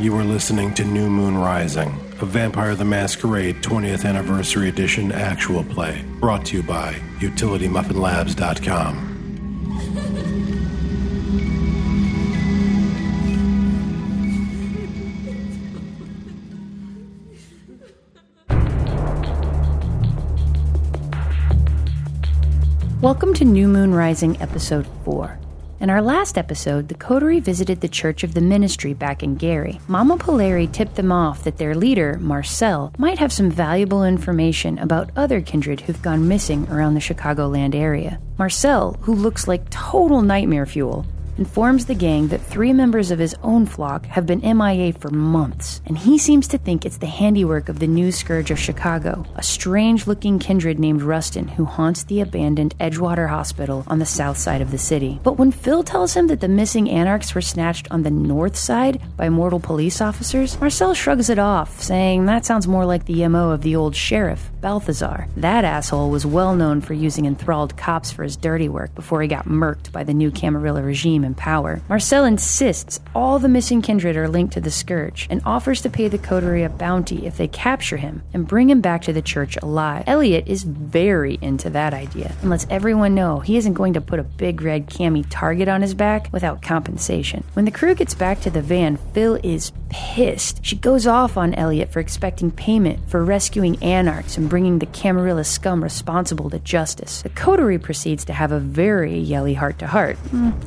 You are listening to New Moon Rising, a Vampire the Masquerade 20th Anniversary Edition actual play, brought to you by UtilityMuffinLabs.com. to New Moon Rising, Episode 4. In our last episode, the Coterie visited the Church of the Ministry back in Gary. Mama Polari tipped them off that their leader, Marcel, might have some valuable information about other kindred who've gone missing around the Chicagoland area. Marcel, who looks like total nightmare fuel, informs the gang that three members of his own flock have been MIA for months, and he seems to think it's the handiwork of the new scourge of Chicago, a strange looking kindred named Rustin who haunts the abandoned Edgewater Hospital on the south side of the city. But when Phil tells him that the missing anarchs were snatched on the north side by mortal police officers, Marcel shrugs it off, saying that sounds more like the MO of the old sheriff, Balthazar. That asshole was well known for using enthralled cops for his dirty work before he got murked by the new Camarilla regime power. Marcel insists all the missing kindred are linked to the Scourge and offers to pay the Coterie a bounty if they capture him and bring him back to the church alive. Elliot is very into that idea and lets everyone know he isn't going to put a big red cami target on his back without compensation. When the crew gets back to the van, Phil is pissed. She goes off on Elliot for expecting payment for rescuing anarchs and bringing the Camarilla scum responsible to justice. The Coterie proceeds to have a very yelly heart to heart,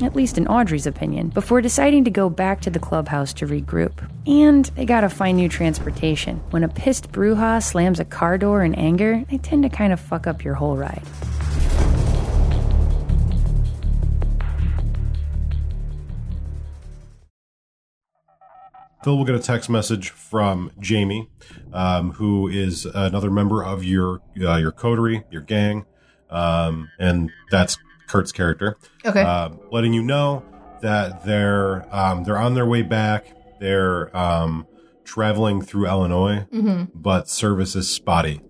at least in Audrey's opinion, before deciding to go back to the clubhouse to regroup. And they gotta find new transportation. When a pissed Brujah slams a car door in anger, they tend to kind of fuck up your whole ride. Phil will get a text message from Jamie, um, who is another member of your uh, your coterie, your gang, um, and that's Kurt's character. Okay. Um, letting you know that they're um, they're on their way back. They're um, traveling through Illinois, but service is spotty.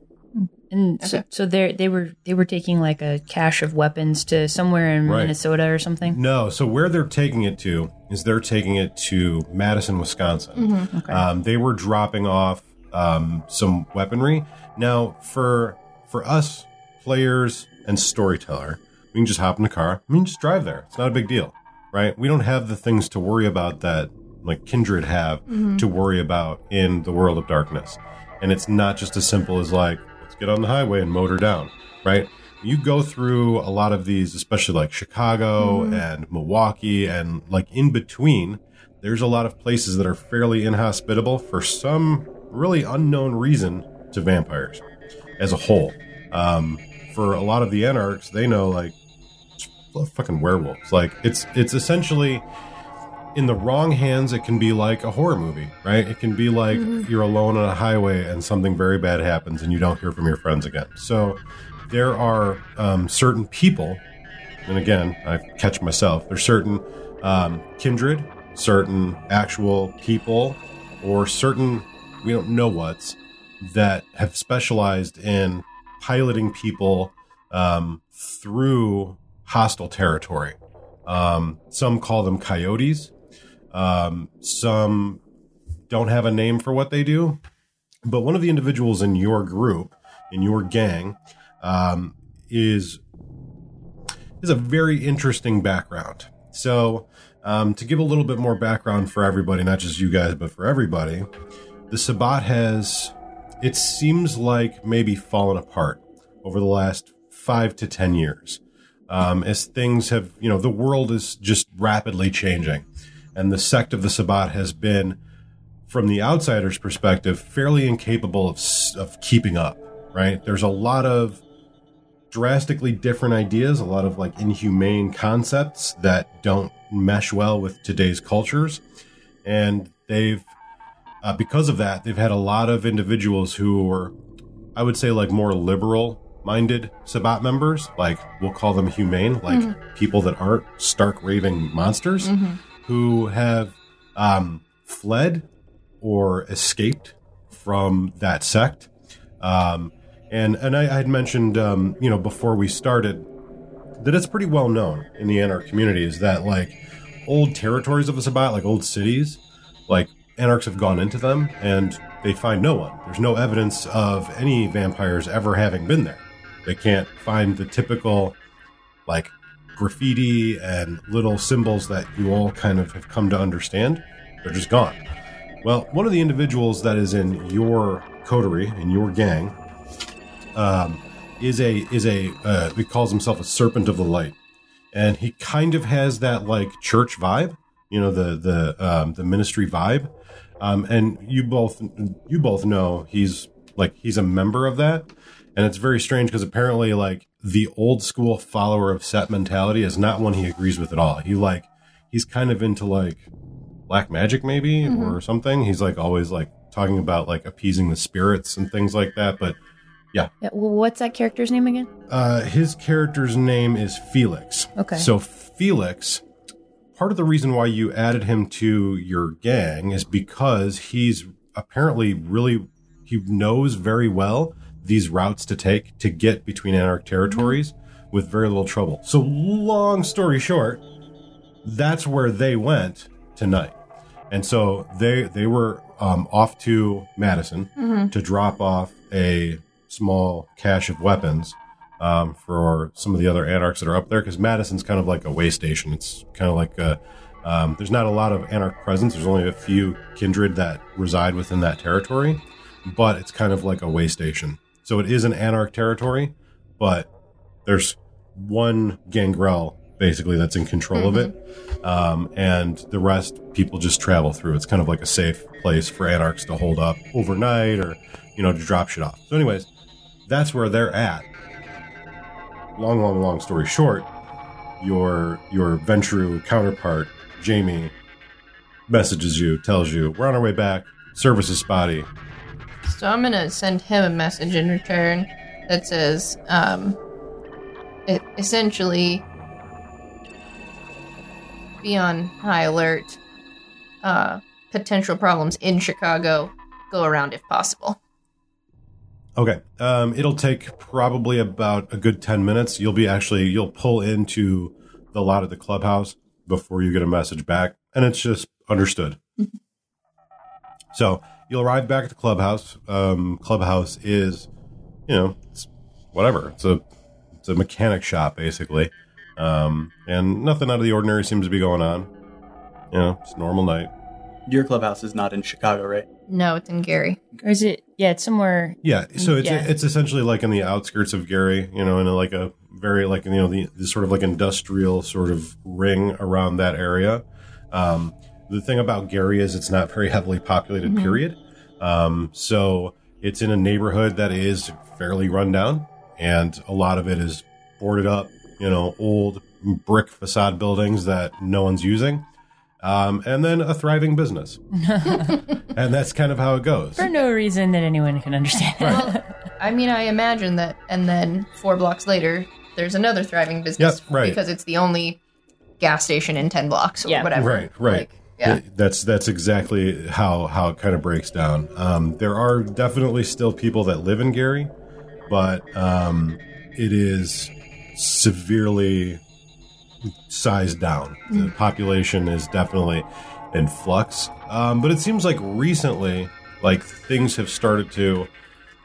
And so, so they they were they were taking like a cache of weapons to somewhere in Right. Minnesota or something. No, so where they're taking it to is they're taking it to Madison, Wisconsin. Um, they were dropping off um, some weaponry. Now, for for us players and storyteller, we can just hop in the car. I mean, just drive there. It's not a big deal, right? We don't have the things to worry about that like Kindred have to worry about in the world of darkness. And it's not just as simple as like let's get on the highway and motor down, right? You go through a lot of these, especially like Chicago and Milwaukee and like in between, there's a lot of places that are fairly inhospitable for some really unknown reason to vampires as a whole. Um, for a lot of the anarchs, they know like fucking werewolves. Like it's it's essentially in the wrong hands, it can be like a horror movie, right? It can be like you're alone on a highway and something very bad happens and you don't hear from your friends again. So there are um, certain people, and again, I catch myself, there's certain um, kindred, certain actual people, or certain, we don't know what's, that have specialized in piloting people um, through hostile territory. Um, some call them coyotes. Um, some don't have a name for what they do. But one of the individuals in your group, in your gang, um, is is a very interesting background. So, um, to give a little bit more background for everybody, not just you guys, but for everybody, the Sabbat has, it seems like maybe fallen apart over the last five to ten years. Um, as things have, you know, the world is just rapidly changing, and the sect of the Sabbat has been, from the outsider's perspective, fairly incapable of of keeping up. Right? There's a lot of drastically different ideas, a lot of like inhumane concepts that don't mesh well with today's cultures. And they've, uh, because of that, they've had a lot of individuals who were, I would say, like more liberal minded Sabbat members, like we'll call them humane, like people that aren't stark raving monsters, who have um, fled or escaped from that sect. Um, And and I, I had mentioned, um, you know, before we started, that it's pretty well known in the Anarch community is that like old territories of the Sabbat, like old cities, like Anarchs have gone into them and they find no one. There's no evidence of any vampires ever having been there. They can't find the typical like graffiti and little symbols that you all kind of have come to understand. They're just gone. Well, one of the individuals that is in your coterie, in your gang, um, is a is a uh, he calls himself a serpent of the light, and he kind of has that like church vibe, you know, the the um, the ministry vibe, um, and you both you both know he's like he's a member of that, and it's very strange because apparently like the old school follower of set mentality is not one he agrees with at all. He like he's kind of into like black magic maybe or something. He's like always like talking about like appeasing the spirits and things like that, but. Yeah, well, what's that character's name again? Uh, his character's name is Felix. Okay. So Felix, part of the reason why you added him to your gang is because he's apparently really he knows very well these routes to take to get between Anarch territories with very little trouble. So long story short, that's where they went tonight. And so they they were um, off to Madison to drop off a small cache of weapons um, for some of the other anarchs that are up there because Madison's kind of like a way station. It's kind of like a, um, there's not a lot of anarch presence. There's only a few kindred that reside within that territory, but it's kind of like a way station. So it is an anarch territory, but there's one gangrel basically that's in control of it, um, and the rest people just travel through. It's kind of like a safe place for anarchs to hold up overnight or you know to drop shit off. So, anyways, that's where they're at. Long, long, long story short, your your Ventrue counterpart Jamie messages you, tells you we're on our way back. Service is spotty. So I'm gonna send him a message in return that says, um, it essentially be on high alert. Uh, potential problems in Chicago. Go around if possible. Okay. Um, it'll take probably about a good 10 minutes. You'll be actually, you'll pull into the lot of the clubhouse before you get a message back. And it's just understood. so you'll arrive back at the clubhouse. Um, clubhouse is, you know, it's whatever. It's a, it's a mechanic shop basically. Um, and nothing out of the ordinary seems to be going on. You know, it's a normal night. Your clubhouse is not in Chicago, right? No, it's in Gary. Or is it? Yeah, it's somewhere. Yeah, so it's Yeah. it's essentially like in the outskirts of Gary, you know, in a, like a very like you know the, the sort of like industrial sort of ring around that area. Um, the thing about Gary is it's not very heavily populated. Period. Um, so it's in a neighborhood that is fairly rundown, and a lot of it is boarded up. You know, old brick facade buildings that no one's using. Um, and then a thriving business, and that's kind of how it goes. For no reason that anyone can understand. Well, I mean, I imagine that, and then four blocks later, there's another thriving business Yep, right. because it's the only gas station in ten blocks or Yeah. whatever. Right, right. Like, yeah. Th- That's that's exactly how how it kind of breaks down. Um, there are definitely still people that live in Gary, but um, it is severely sized down. The population is definitely in flux. Um, but it seems like recently, like things have started to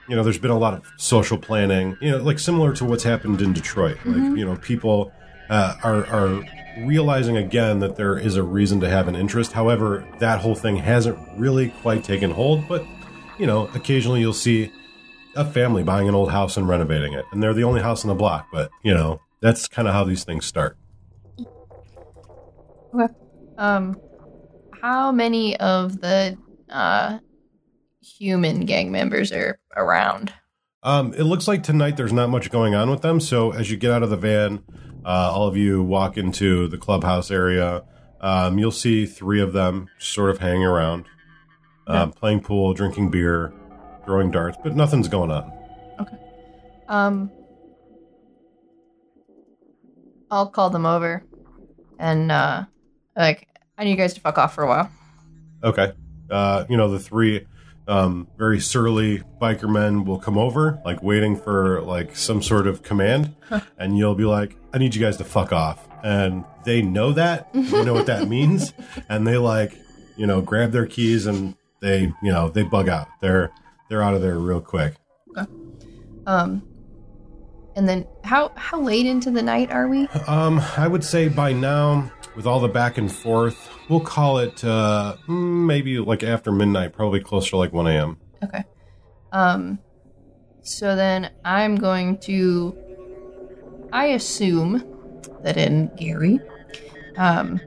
you know, there's been a lot of social planning, you know, like similar to what's happened in Detroit. Like, you know, people uh, are are realizing again that there is a reason to have an interest. However, that whole thing hasn't really quite taken hold. But you know, occasionally you'll see a family buying an old house and renovating it, and they're the only house on the block. But you know, that's kind of how these things start. Okay. Um, how many of the uh human gang members are around? Um, it looks like tonight there's not much going on with them. So as you get out of the van, uh, all of you walk into the clubhouse area. Um, you'll see three of them sort of hanging around, um, playing pool, drinking beer, throwing darts, but nothing's going on. Okay. Um, I'll call them over, and uh, like I need you guys to fuck off for a while. Okay. Uh, you know, the three um, very surly biker men will come over, like waiting for like some sort of command, and you'll be like, "I need you guys to fuck off," and they know that, they know what that means, and they like, you know, grab their keys and they, you know, they bug out. They're they're out of there real quick. Okay. Um, and then how how late into the night are we? Um, I would say by now, with all the back and forth, we'll call it uh, mm, maybe like after midnight, probably closer to like one a.m. Okay. Um, so then I'm going to. I assume that in Gary, um,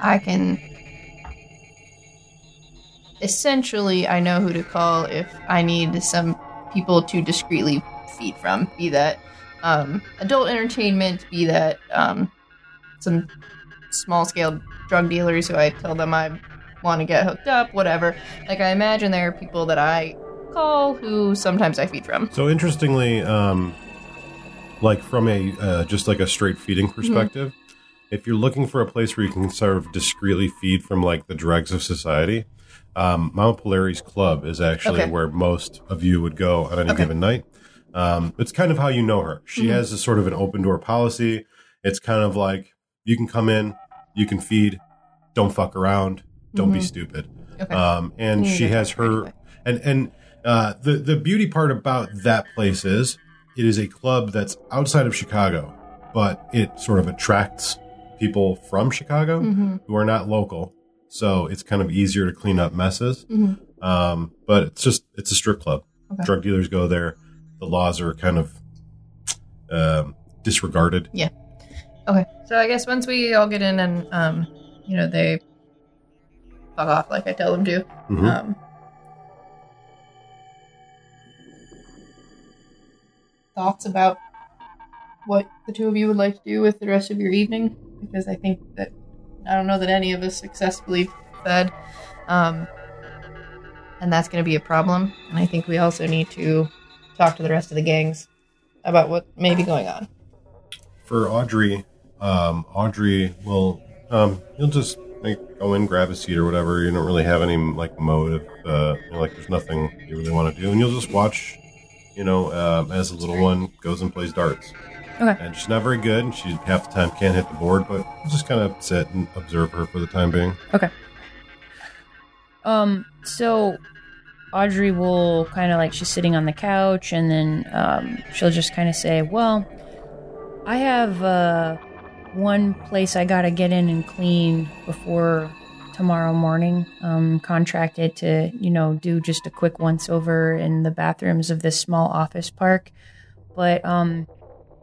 I can. Essentially, I know who to call if I need some people to discreetly feed from, be that um, adult entertainment, be that um, some small scale drug dealers who I tell them I want to get hooked up, whatever. Like, I imagine there are people that I call who sometimes I feed from. So interestingly, um, like from a uh, just like a straight feeding perspective, if you're looking for a place where you can sort of discreetly feed from like the dregs of society, um, Mama Polari's club is actually Okay. where most of you would go on any Okay. given night. Um, it's kind of how you know her. She has a sort of an open door policy. It's kind of like you can come in, you can feed, don't fuck around, don't be stupid. Okay. Um, and Yeah, she has her and and uh, the the beauty part about that place is it is a club that's outside of Chicago, but it sort of attracts people from Chicago Mm-hmm. who are not local. So it's kind of easier to clean up messes. Mhm. Um, but it's just it's a strip club. Okay. Drug dealers go there. The laws are kind of um, disregarded. Okay. So I guess once we all get in and um, you know, they fuck off like I tell them to. Mhm. Um thoughts about what the two of you would like to do with the rest of your evening? Because I think that I don't know that any of us successfully fed. Um and that's gonna be a problem. And I think we also need to talk to the rest of the gangs about what may be going on. For Audrey, um, Audrey will um, you'll just like go in, grab a seat or whatever. You don't really have any like motive. Uh, you know, like there's nothing you really want to do, and you'll just watch. You know, um, as the little one goes and plays darts. Okay. And she's not very good, and she half the time can't hit the board, but just kind of sit and observe her for the time being. Okay. Um, so Audrey will kind of like she's sitting on the couch and then um, she'll just kind of say, Well, I have uh, one place I gotta get in and clean before tomorrow morning. Um, contracted to, you know, do just a quick once over in the bathrooms of this small office park. But um,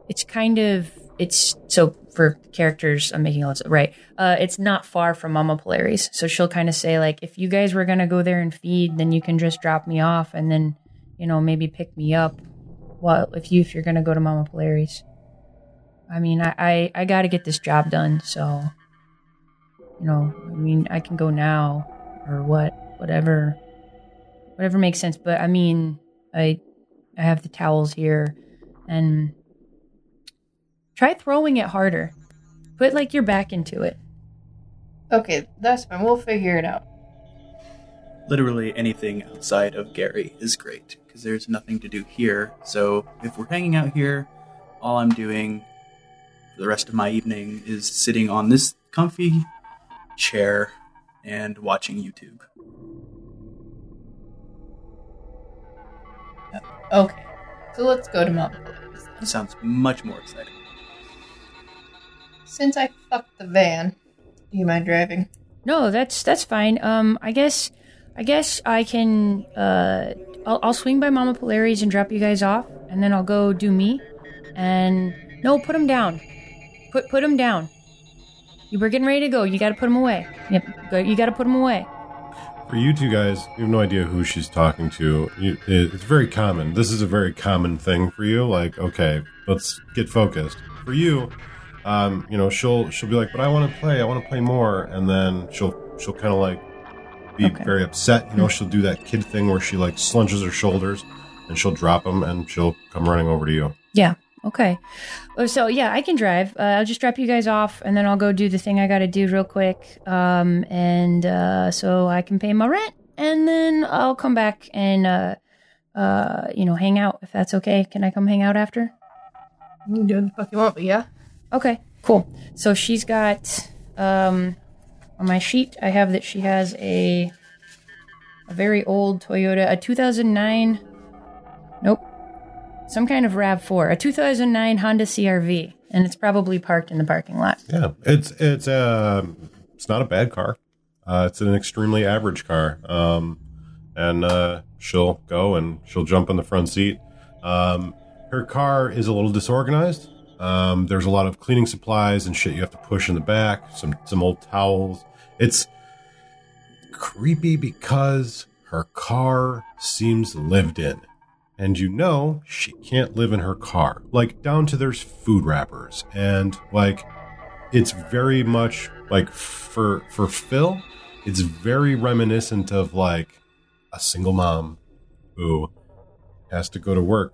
it's kind of it's so for characters i'm making lots of right uh it's not far from mama polari's so she'll kind of say like if you guys were gonna go there and feed then you can just drop me off and then you know maybe pick me up well if you if you're gonna go to mama polari's i mean i i, I gotta get this job done so you know i mean i can go now or what whatever whatever makes sense but i mean i i have the towels here and Try throwing it harder. Put like your back into it. Okay, that's fine. We'll figure it out. Literally anything outside of Gary is great because there's nothing to do here. So if we're hanging out here, all I'm doing for the rest of my evening is sitting on this comfy chair and watching YouTube. Okay. So let's go to Mama Polari's. That sounds much more exciting. Since I fucked the van, do you mind driving? No, that's that's fine. Um, I guess I guess I can. Uh, I'll, I'll swing by Mama Polari's and drop you guys off, and then I'll go do me. And no, put him down. Put put him down. You were getting ready to go. You got to put him away. Yep, you got to put him away. For you two guys, you have no idea who she's talking to. You, it, it's very common. This is a very common thing for you. Like, okay, let's get focused. For you, um, you know, she'll she'll be like, "But I want to play. I want to play more," and then she'll she'll kind of like be Okay. very upset. You know, she'll do that kid thing where she like slunches her shoulders and she'll drop them and she'll come running over to you. Yeah. Okay. Oh, So yeah, I can drive. Uh, I'll just drop you guys off, and then I'll go do the thing I got to do real quick, um, and uh, so I can pay my rent, and then I'll come back and uh, uh, you know, hang out if that's okay. Can I come hang out after? You can do the fuck you want, but yeah. Okay, cool. So she's got um on my sheet I have that she has a a very old Toyota, a 2009 Nope. Some kind of RAV4, a 2009 Honda CRV, and it's probably parked in the parking lot. Yeah, it's it's uh, it's not a bad car. Uh, it's an extremely average car. Um, and uh, she'll go and she'll jump in the front seat. Um, her car is a little disorganized. Um, there's a lot of cleaning supplies and shit you have to push in the back. Some some old towels. It's creepy because her car seems lived in, and you know she can't live in her car. Like down to there's food wrappers and like it's very much like for for Phil, it's very reminiscent of like a single mom who has to go to work,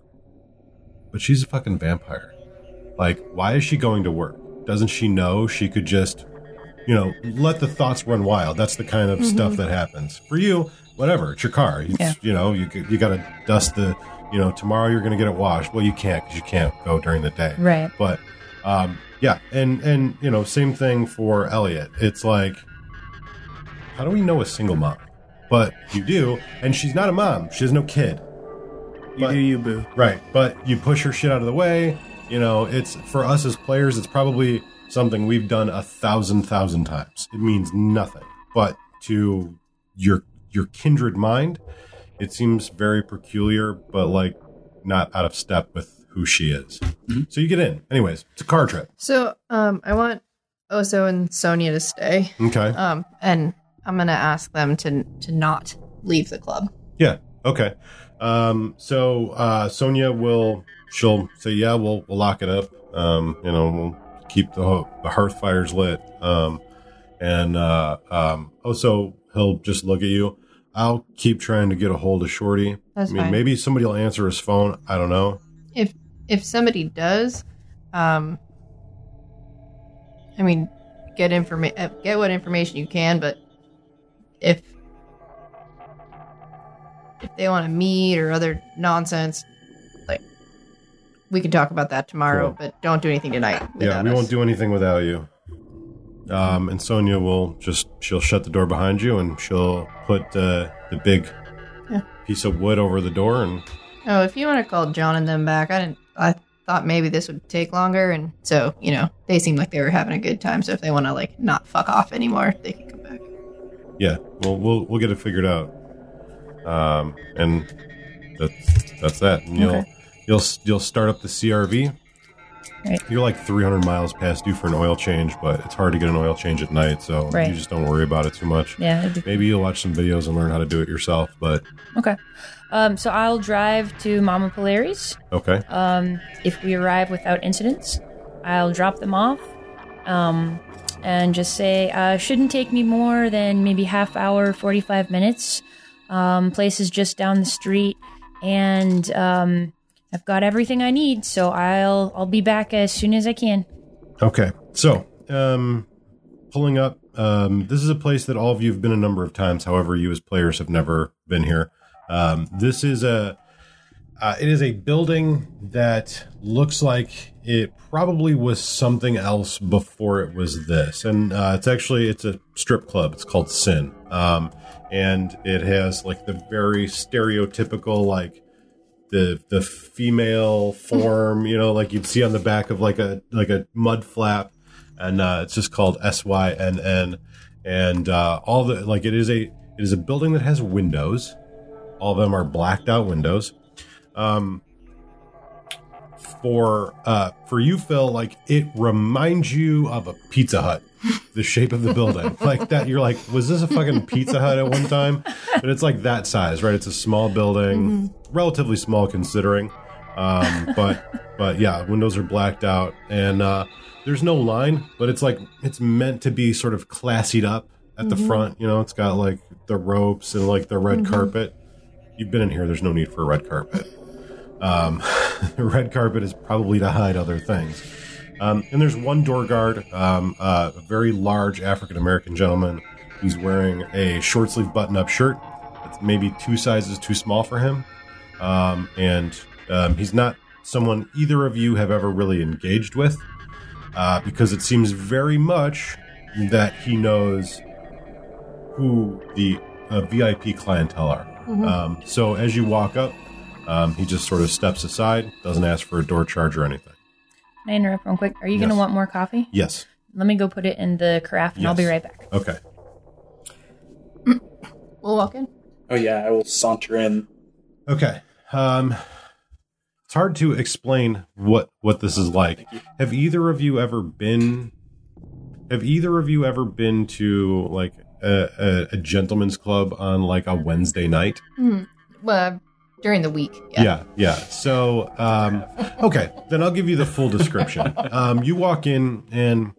but she's a fucking vampire. Like, why is she going to work? Doesn't she know she could just, you know, let the thoughts run wild? That's the kind of stuff mm-hmm. that happens. For you, whatever, it's your car. You, Yeah. you know, you you got to dust the, you know, tomorrow you're going to get it washed. Well, you can't because you can't go during the day. Right. But um, yeah, and and you know, same thing for Elliot. It's like, how do we know a single mom? But you do, and she's not a mom. She has no kid. You But- do you, boo. Right. But you push her shit out of the way. You know, it's for us as players, it's probably something we've done a thousand thousand times. It means nothing. But to your your kindred mind, it seems very peculiar, but like not out of step with who she is. So you get in. Anyways, it's a car trip. So, um, I want Oso and Sonia to stay. Okay. Um, and I'm gonna ask them to to not leave the club. Yeah. Okay. Um, so uh, Sonia will she'll say, "Yeah, we'll we'll lock it up. Um, you know, we'll keep the ho- the hearth fires lit." Um, and uh, um, also he'll just look at you. I'll keep trying to get a hold of Shorty. That's I mean, fine. maybe somebody will answer his phone. I don't know. If if somebody does, um, I mean, get information, get what information you can. But if if they want to meet or other nonsense, like we can talk about that tomorrow. Cool. But don't do anything tonight. yeah, we us. won't do anything without you. Um, and Sonia will just she'll shut the door behind you and she'll put uh, the big Yeah. piece of wood over the door and Oh, if you want to call John and them back, I didn't. I thought maybe this would take longer, and so you know they seemed like they were having a good time. So if they want to like not fuck off anymore, they can come back. Yeah, we'll we'll we'll get it figured out. Um, and that's that's that. And you'll Okay. you'll you'll start up the CRV. Right. You're like 300 miles past due for an oil change, but it's hard to get an oil change at night, so Right. you just don't worry about it too much. Yeah. Maybe you'll watch some videos and learn how to do it yourself, but Okay. Um, so I'll drive to Mama Polari's. okay. Um, if we arrive without incidents, I'll drop them off um, and just say, uh, shouldn't take me more than maybe half hour, 45 minutes. Um, place is just down the street, and um, I've got everything I need, so I'll I'll be back as soon as I can. Okay. So, um, pulling up, um, this is a place that all of you have been a number of times. However, you as players have never been here. Um, this is a, uh, it is a building that looks like it probably was something else before it was this. And, uh, it's actually, it's a strip club. It's called Sin. Um, and it has like the very stereotypical, like, the the female form, you know, like you'd see on the back of like a like a mud flap, and uh, it's just called S Y N N, and uh, all the like it is a it is a building that has windows, all of them are blacked out windows. Um, for uh, for you, Phil, like it reminds you of a Pizza Hut. The shape of the building, like that, you're like, was this a fucking Pizza Hut at one time? But it's like that size, right? It's a small building, relatively small considering. Um, but but yeah, windows are blacked out, and uh, there's no line, but it's like it's meant to be sort of classied up at the front. You know, it's got like the ropes and like the red carpet. You've been in here. There's no need for a red carpet. Um, the red carpet is probably to hide other things. Um, and there's one door guard, um, uh, a very large African American gentleman who's wearing a short sleeve button up shirt that's maybe two sizes too small for him, um, and um, he's not someone either of you have ever really engaged with, uh, because it seems very much that he knows who the uh, VIP clientele are. Um, so as you walk up, um, he just sort of steps aside, doesn't ask for a door charge or anything. Can I interrupt real quick? Are you going to Yes. want more coffee? Yes. Let me go put it in the carafe and I'll be Yes. right back. Okay. We'll walk in. Oh yeah, I will saunter in. Okay. Um, it's hard to explain what what this is like. Have either of you ever been? Have either of you ever been to like a, a, a gentleman's club on like a Wednesday night? Well, during the week. Yeah. Yeah, yeah. So, um, okay, then I'll give you the full description. Um, you walk in and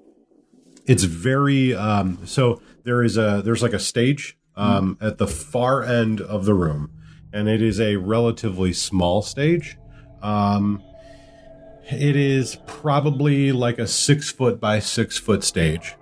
it's very um, so there is a there's like a stage um, at the far end of the room, and it is a relatively small stage. Um, it is probably like a six foot by six foot stage,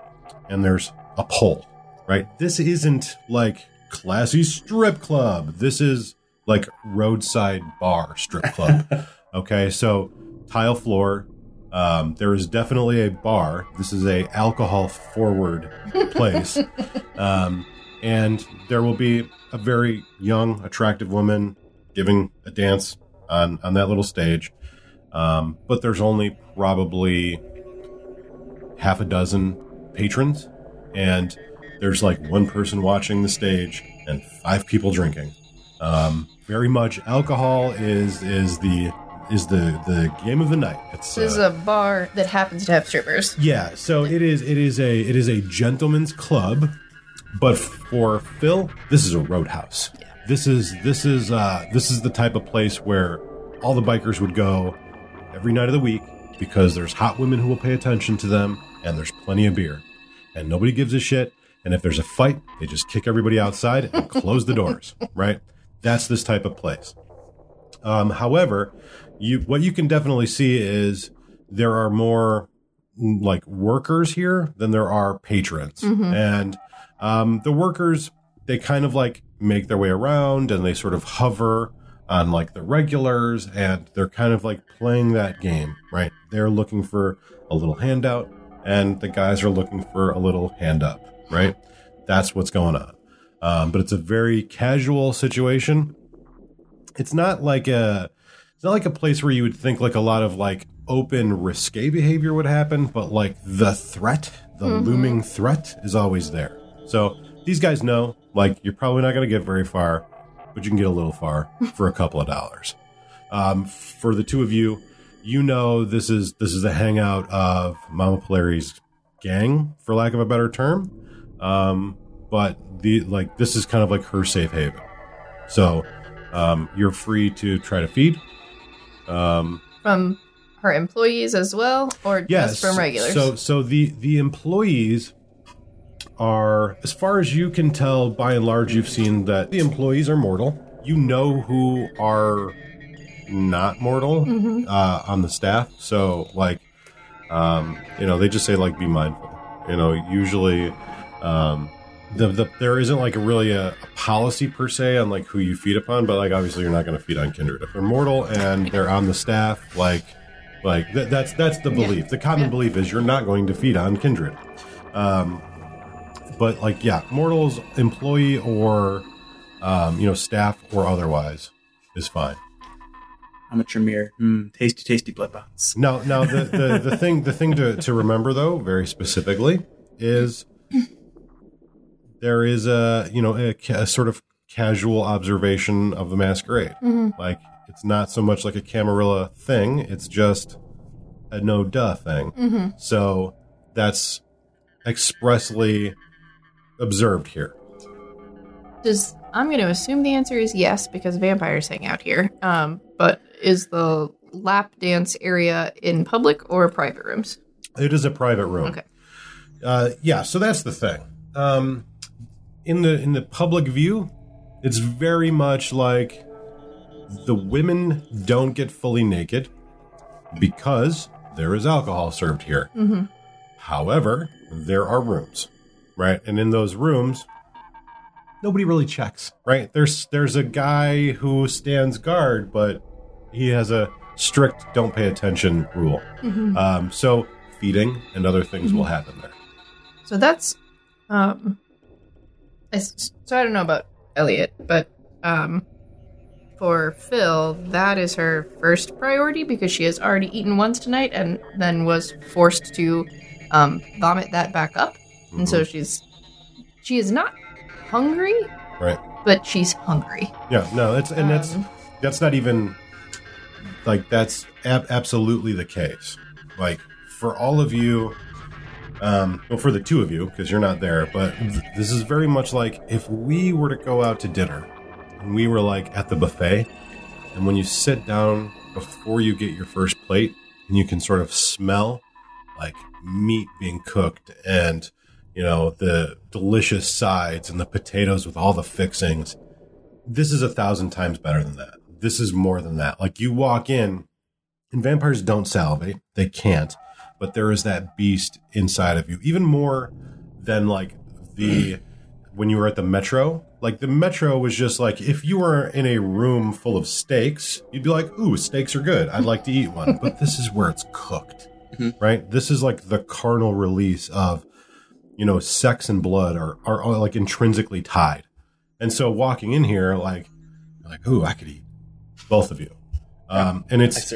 and there's a pole. Right. This isn't like classy strip club. This is like roadside bar strip club. okay, so tile floor. Um, there is definitely a bar. This is a alcohol forward place, um, and there will be a very young, attractive woman giving a dance on on that little stage. Um, but there's only probably half a dozen patrons, and there's like one person watching the stage and five people drinking. Um, very much alcohol is is the is the the game of the night. It's This is uh, a bar that happens to have strippers. yeah, so it is it is a it is a gentleman's club, but for Phil, this is a roadhouse. This is this is uh this is the type of place where all the bikers would go every night of the week because there's hot women who will pay attention to them and there's plenty of beer. And nobody gives a shit. And if there's a fight, they just kick everybody outside and close the doors, right? That's this type of place. Um, however, you what you can definitely see is there are more mm, like workers here than there are patrons, and um, the workers they kind of like make their way around and they sort of hover on like the regulars and they're kind of like playing that game, right? They're looking for a little handout and the guys are looking for a little hand up, right? That's what's going on. Um, but it's a very casual situation. It's not like a it's not like a place where you would think like a lot of like open risque behavior would happen but like the threat the looming threat is always there. So these guys know like you're probably not going to get very far but you can get a little far for a couple of dollars. Um, for the two of you you know this is this is a hangout of mama polari's gang for lack of a better term. Um, but the like this is kind of like her safe haven so um, you're free to try to feed. Um, From her employees as well, or yes, just from regulars? So, so the the employees are, as far as you can tell, by and large, you've seen that the employees are mortal. You know who are not mortal uh, on the staff. So, like, um, you know, they just say like, be mindful. You know, usually. Um, the, the there isn't like a really a, a policy per se on like who you feed upon, but like obviously you're not going to feed on kindred if they're mortal and they're on the staff. Like, like th- that's that's the belief. The common Yeah. belief is you're not going to feed on kindred. Um, but like yeah, mortals, employee or um, you know staff or otherwise is fine. I'm a Tremere. Mm, tasty, tasty blood bots. Now, now the, the, the thing the thing to, to remember though, very specifically, is there is a you know a, a sort of casual observation of the masquerade. Like it's not so much like a Camarilla thing; it's just a no duh thing. So that's expressly observed here. Does I'm going to assume the answer is yes because vampires hang out here. Um, but is the lap dance area in public or private rooms? It is a private room. Okay. Uh, yeah, so that's the thing. Um, in the in the public view, it's very much like the women don't get fully naked because there is alcohol served here. However, there are rooms, right? And in those rooms, nobody really checks, right? There's there's a guy who stands guard, but he has a strict don't pay attention rule. Um, so feeding and other things will happen there. So that's um I so I don't know about Elliot, but um for Phil, that is her first priority because she has already eaten once tonight and then was forced to um vomit that back up. And so she's she is not hungry, Right. but she's hungry. Yeah, no, that's and that's Um, that's not even like that's ab- absolutely the case. Like for all of you, um, well, for the two of you because you're not there, but th- this is very much like if we were to go out to dinner and we were like at the buffet, and when you sit down before you get your first plate, and you can sort of smell like meat being cooked and you know the delicious sides and the potatoes with all the fixings this is a thousand times better than that. This is more than that. Like you walk in, and vampires don't salivate; they can't. But there is that beast inside of you, even more than like the when you were at the metro. Like the metro was just like if you were in a room full of steaks, you'd be like, "Ooh, steaks are good. I'd like to eat one." but this is where it's cooked, right? This is like the carnal release of, you know, sex and blood are are, are like intrinsically tied. And so walking in here, like, you're like, ooh, I could eat both of you. Um, and it's.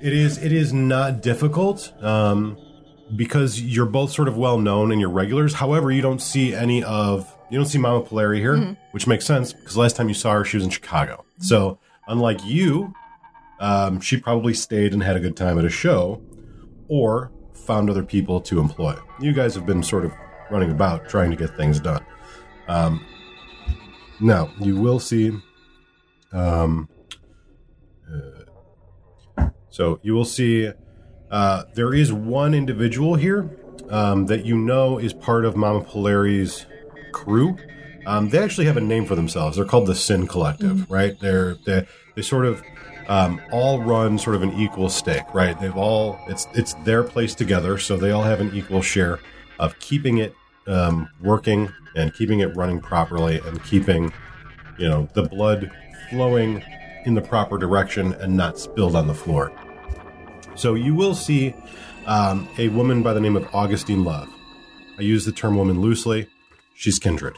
It is it is not difficult um, because you're both sort of well known and you're regulars. However, you don't see any of you don't see Mama Polari here, which makes sense because last time you saw her, she was in Chicago. So unlike you, um, she probably stayed and had a good time at a show, or found other people to employ. You guys have been sort of running about trying to get things done. Um, now you will see. Um, so you will see. Uh, there is one individual here um, that you know is part of Mama Polari's crew. Um, they actually have a name for themselves. They're called the Sin Collective, right? They're they they sort of um, all run sort of an equal stake, right? They've all it's it's their place together, so they all have an equal share of keeping it um, working and keeping it running properly and keeping you know the blood flowing in the proper direction and not spilled on the floor. So you will see um, a woman by the name of Augustine Love. I use the term woman loosely. She's kindred.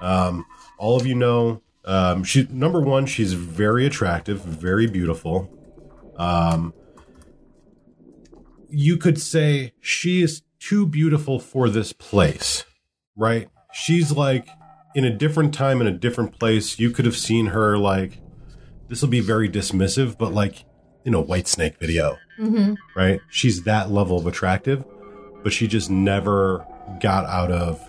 Um, all of you know um, she number one. She's very attractive, very beautiful. Um, you could say she is too beautiful for this place, right? She's like in a different time in a different place. You could have seen her like this will be very dismissive, but like in a White Snake video, mm-hmm. right? She's that level of attractive, but she just never got out of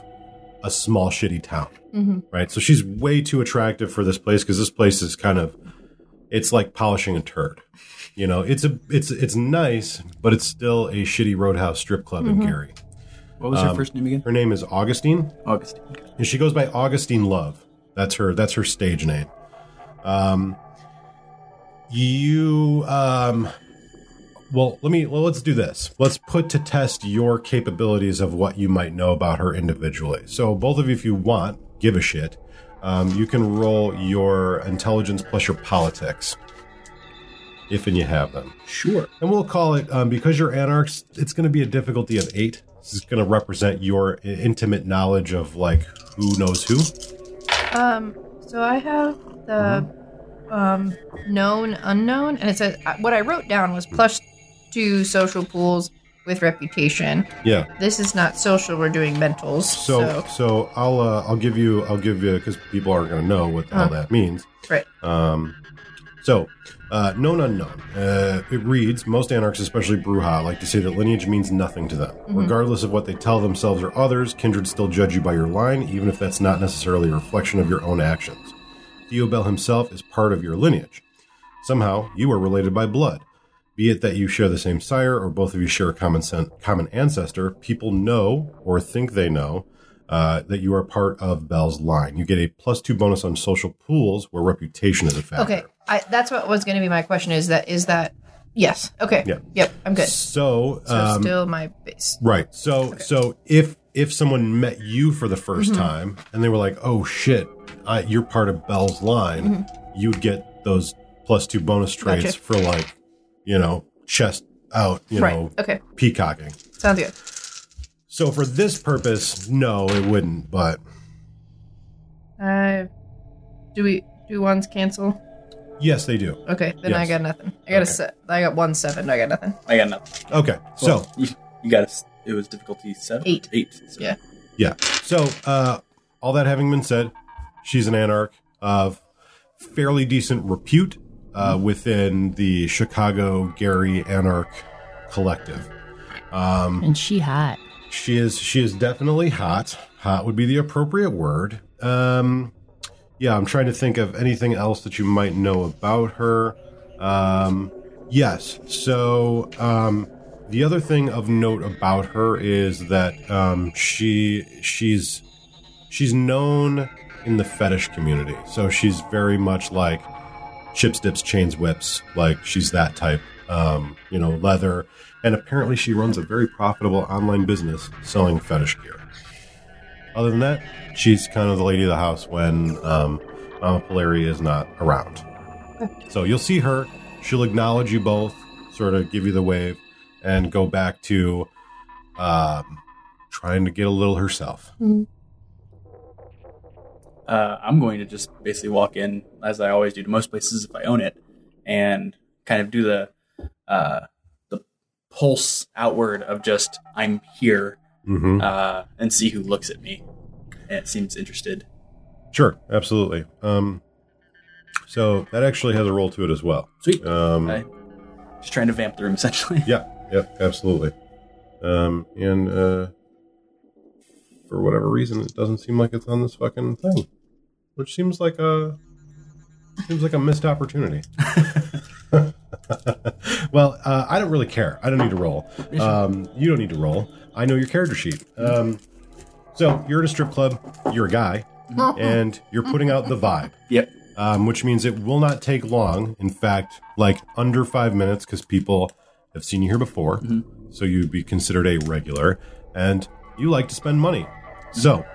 a small shitty town, mm-hmm. right? So she's way too attractive for this place because this place is kind of it's like polishing a turd. You know, it's a it's it's nice, but it's still a shitty roadhouse strip club in mm-hmm. Gary. What was her um, first name again? Her name is Augustine, Augustine. And she goes by Augustine Love. That's her. That's her stage name. Um, you um, well, let me. Well, let's do this. Let's put to test your capabilities of what you might know about her individually. So, both of you, if you want, give a shit. Um, you can roll your intelligence plus your politics, if and you have them. Sure. And we'll call it um, because you're anarchs. It's going to be a difficulty of eight. This is going to represent your intimate knowledge of like who knows who. Um, so I have the um known unknown, and it says uh, what I wrote down was plus two social pools with reputation. Yeah. This is not social; we're doing mentals. So So, so I'll uh, I'll give you I'll give you because people aren't going to know what the hell that means. right. Um, so, uh, known unknown. Uh, it reads most anarchs, especially Brujah, like to say that lineage means nothing to them. Regardless of what they tell themselves or others, kindred still judge you by your line, even if that's not necessarily a reflection of your own actions. Theo Bell himself is part of your lineage. Somehow, you are related by blood. Be it that you share the same sire or both of you share a common, sen- common ancestor, people know or think they know uh, that you are part of Bell's line. You get a plus two bonus on social pools where reputation is a factor. Okay, I, that's what was going to be my question. Is that is that yes? Okay. Yeah. Yep. I'm good. So, So um, still my base. right. So, so if if someone met you for the 1st time and they were like, "Oh shit, I, you're part of Bell's line," you'd get those plus two bonus traits Gotcha. for like, you know, chest out, you Right. know, Okay. peacocking. Sounds good. So for this purpose, no, it wouldn't. But Uh, do we do ones cancel? yes, they do. Okay, then I got nothing. I got a set. I got one seven. I got nothing. I got nothing. Okay, so Well, you, you got us. It was difficulty seven, Eight. eight. So Yeah. Yeah. So, uh, all that having been said, she's an anarch of fairly decent repute uh, within the Chicago Gary Anarch Collective. Um, And she hot. she is she is definitely hot. Hot would be the appropriate word. Um, yeah, I'm trying to think of anything else that you might know about her. Um, yes. So um, the other thing of note about her is that um, she she's she's known in the fetish community. So she's very much like chips, dips, chains, whips. Like she's that type. Um, you know, leather. And apparently she runs a very profitable online business selling fetish gear. Other than that, she's kind of the lady of the house when um, Mama Polari is not around. So you'll see her. She'll acknowledge you both, sort of give you the wave, and go back to um, trying to get a little herself. Uh, I'm going to just basically walk in as I always do to most places if I own it, and kind of do the uh, the pulse outward of just I'm here, Mm-hmm. uh, and see who looks at me. And seems interested. Sure, absolutely. Um, so that actually has a role to it as well. Sweet. Um, just trying to vamp the room essentially. Yeah, yep, absolutely. Um, and uh, for whatever reason, it doesn't seem like it's on this fucking thing, which seems like a seems like a missed opportunity. well, uh, I don't really care. I don't need to roll. Um, you don't need to roll. I know your character sheet. Um, so you're at a strip club. You're a guy, and you're putting out the vibe Yep. um, which means it will not take long. In fact, like under five minutes, because people have seen you here before, so you'd be considered a regular, and you like to spend money. So,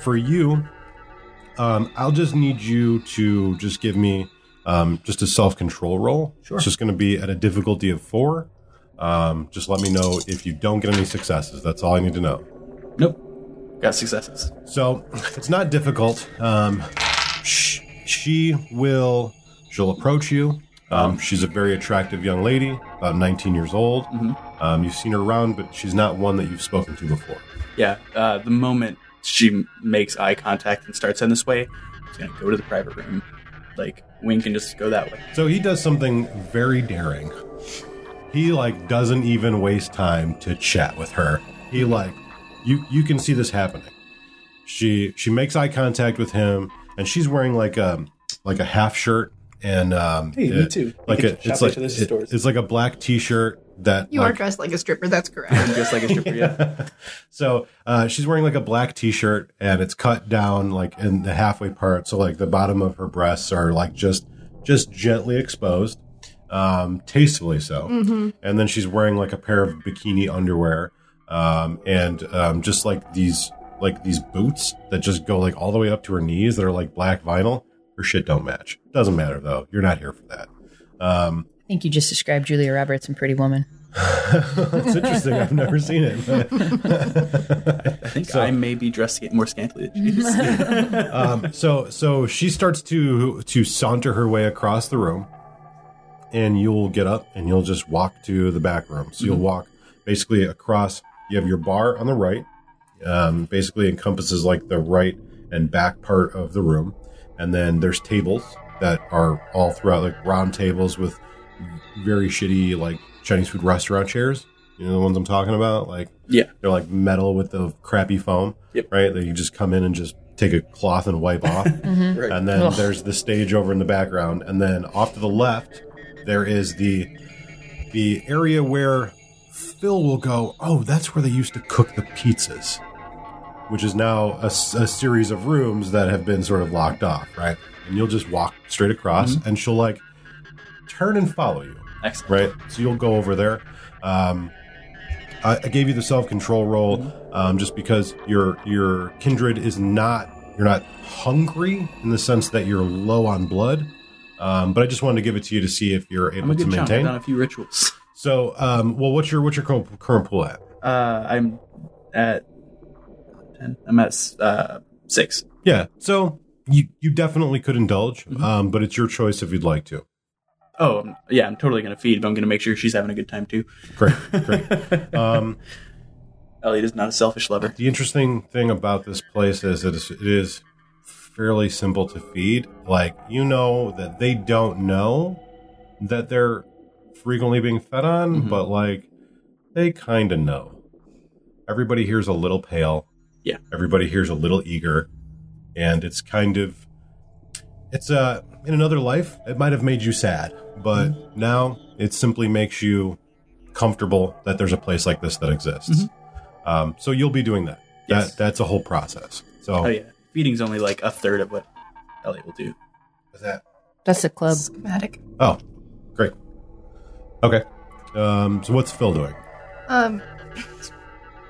for you, um, I'll just need you to just give me um, just a self control roll. Sure. It's just going to be at a difficulty of four. Um, just let me know if you don't get any successes. That's all I need to know. Nope. Got successes. So it's not difficult. Um, sh- she will. She'll approach you. Um, she's a very attractive young lady, about 19 years old. Um, you've seen her around, but she's not one that you've spoken to before. Yeah. Uh, the moment she makes eye contact and starts in this way, she's gonna go to the private room, like wink and just go that way. So he does something very daring. He like doesn't even waste time to chat with her. He like you you can see this happening. She she makes eye contact with him and she's wearing like a like a half shirt and um Hey, me too. Like a, it's like it- it's like a black t-shirt that You are dressed like a stripper. That's correct. Just like a stripper. Yeah. so uh, she's wearing like a black t-shirt and it's cut down like in the halfway part so like the bottom of her breasts are like just just gently exposed um tastefully so and then she's wearing like a pair of bikini underwear um and um just like these like these boots that just go like all the way up to her knees that are like black vinyl her shit don't match doesn't matter though you're not here for that um I think you just described Julia Roberts in Pretty Woman. it's interesting i've never seen it I think I may be dressed more scantily than she is. um, so so she starts to to saunter her way across the room, and you'll get up and you'll just walk to the back room. So you'll walk basically across. You have your bar on the right, um, basically encompasses like the right and back part of the room, and then there's tables that are all throughout, like round tables with very shitty like Chinese food restaurant chairs. You know the ones I'm talking about, like yeah. they're like metal with the crappy foam, Yep. right? That you just come in and just take a cloth and wipe off. Mm-hmm. Right. And then Ugh. there's the stage over in the background, and then off to the left there is the the area where Phil will go. Oh, that's where they used to cook the pizzas, which is now a series of rooms that have been sort of locked off, right? And you'll just walk straight across, mm-hmm. and she'll like turn and follow you Excellent. right? So you'll go over there. Um, I, I gave you the self control roll um, just because your your kindred is not you're not hungry in the sense that you're low on blood. Um, but I just wanted to give it to you to see if you're I'm able a to good chunk. I've maintain. done a few rituals. So, um, well, what's your what's your current, current pool at? Uh, I'm at ten. I'm at uh, six. Yeah, so you you definitely could indulge, Mhm. um, but it's your choice if you'd like to. Oh, yeah. I'm totally gonna feed, but I'm gonna make sure she's having a good time too. Great, great. um, Elliot is not a selfish lover. the interesting thing about this place is it is, it is fairly simple to feed. Like you know that they don't know that they're frequently being fed on, Mhm. but like they kind of know. Everybody here's a little pale. Yeah. Everybody here's a little eager, and it's kind of it's uh in another life it might have made you sad, but Mm-hmm. now it simply makes you comfortable that there's a place like this that exists. Um, so you'll be doing that. Mm-hmm. Yes. That that's a whole process. So Oh yeah, feeding's only like a third of what Elliot will do. What's that? That's a club. Schematic. Oh, great. Okay. Um, so what's Phil doing? Um,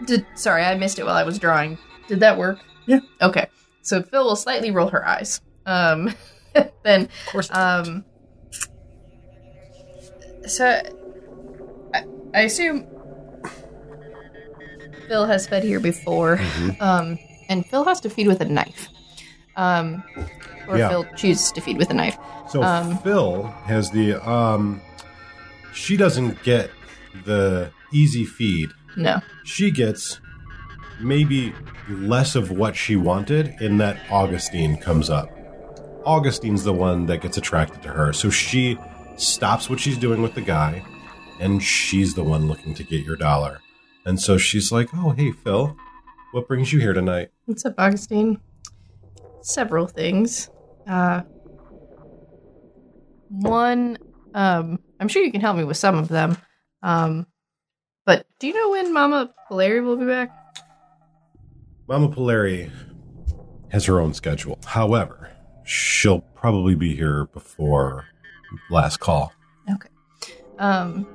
did sorry, I missed it while I was drawing. Did that work? Yeah. Okay. So Phil will slightly roll her eyes. Um, then Of course. um, so I, I assume Phil has fed here before. Mm-hmm. Um, and Phil has to feed with a knife. Um, or Yeah. Phil chooses to feed with a knife. So Um, Phil has the um, she doesn't get the easy feed. No. She gets maybe less of what she wanted in that Augustine comes up. Augustine's the one that gets attracted to her. So she stops what she's doing with the guy and she's the one looking to get your dollar. And so she's like, "Oh, hey Phil, what brings you here tonight?" What's up, Augustine? Several things. Uh, one, um, I'm sure you can help me with some of them. Um, but do you know when Mama Polari will be back? Mama Polari has her own schedule. However, she'll probably be here before last call. Okay. Um,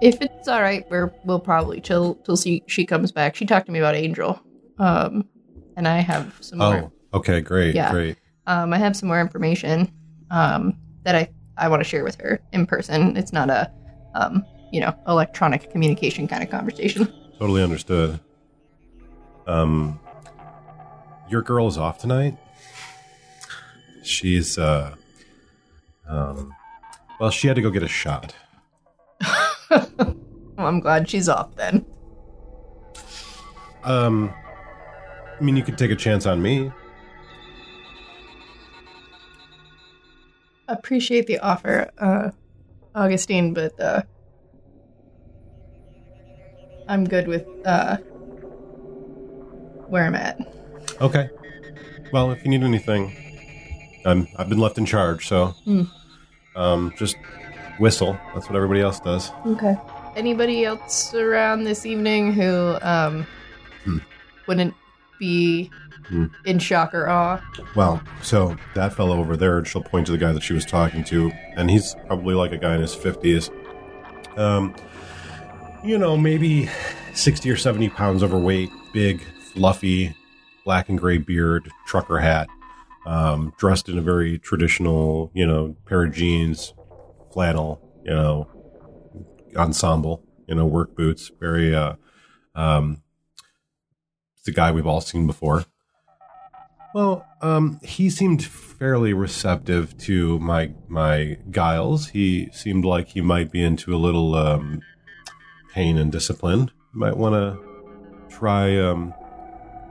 if it's all right, we're we'll probably chill till she she comes back. She talked to me about Angel. Um, and I have some more. Oh, okay, great, Yeah. great. Um, I have some more information um, that I, I want to share with her in person. It's not a, um, you know, electronic communication kind of conversation. Totally understood. Um, your girl is off tonight. She's uh, um, well, she had to go get a shot. Well, I'm glad she's off then. Um, I mean, you could take a chance on me. Appreciate the offer, uh, Augustine, but uh, I'm good with uh, where I'm at. Okay. Well, if you need anything, I'm I've been left in charge, so Hmm. um, just whistle. That's what everybody else does. Okay. Anybody else around this evening who um, Hmm. wouldn't be Hmm. in shock or awe? Well, so that fellow over there, she'll point to the guy that she was talking to, and he's probably like a guy in his fifties. Um, you know, maybe sixty or seventy pounds overweight, big, fluffy, black and gray beard, trucker hat, um, dressed in a very traditional, you know, pair of jeans, flannel, you know, ensemble, you know, work boots. Very, uh, um, guy we've all seen before. Well, um, he seemed fairly receptive to my my guiles. He seemed like he might be into a little um, pain and discipline. Might want to try um,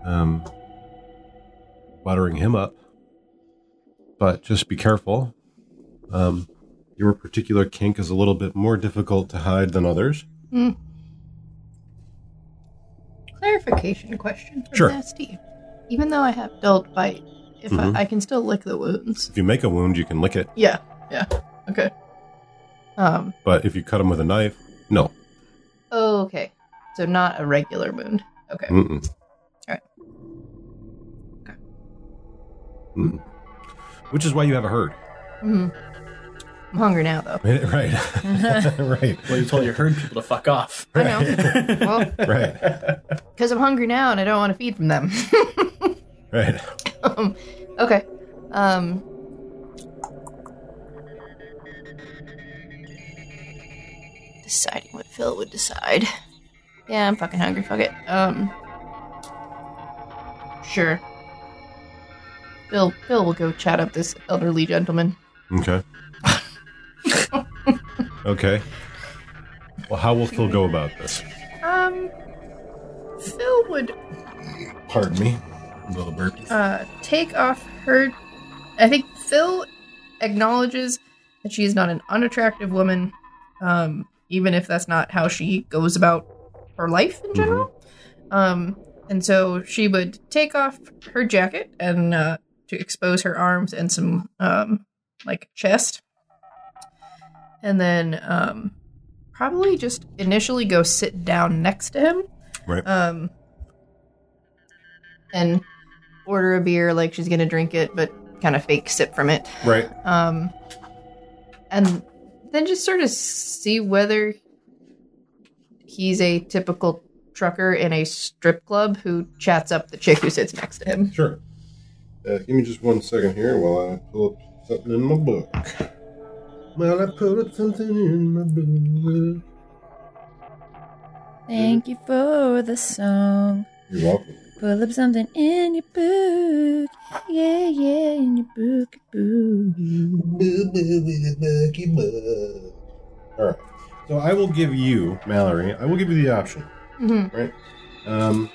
um, buttering him up, but just be careful. Um, your particular kink is a little bit more difficult to hide than others. Clarification question from Sure. Nasty. Even though I have dull bite, if Mhm. I, I can still lick the wounds. If you make a wound, you can lick it, Yeah, yeah. Okay. Um. but if you cut him with a knife, no. Oh, okay. So not a regular wound. Okay. Mm-mm. Alright. Okay. Mm. Which is why you have a herd. hmm I'm hungry now, though. right, right, Well, you told your herd people to fuck off. I know. well, right, because I'm hungry now and I don't want to feed from them. right. okay. Um. Deciding what Phil would decide. Yeah, I'm fucking hungry. Fuck it. Um. Sure. Phil. Phil will go chat up this elderly gentleman. Okay. okay. Well, how will Phil go about this? Um. Phil would Pardon me. Little burpees. uh, take off her. I think Phil acknowledges that she is not an unattractive woman, um, even if that's not how she goes about her life in general. Um, and so she would take off her jacket and uh, to expose her arms and some um, like chest, and then um, probably just initially go sit down next to him Right. um and order a beer like she's gonna drink it but kind of fake sip from it right. um and then just sort of see whether he's a typical trucker in a strip club who chats up the chick who sits next to him Sure. Uh, give me just one second here while I pull up something in my book. While I pull up something in my book. Thank you for the song. You're welcome. Pull up something in your book. Yeah, yeah, in your book. book. All right. So I will give you, Mallory. I will give you the option. Mhm. Right. Um,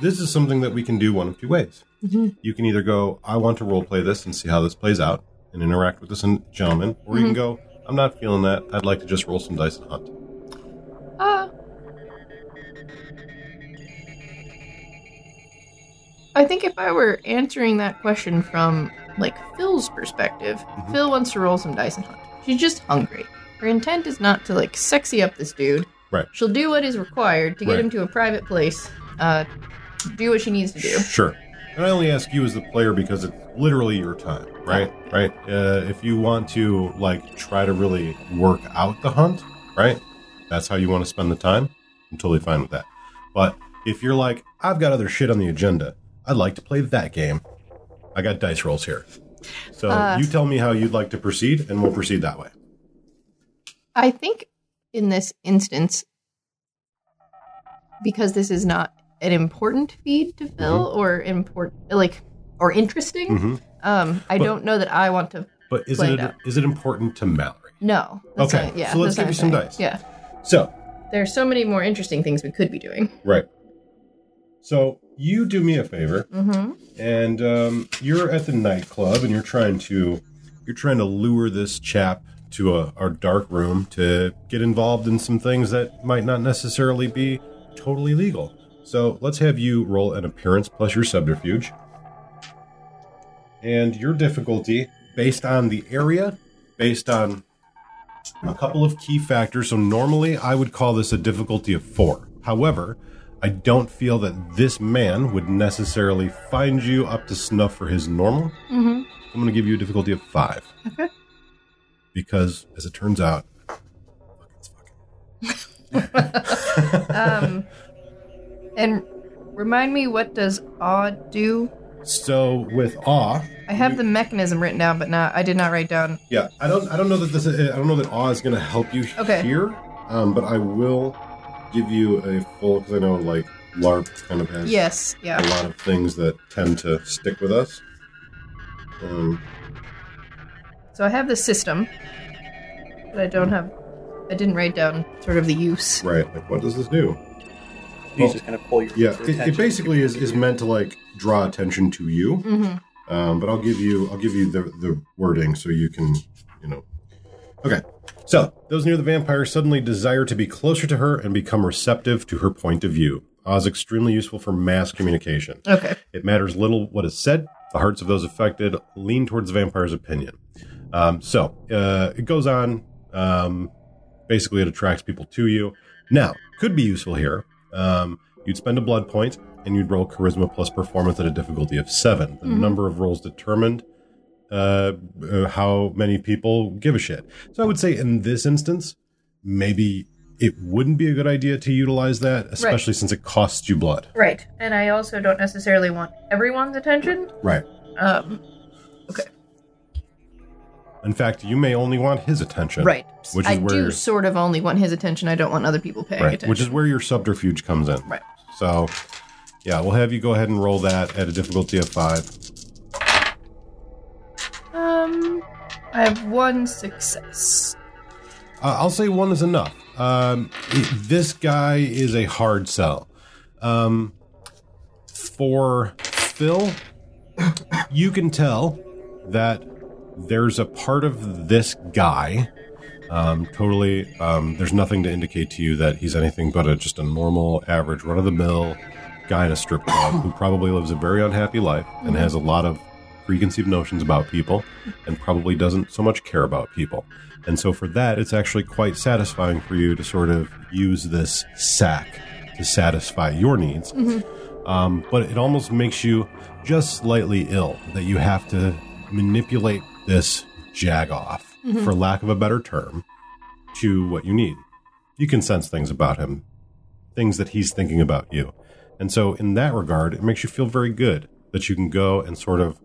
this is something that we can do one of two ways. Mhm. You can either go, I want to role play this and see how this plays out, and interact with this gentleman, or you can go, I'm not feeling that. I'd like to just roll some dice and hunt. uh I think if I were answering that question from like Phil's perspective, Mhm. Phil wants to roll some dice and hunt. She's just hungry. Her intent is not to like sexy up this dude. Right. She'll do what is required to get Right. him to a private place, uh, do what she needs to do. Sure. And I only ask you as the player because it's literally your time, right? Right. Uh, if you want to like try to really work out the hunt, right? That's how you want to spend the time. I'm totally fine with that. But if you're like, I've got other shit on the agenda, I'd like to play that game. I got dice rolls here. So Uh, you tell me how you'd like to proceed, and we'll proceed that way. I think in this instance, because this is not an important feed to Phil or important, like, or interesting, Mhm. um, I But- don't know that I want to. But is it it is it important to Mallory? No. that's Okay, not- yeah. so let's give you some dice. Yeah. So There's so many more interesting things we could be doing. right. So you do me a favor. Mm-hmm. and um, you're at the nightclub and you're trying to you're trying to lure this chap to a, a dark room to get involved in some things that might not necessarily be totally legal so let's have you roll an appearance plus your subterfuge and your difficulty based on the area based on a couple of key factors so normally i would call this a difficulty of four however I don't feel that this man would necessarily find you up to snuff for his normal. Mm-hmm. I'm going to give you a difficulty of five. Okay. Because, as it turns out, it's fucking. Um, and remind me, what does awe do? So with awe, I have the mechanism written down, but not. I did not write down. yeah, I don't, I don't know that this, is, I don't know that awe is going to help you Okay. here. Um, but I will give you a full because I know like LARP kind of has Yes. a Yeah. lot of things that tend to stick with us. Um, So I have the system, but I don't have. I didn't write down sort of the use. right, like what does this do? He's just gonna pull your Yeah, your it, it basically is, is meant to like draw attention to you. Mm-hmm. Um, but I'll give you I'll give you the the wording so you can you know. Okay, so those near the vampire suddenly desire to be closer to her and become receptive to her point of view. Awe's extremely useful for mass communication. Okay. It matters little what is said. The hearts of those affected lean towards the vampire's opinion. Um, so uh, it goes on. Um, basically, it attracts people to you. Now, could be useful here. Um, you'd spend a blood point and you'd roll charisma plus performance at a difficulty of seven. The Mhm. number of rolls determined uh, uh, how many people give a shit. So I would say in this instance, maybe it wouldn't be a good idea to utilize that, especially since it costs you blood. Right. And I also don't necessarily want everyone's attention. Right. Um. In fact, you may only want his attention. Right. Which is I where do sort of only want his attention. I don't want other people paying right, attention. which is where your subterfuge comes in. Right. So, yeah, we'll have you go ahead and roll that at a difficulty of five. Um, I have one success. Uh, I'll say one is enough. Um, it- this guy is a hard sell. Um, for Phil, you can tell that there's a part of this guy. Um, totally, um, there's nothing to indicate to you that he's anything but a, just a normal, average, run of the mill guy in a strip club who probably lives a very unhappy life and has a lot of preconceived notions about people and probably doesn't so much care about people. And so for that, it's actually quite satisfying for you to sort of use this sack to satisfy your needs. Um, but it almost makes you just slightly ill that you have to manipulate this jagoff, for lack of a better term, to what you need. You can sense things about him, things that he's thinking about you. And so, in that regard, it makes you feel very good that you can go and sort of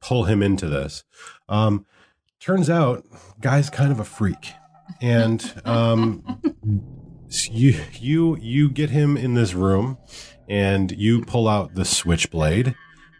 pull him into this. Um, turns out, guy's kind of a freak, and um, you you you get him in this room, and you pull out the switchblade,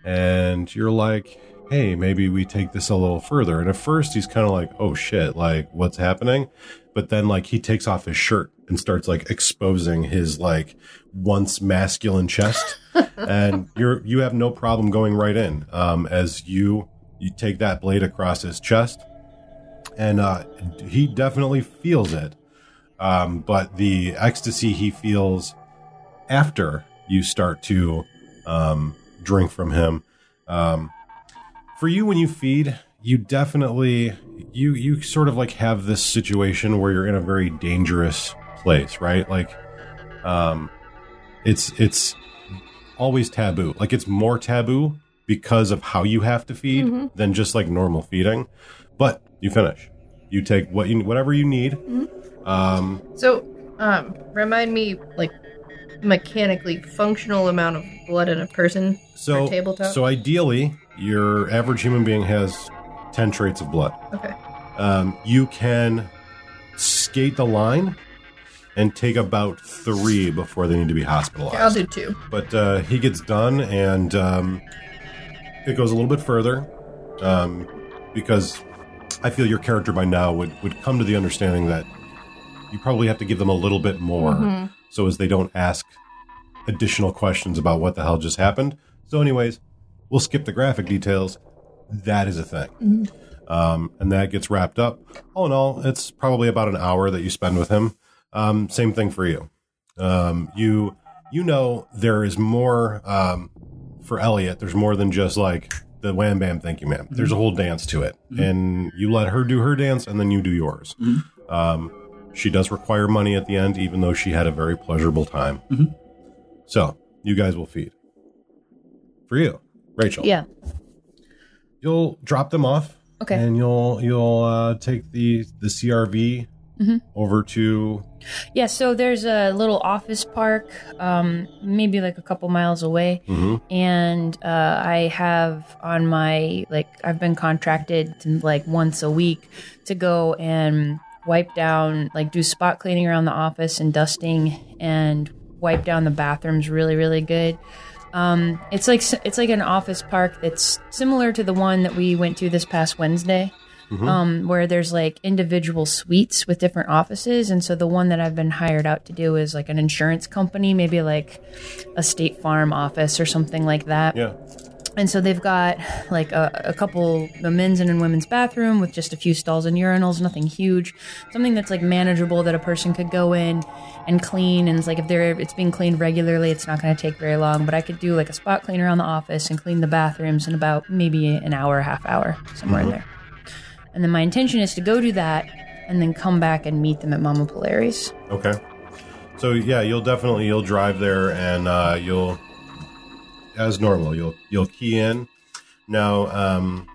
and you're like, "Hey, maybe we take this a little further." And at first, he's kind of like, "Oh shit, like what's happening?" But then, like, he takes off his shirt and starts like exposing his like once masculine chest, and you're you have no problem going right in um, as you you take that blade across his chest, and uh, he definitely feels it. Um, but the ecstasy he feels after you start to um, drink from him. Um, for you, when you feed, you definitely you you sort of like have this situation where you're in a very dangerous place, right? Like, um, it's it's always taboo. Like it's more taboo because of how you have to feed than just like normal feeding. But you finish. You take what you whatever you need. Um, So, um, remind me, like, mechanically functional amount of blood in a person so for tabletop. so ideally, your average human being has ten traits of blood. okay. Um, you can skate the line and take about three before they need to be hospitalized. I'll do two. but uh, he gets done and um, it goes a little bit further um, because i feel your character by now would, would come to the understanding that you probably have to give them a little bit more so as they don't ask additional questions about what the hell just happened. So anyways we'll skip the graphic details. That is a thing. Um, and that gets wrapped up. All in all it's probably about an hour that you spend with him. Um, same thing for you. Um, you you know there is more um, for Elliot. There's more than just like the wham bam thank you ma'am. There's a whole dance to it, and you let her do her dance, and then you do yours. She does require money at the end, even though she had a very pleasurable time. So you guys will feed for you, Rachel. Yeah. you'll drop them off. Okay. and you'll you'll uh, take the the CRV Mm-hmm. over to Yeah, so there's a little office park, um, maybe like a couple miles away, Mhm. and uh, I have on my like I've been contracted to like once a week to go and wipe down, like do spot cleaning around the office and dusting, and wipe down the bathrooms really really good. Um, it's like it's like an office park that's similar to the one that we went to this past Wednesday um, where there's like individual suites with different offices. And so the one that I've been hired out to do is like an insurance company, maybe like a State Farm office or something like that. yeah. And so they've got like a, a couple, a men's and a women's bathroom with just a few stalls and urinals, nothing huge, something that's like manageable that a person could go in and clean. And it's like if they're it's being cleaned regularly, it's not going to take very long. But I could do like a spot clean around the office and clean the bathrooms in about maybe an hour, half hour, somewhere in there. And then my intention is to go do that and then come back and meet them at Mama Polari's. Okay. So yeah, you'll definitely you'll drive there and uh, you'll, as normal, you'll you'll key in. Now, um,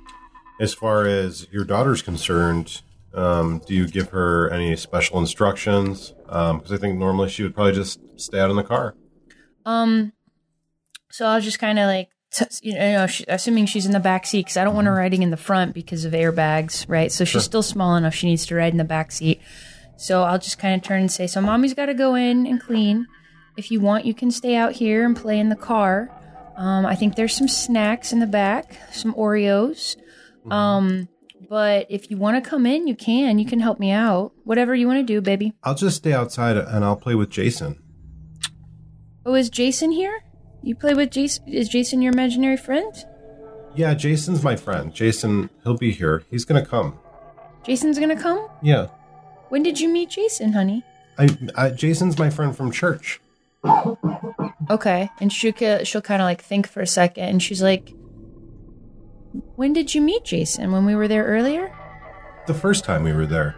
as far as your daughter's concerned, um, do you give her any special instructions? Because I think normally she would probably just stay out in the car. Um, so I'll just kind of like, t- you know, she, assuming she's in the back seat because I don't want her riding in the front because of airbags, right? So she's Sure. still small enough; she needs to ride in the back seat. So I'll just kind of turn and say, "So mommy's got to go in and clean. If you want, you can stay out here and play in the car. Um, I think there's some snacks in the back, some Oreos. Um, but if you want to come in, you can. You can help me out. Whatever you want to do, baby. I'll just stay outside and I'll play with Jason. Oh, is Jason here? You play with Jason? Is Jason your imaginary friend? Yeah, Jason's my friend. Jason, he'll be here. He's gonna come. Jason's gonna come? Yeah, When did you meet Jason, honey? I, I Jason's my friend from church. Okay. And she ca- she'll kind of like think for a second, and she's like, "When did you meet Jason? When we were there earlier?" The first time we were there.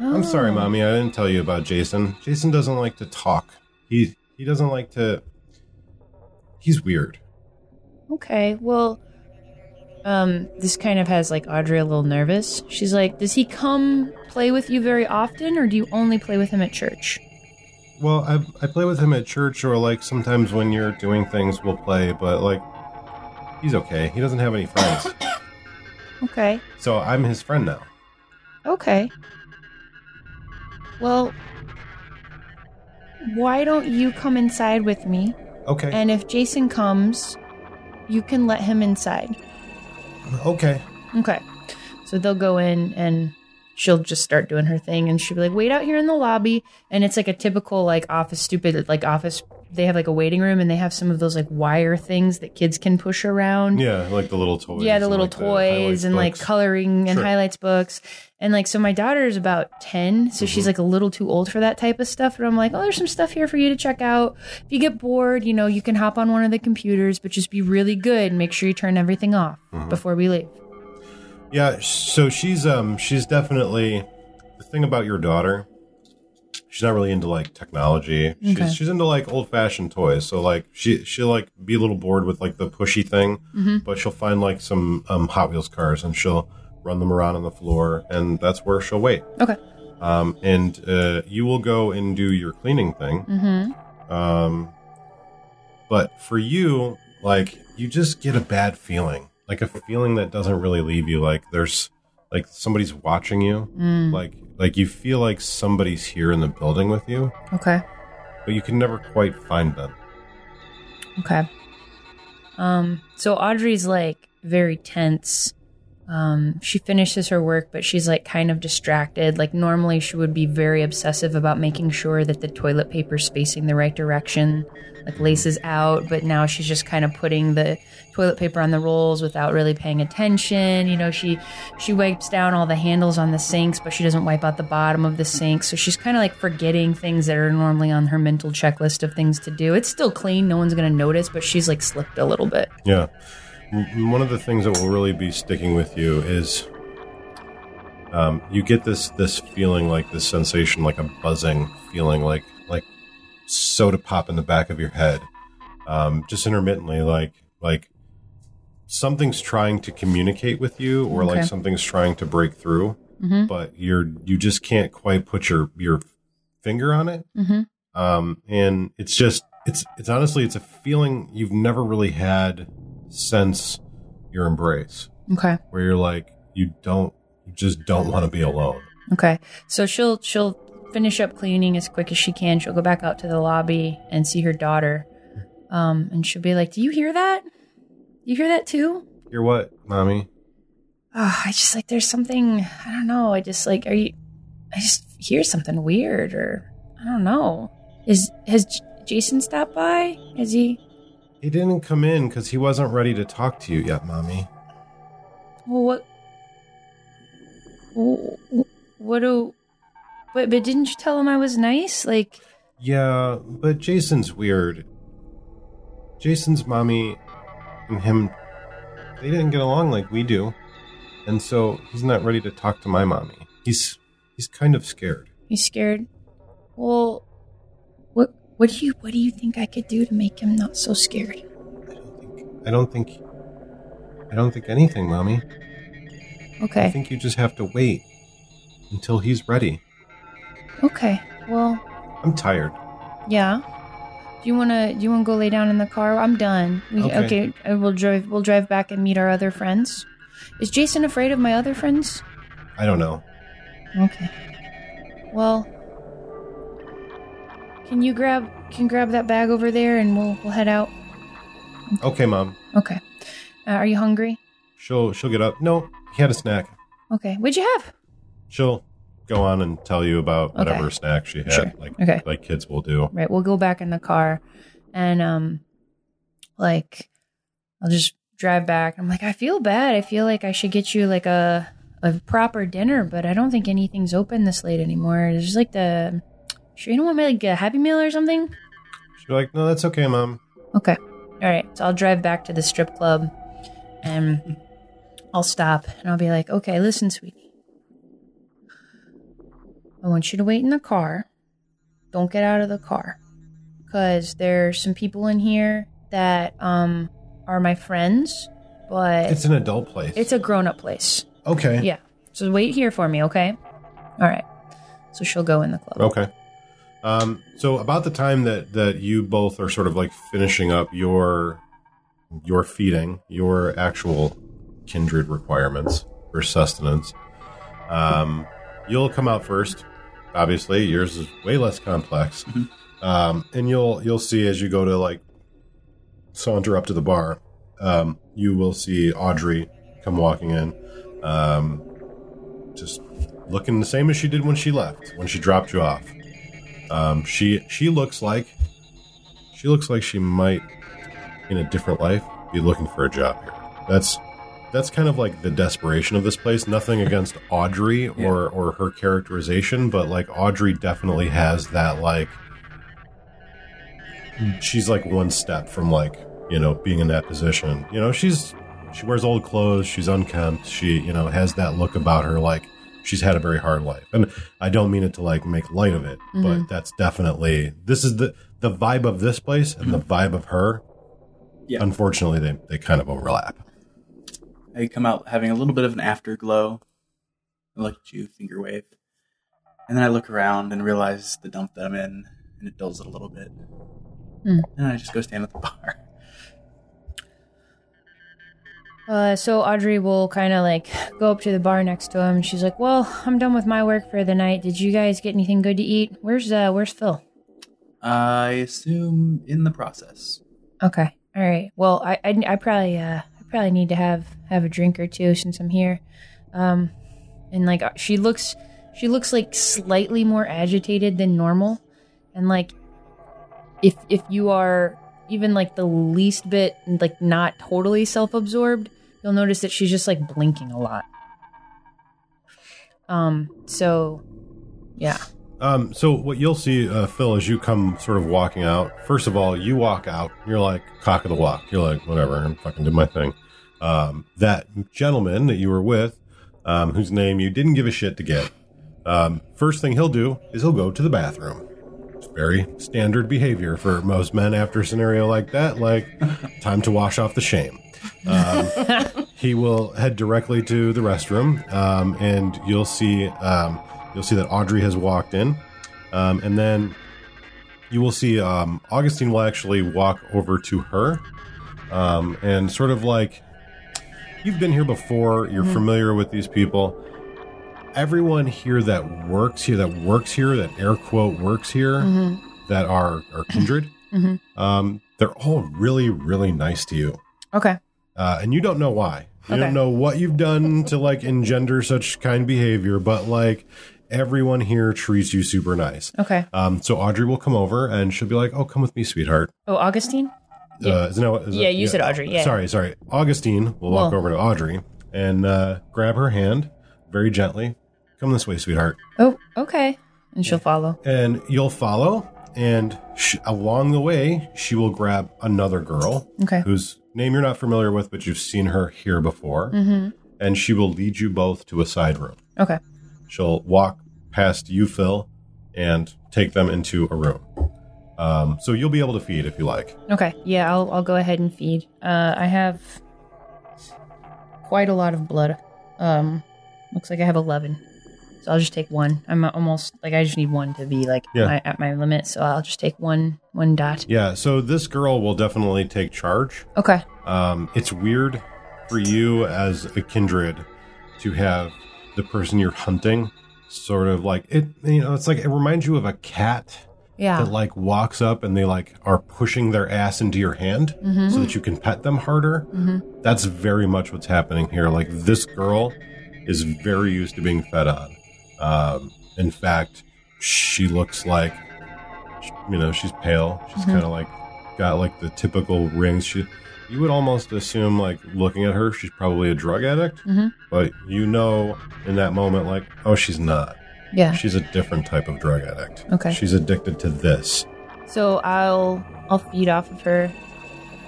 I'm sorry, Oh. mommy. I didn't tell you about Jason. Jason doesn't like to talk. He he doesn't like to. He's weird. Okay. Well, um, this kind of has like Audrey a little nervous. She's like, "Does he come play with you very often, or do you only play with him at church?" Well, I I play with him at church, or like sometimes when you're doing things, we'll play. But like, he's okay. He doesn't have any friends, Okay. so I'm his friend now. Okay. Well, why don't you come inside with me? Okay. And if Jason comes, you can let him inside. okay. Okay. So they'll go in and she'll just start doing her thing and she'll be like, wait out here in the lobby. And it's like a typical like office stupid like office they have like a waiting room and they have some of those like wire things that kids can push around. Yeah, like the little toys. Yeah, the little like, toys highlights and like coloring and Sure. highlights books. And like, so my daughter is about 10, so Mm-hmm. she's like a little too old for that type of stuff. But I'm like, oh, there's some stuff here for you to check out. If you get bored, you know, you can hop on one of the computers, but just be really good and make sure you turn everything off Mm-hmm. before we leave. Yeah, so she's um she's definitely the thing about your daughter. She's not really into like technology. She's she's into like old fashioned toys. So like she she'll like be a little bored with like the pushy thing, Mm-hmm. but she'll find like some um, Hot Wheels cars and she'll run them around on the floor, and that's where she'll wait. Okay. Um, and uh, you will go and do your cleaning thing. Mm-hmm. Um, but for you, like you just get a bad feeling, like a feeling that doesn't really leave you. Like there's like somebody's watching you. Mm. Like like you feel like somebody's here in the building with you, Okay. but you can never quite find them. Okay. Um, so Audrey's like very tense. Um, she finishes her work, but she's like kind of distracted. Like normally she would be very obsessive about making sure that the toilet paper's facing the right direction, like laces out, but now she's just kind of putting the toilet paper on the rolls without really paying attention. You know, she she wipes down all the handles on the sinks, but she doesn't wipe out the bottom of the sink. So she's kind of like forgetting things that are normally on her mental checklist of things to do. It's still clean, no one's to notice, but she's like slipped a little bit. Yeah. One of the things that will really be sticking with you is um, you get this this feeling like this sensation like a buzzing feeling like like soda pop in the back of your head um, just intermittently like like something's trying to communicate with you or like something's trying to break through Mhm. but you're you just can't quite put your your finger on it Mm-hmm. um, and it's just it's it's honestly it's a feeling you've never really had since your embrace Okay. where you're like you don't you just don't want to be alone Okay. So she'll she'll finish up cleaning as quick as she can. She'll go back out to the lobby and see her daughter. Um, and she'll be like, "Do you hear that? You hear that too?" you're what mommy Oh, I just like there's something I don't know. I just like are you? I just hear something weird, or I don't know. Is has J- Jason stopped by? Is he? He didn't come in because he wasn't ready to talk to you yet mommy Well, what? What do? But but didn't you tell him I was nice? Like yeah but jason's weird jason's mommy and him they didn't get along like we do and so he's not ready to talk to my mommy he's he's kind of scared he's scared. Well, what do you what do you think I could do to make him not so scared? I don't think I don't think I don't think anything, mommy. Okay. I think you just have to wait until he's ready. Okay. Well, I'm tired. yeah. Do you wanna do you wanna go lay down in the car? I'm done. We, Okay. okay. We'll drive. We'll drive back and meet our other friends. Is Jason afraid of my other friends? I don't know. Okay. Well, can you grab can grab that bag over there and we'll we'll head out. Okay, mom. Okay. Uh, are you hungry? She'll she'll get up. No, he had a snack. Okay. What'd you have? She'll go on and tell you about whatever Okay. snack she had, Sure. like Okay. like kids will do. Right. We'll go back in the car, and um, like, I'll just drive back. I'm like, I feel bad. I feel like I should get you like a a proper dinner, but I don't think anything's open this late anymore. It's just like the. Sure, you don't want me like a Happy Meal or something? She's like, no, that's okay, mom. Okay. All right. So I'll drive back to the strip club and I'll stop and I'll be like, okay, listen, sweetie. I want you to wait in the car. Don't get out of the car. Because there's some people in here that um are my friends, but It's an adult place. it's a grown up place. okay. Yeah. So wait here for me, okay? All right. So she'll go in the club. Okay. Um, so about the time that that you both are sort of like finishing up your your feeding, your actual kindred requirements for sustenance, um, you'll come out first. Obviously, yours is way less complex, um, and you'll you'll see as you go to like saunter up to the bar, um, you will see Audrey come walking in, um, just looking the same as she did when she left, when she dropped you off. Um, she she looks like she looks like she might, in a different life, be looking for a job here. That's that's kind of like the desperation of this place. Nothing against Audrey or or her characterization, but like Audrey definitely has that like she's like one step from like you know being in that position. You know she's she wears old clothes, she's unkempt, she you know has that look about her like she's had a very hard life. And I don't mean it to like make light of it, but that's definitely this is the the vibe of this place and the vibe of her. Yeah. Unfortunately, they they kind of overlap. I come out having a little bit of an afterglow. I look at you, finger wave. And then I look around and realize the dump that I'm in, and it dulls it a little bit. Hmm. And I just go stand at the bar. Uh, so Audrey will kind of like go up to the bar next to him. She's like, "Well, I'm done with my work for the night. Did you guys get anything good to eat? Where's uh, where's Phil?" I assume in the process. Okay, all right. Well, I I, I probably uh I probably need to have have a drink or two since I'm here. Um, and like she looks she looks like slightly more agitated than normal, and like if if you are even like the least bit like not totally self-absorbed you'll notice that she's just like blinking a lot um so yeah Um, so what you'll see, uh, Phil, as you come sort of walking out. First of all, you walk out. You're like cock of the walk. You're like whatever. I'm fucking did my thing. Um, that gentleman that you were with, um, whose name you didn't give a shit to get. Um, first thing he'll do is he'll go to the bathroom. Very standard behavior for most men after a scenario like that. Like time to wash off the shame. Um, he will head directly to the restroom, um, and you'll see um, you'll see that Audrey has walked in, um, and then you will see um, Augustine will actually walk over to her, um, and sort of like you've been here before, you're familiar with these people. Everyone here that works here, that works here, that air quote works here, that are are kindred, Mhm. um, they're all really, really nice to you okay uh, and you don't know why. You Okay. don't know what you've done to like engender such kind behavior, but like everyone here treats you super nice. okay Um, so Audrey will come over and she'll be like, "Oh, come with me, sweetheart." oh augustine Uh, isn't that what, is Yeah, it- you said Audrey, yeah. Sorry, sorry. Augustine will walk Well- over to Audrey and uh, grab her hand very gently. Come this way, sweetheart. oh okay and she'll follow And you'll follow. And sh- along the way, she will grab another girl okay whose name you're not familiar with, but you've seen her here before. mm-hmm and she will lead you both to a side room. okay She'll walk past you, Phil, and take them into a room. Um, so you'll be able to feed if you like. Okay, yeah, I'll I'll go ahead and feed. Uh, I have quite a lot of blood. Um, looks like I have 11. So I'll just take one. I'm almost like I just need one to be like Yeah. my, at my limit. So I'll just take one one dot. Yeah, so this girl will definitely take charge. Okay. Um, it's weird for you as a kindred to have the person you're hunting sort of like it. You know, it's like it reminds you of a cat Yeah. that like walks up and they like are pushing their ass into your hand Mm-hmm. so that you can pet them harder. That's very much what's happening here. Like this girl is very used to being fed on. Um, in fact, she looks like you know she's pale. She's Mm-hmm. kind of like got like the typical rings. She you would almost assume like looking at her she's probably a drug addict, Mhm. but you know in that moment like oh she's not. yeah. She's a different type of drug addict. Okay. She's addicted to this. So I'll I'll feed off of her.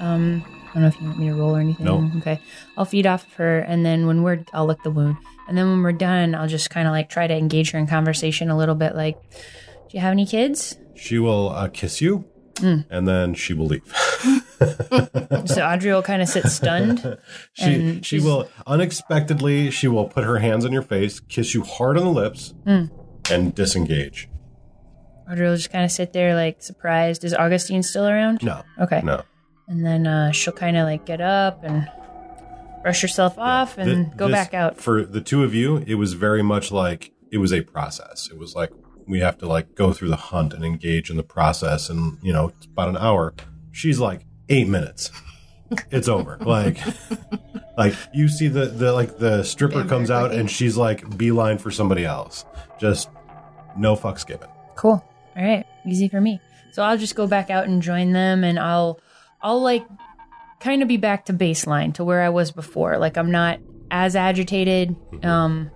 Um, I don't know if you want me to roll or anything. No. Okay. I'll feed off of her, and then when we're, I'll lick the wound, and then when we're done, I'll just kind of like try to engage her in conversation a little bit. Like, do you have any kids? She will uh, kiss you, Mm. and then she will leave. So Audrey will kind of sit stunned. she she will unexpectedly she will put her hands on your face, kiss you hard on the lips, Mm. and disengage. Audrey will just kind of sit there like surprised. Is Augustine still around? No, Okay. no. And then uh, she'll kind of like get up and brush herself off and Th- go this- back out. For the two of you, it was very much like it was a process. It was like we have to like go through the hunt and engage in the process, and you know, it's about an hour. She's like eight minutes. It's over. like, like you see the the like the stripper Vampire comes out and she's like beeline for somebody else. Just no fucks given. Cool. All right. Easy for me. So I'll just go back out and join them and I'll I'll like kind of be back to baseline to where I was before. Like I'm not as agitated um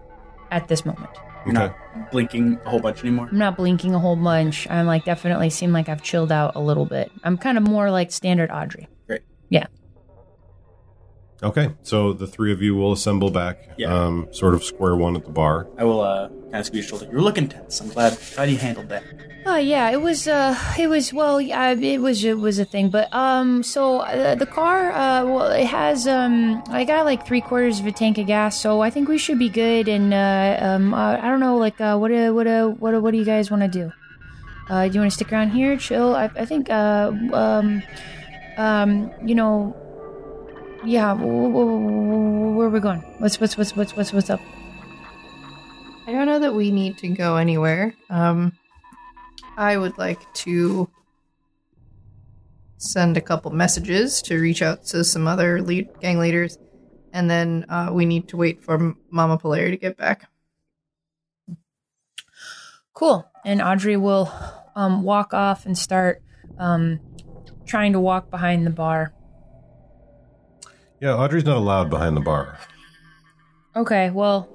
at this moment. You're not blinking a whole bunch anymore. I'm not blinking a whole bunch. I'm like definitely seem like I've chilled out a little bit. I'm kind of more like standard Audrey. Great. Yeah. Okay, so the three of you will assemble back, Yeah. um, sort of square one at the bar. I will uh, kind of squeeze your shoulder. You're looking tense. I'm glad. Glad you handled that. Oh yeah, it was. Uh, it was. Well, yeah, it was. It was a thing. But um, so uh, the car. Uh, well, it has. Um, I got like three quarters of a tank of gas, so I think we should be good. And uh, um, uh, I don't know, like, uh, what, uh, what, uh, what, uh, what do you guys want to do? Uh, do you want to stick around here, chill? I, I think. Uh, um, um, you know. Yeah. wh- wh- wh- Where are we going? What's what's what's what's what's what's up? I don't know that we need to go anywhere. Um, I would like to send a couple messages to reach out to some other lead gang leaders, and then uh, we need to wait for Mama Polari to get back. Cool. And Audrey will um, walk off and start um, trying to walk behind the bar. Yeah, Audrey's not allowed behind the bar. Okay, well,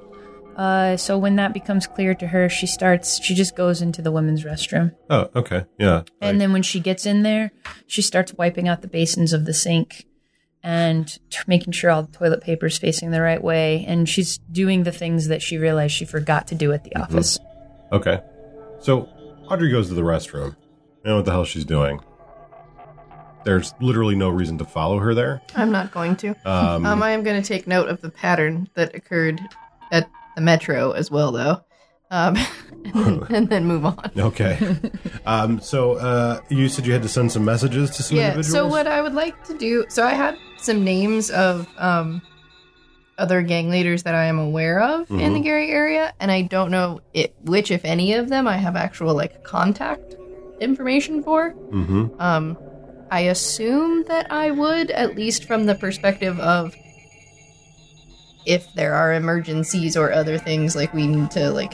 uh, so when that becomes clear to her, she starts, she just goes into the women's restroom. Oh, okay, yeah. And then when she gets in there, she starts wiping out the basins of the sink and t- making sure all the toilet paper is facing the right way. And she's doing the things that she realized she forgot to do at the office. Okay. So Audrey goes to the restroom. You know what the hell she's doing. There's literally no reason to follow her there. I'm not going to. Um, Um, I am going to take note of the pattern that occurred at the metro as well, though, um, and, then, and then move on. okay. um, so uh, you said you had to send some messages to some individuals? yeah individuals. so what i would like to do so i had some names of um other gang leaders that i am aware of in the Mhm. gary area and i don't know it, which if any of them i have actual like contact information for Mm-hmm. um i assume that i would at least from the perspective of if there are emergencies or other things like we need to like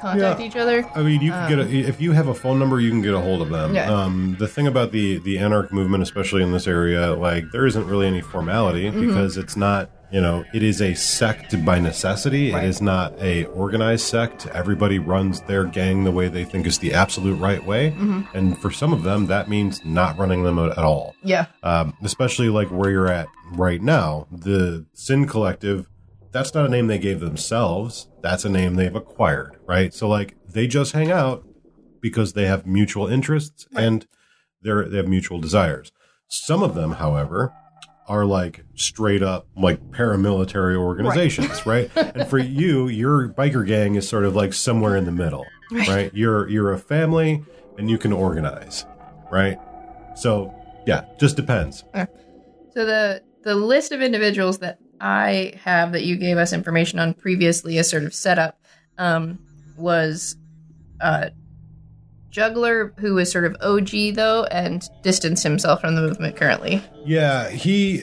contact Yeah. each other I mean, you can get a, Um, if you have a phone number, you can get a hold of them. Yeah. Um, the thing about the the anarch movement, especially in this area, like there isn't really any formality Mm-hmm. because it's not. You know, it is a sect by necessity. Right. It is not a organized sect. Everybody runs their gang the way they think is the absolute right way, Mm-hmm. and for some of them, that means not running them at all. yeah um, especially like where you're at right now. The Sin Collective, that's not a name they gave themselves. That's a name they've acquired, right? So like they just hang out because they have mutual interests and they're they have mutual desires. Some of them, however, are like straight up like paramilitary organizations, right? and for you, your biker gang is sort of like somewhere in the middle, right? You're you're a family and you can organize, right? So yeah, just depends. So the the list of individuals that I have that you gave us information on previously as sort of setup um, was uh, Juggler, who is sort of OG though, and distanced himself from the movement currently. Yeah, he.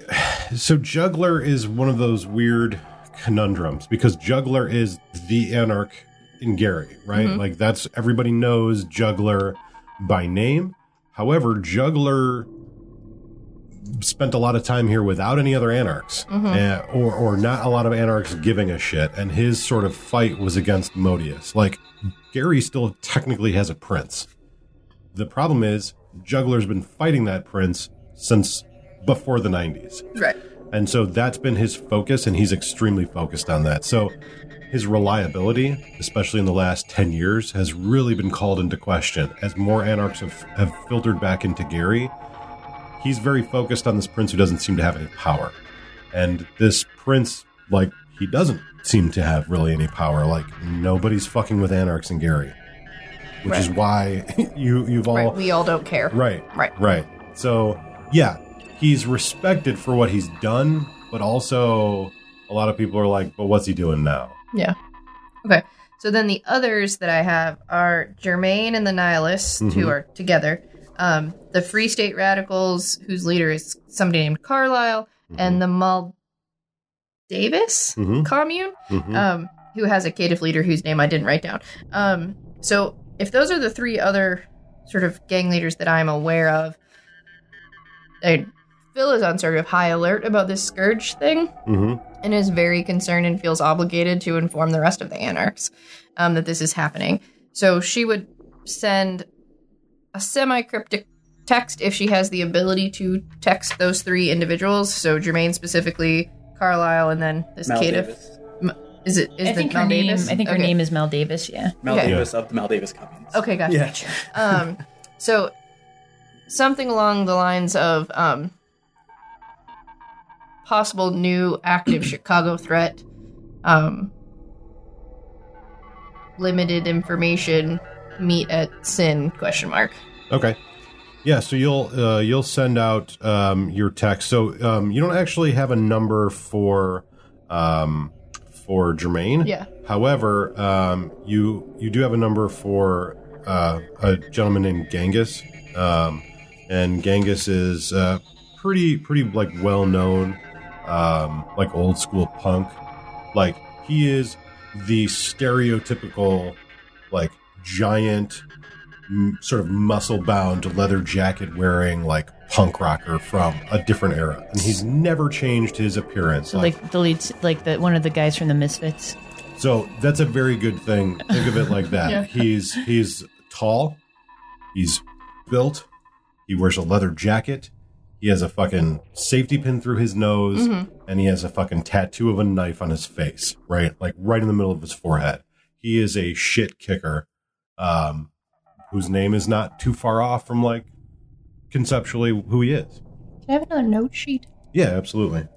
So Juggler is one of those weird conundrums because Juggler is the Anarch in Gary, right? Mhm. Like that's everybody knows Juggler by name. However, Juggler spent a lot of time here without any other Anarchs, uh, or or not a lot of Anarchs giving a shit, and his sort of fight was against Modius. Like Gary still technically has a prince. The problem is Juggler's been fighting that prince since before the 90s. Right. And so that's been his focus, and he's extremely focused on that. So his reliability, especially in the last 10 years, has really been called into question as more anarchs have, have filtered back into Gary. He's very focused on this prince who doesn't seem to have any power. And this prince, like, he doesn't seem to have really any power. Like, nobody's fucking with anarchs and Gary. Which is why you, you've all. right. We all don't care. Right. Right. Right. So, yeah, he's respected for what he's done, but also a lot of people are like, but what's he doing now? Yeah. Okay. So then the others that I have are Jermaine and the Nihilists, Mhm. who are together. Um, the Free State Radicals, whose leader is somebody named Carlisle, and the Mal Davis Mhm. commune, Mhm. um, who has a caitiff leader whose name I didn't write down. Um, so if those are the three other sort of gang leaders that I'm aware of, I, Phil is on sort of high alert about this scourge thing Mhm. and is very concerned and feels obligated to inform the rest of the anarchs um, that this is happening. So she would send a semi cryptic text if she has the ability to text those three individuals. So Jermaine specifically, Carlisle, and then this Mal caitiff. Davis. Is it? Is I it think her Mal name. I think her Okay. name is Mel Davis. Yeah. Mal Okay. Davis of the Mel Davis Communes. Okay, gotcha. Yeah. um, so something along the lines of um, possible new active Chicago threat, um, limited information, meet at sin question mark. Okay. Yeah, so you'll uh, you'll send out um, your text. So um, you don't actually have a number for um, for Jermaine. Yeah. However, um, you you do have a number for uh, a gentleman named Genghis, um, and Genghis is uh, pretty pretty like well known, um, like old school punk. Like he is the stereotypical like giant, m- sort of muscle bound, leather jacket wearing like punk rocker from a different era, and he's never changed his appearance. So like the lead, like the one of the guys from the Misfits. So that's a very good thing. Think of it like that. Yeah. He's he's tall, he's built, he wears a leather jacket, he has a fucking safety pin through his nose, and he has a fucking tattoo of a knife on his face, right? Like right in the middle of his forehead. He is a shit kicker, um, whose name is not too far off from like conceptually who he is. Can I have another note sheet? Yeah, absolutely.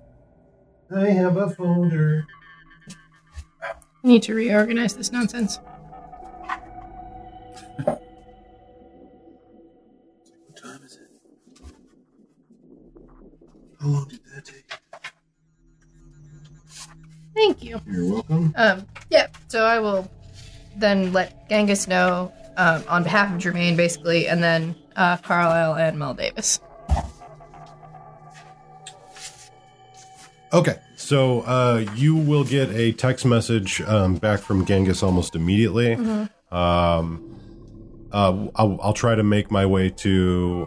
I have a folder. I need to reorganize this nonsense. What time is it? How long did that take? Thank you. You're welcome. Um, yeah, so I will then let Genghis know um, on behalf of Jermaine, basically, and then uh, Carlisle and Mel Davis. Okay, so uh, you will get a text message um, back from Genghis almost immediately. Um, uh, I'll, I'll try to make my way to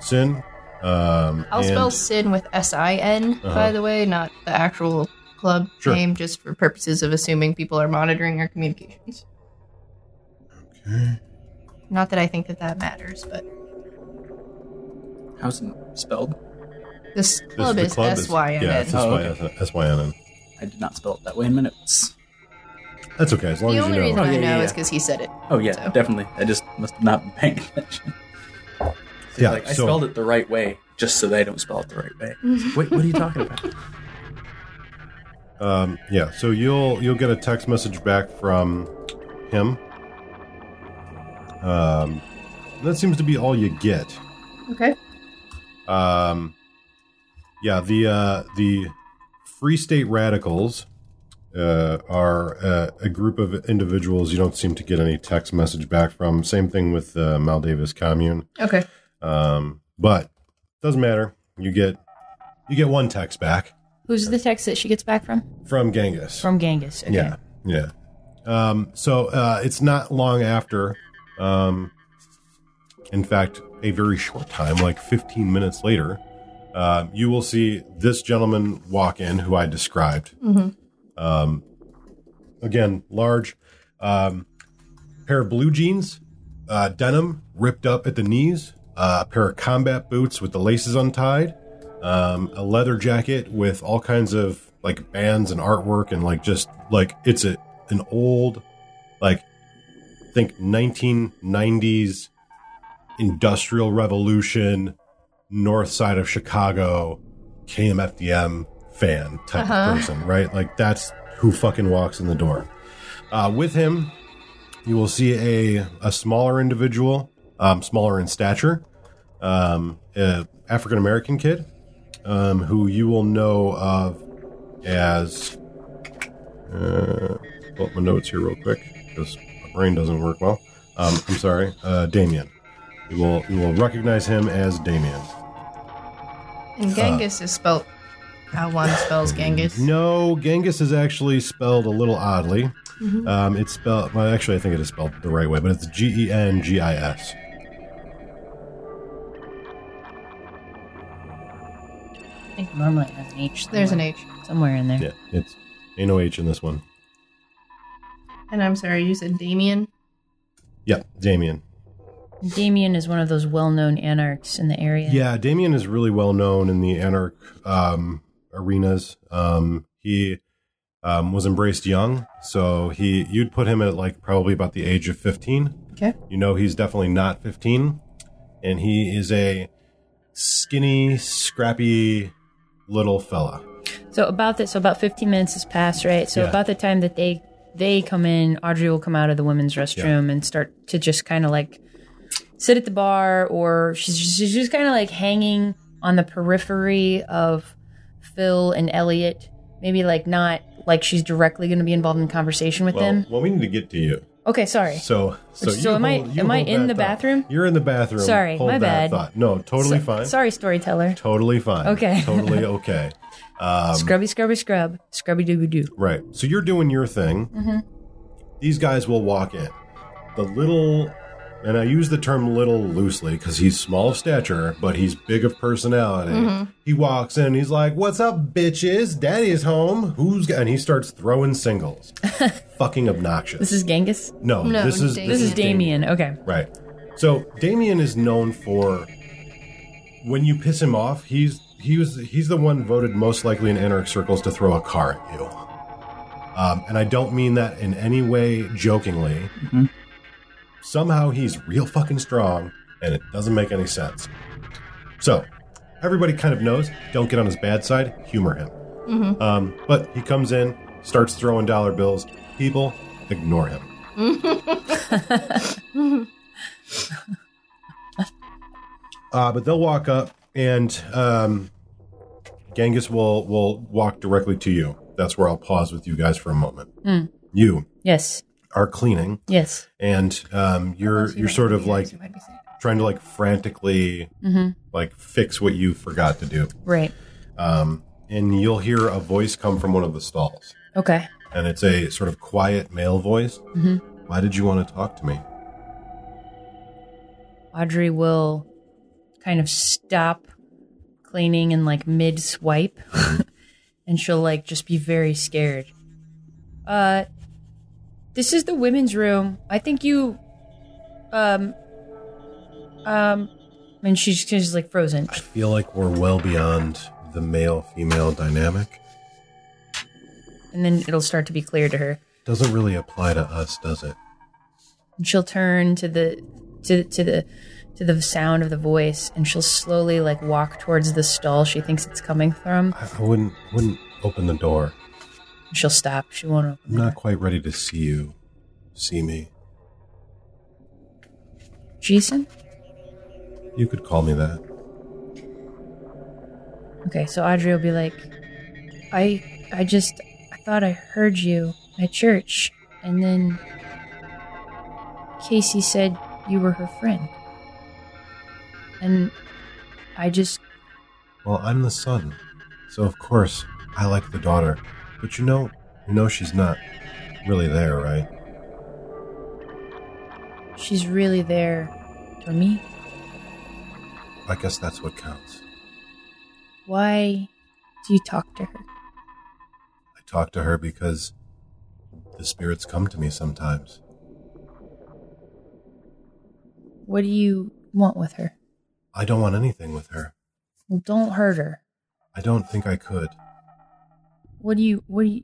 Sin. Um, I'll and- spell Sin with S I N, by Uh-huh. the way, not the actual club Sure. name, just for purposes of assuming people are monitoring our communications. Not that I think that that matters, but How's it spelled? this this- club the is club S Y N Yeah, it's Oh, S-Y-N-N. I did not spell it that way in my notes. That's okay, as long The as you know. The only reason Oh, I yeah, know yeah, is because he said it. Oh yeah, So- definitely. I just must have not been paying attention. See, Yeah, like I spelled it the right way just so that I don't spell it the right way. Wait, what are you talking about? Um, yeah, so you'll you'll get a text message back from him. Um, that seems to be all you get. Okay. Um, yeah, the uh, the Free State Radicals uh, are uh, a group of individuals you don't seem to get any text message back from. Same thing with the Maldavis Commune. Okay. Um, but doesn't matter. You get you get one text back Who's the text that she gets back from? from Genghis. From Genghis. Okay. Yeah, yeah. Um, so uh, it's not long after. Um, in fact, a very short time, like 15 minutes later, uh, you will see this gentleman walk in, who I described. Um, again, large, um, pair of blue jeans, uh, denim ripped up at the knees, uh, a pair of combat boots with the laces untied, um, a leather jacket with all kinds of like bands and artwork and like just like it's a an old like think 1990s industrial revolution north side of chicago kmfdm fan type of person right? Like that's who fucking walks in the door. Uh, with him you will see a a smaller individual um, smaller in stature um, a african american kid um, who you will know of as uh, pull up my notes here real quick because brain doesn't work well. Um, I'm sorry, uh, Damien. You will you will recognize him as Damien. And Genghis is spelled how one spells Genghis. No, Genghis is actually spelled a little oddly. Um, it's spelled well. Actually, I think it is spelled the right way, but it's G E N G I S. I think normally it has an H. There's an H. somewhere in there. Yeah, it's ain't no H in this one. And I'm sorry, you said Damien? Yeah, Damien. Damien is one of those well-known anarchs in the area. Yeah, Damien is really well known in the anarch um, arenas. Um, he um, was embraced young, so he you'd put him at like probably about the age of fifteen. Okay. You know, he's definitely not fifteen, and he is a skinny, scrappy little fella. So about that, so about 15 minutes has passed, right? So Yeah. about the time that they they come in, Audrey will come out of the women's restroom and start to just kind of like sit at the bar, or she's she's just kind of like hanging on the periphery of Phil and Elliot. Maybe like not like she's directly going to be involved in conversation with Well, them. well, we need to get to you. Okay, sorry. So, so, So am I- hold- you am I in the thought. bathroom? You're in the bathroom. Sorry, Hold my bad. Thought. No, totally So- fine. Sorry, storyteller. Totally fine. Okay. Totally okay. Um, scrubby, scrubby, scrub, scrubby doo doo. Right. So you're doing your thing. Mm-hmm. These guys will walk in. The little, and I use the term little loosely because he's small of stature, but he's big of personality. Mm-hmm. He walks in. He's like, "What's up, bitches? Daddy's home. Who's?" g-" And he starts throwing singles. Fucking obnoxious. This is Genghis. no, No, this is Damien. This is Damien. Okay. Right. So Damien is known for when you piss him off, he's he was he's the one voted most likely in anarch circles to throw a car at you. Um, and I don't mean that in any way jokingly. Somehow he's real fucking strong, and it doesn't make any sense. So everybody kind of knows. Don't get on his bad side. Humor him. Um, but he comes in, starts throwing dollar bills. People ignore him. Uh, but they'll walk up, and um, Genghis will will walk directly to you. That's where I'll pause with you guys for a moment. You Yes. are cleaning, Yes. and um, you're you're sort of like trying to like frantically like fix what you forgot to do. Right. Um, and you'll hear a voice come from one of the stalls, Okay. and it's a sort of quiet male voice. Why did you want to talk to me? Audrey will kind of stop cleaning in like mid swipe and she'll like just be very scared. Uh this is the women's room. I think you um um and she's just like frozen. I feel like we're well beyond the male female dynamic. And then it'll start to be clear to her. Doesn't really apply to us, does it? And she'll turn to the to to the to the sound of the voice, and she'll slowly like walk towards the stall she thinks it's coming from. I, I wouldn't wouldn't open the door. She'll stop. She won't open. I'm not quite ready to see you. See me. Jason? You could call me that. Okay, so Audrey will be like, I I just I thought I heard you at church, and then Casey said you were her friend. And I just Well, I'm the son, so of course I like the daughter. But you know, you know she's not really there, right? she's really there for me. I guess that's what counts. Why do you talk to her? I talk to her because the spirits come to me sometimes. What do you want with her? I don't want anything with her. Well, don't hurt her. I don't think I could. What do you what do you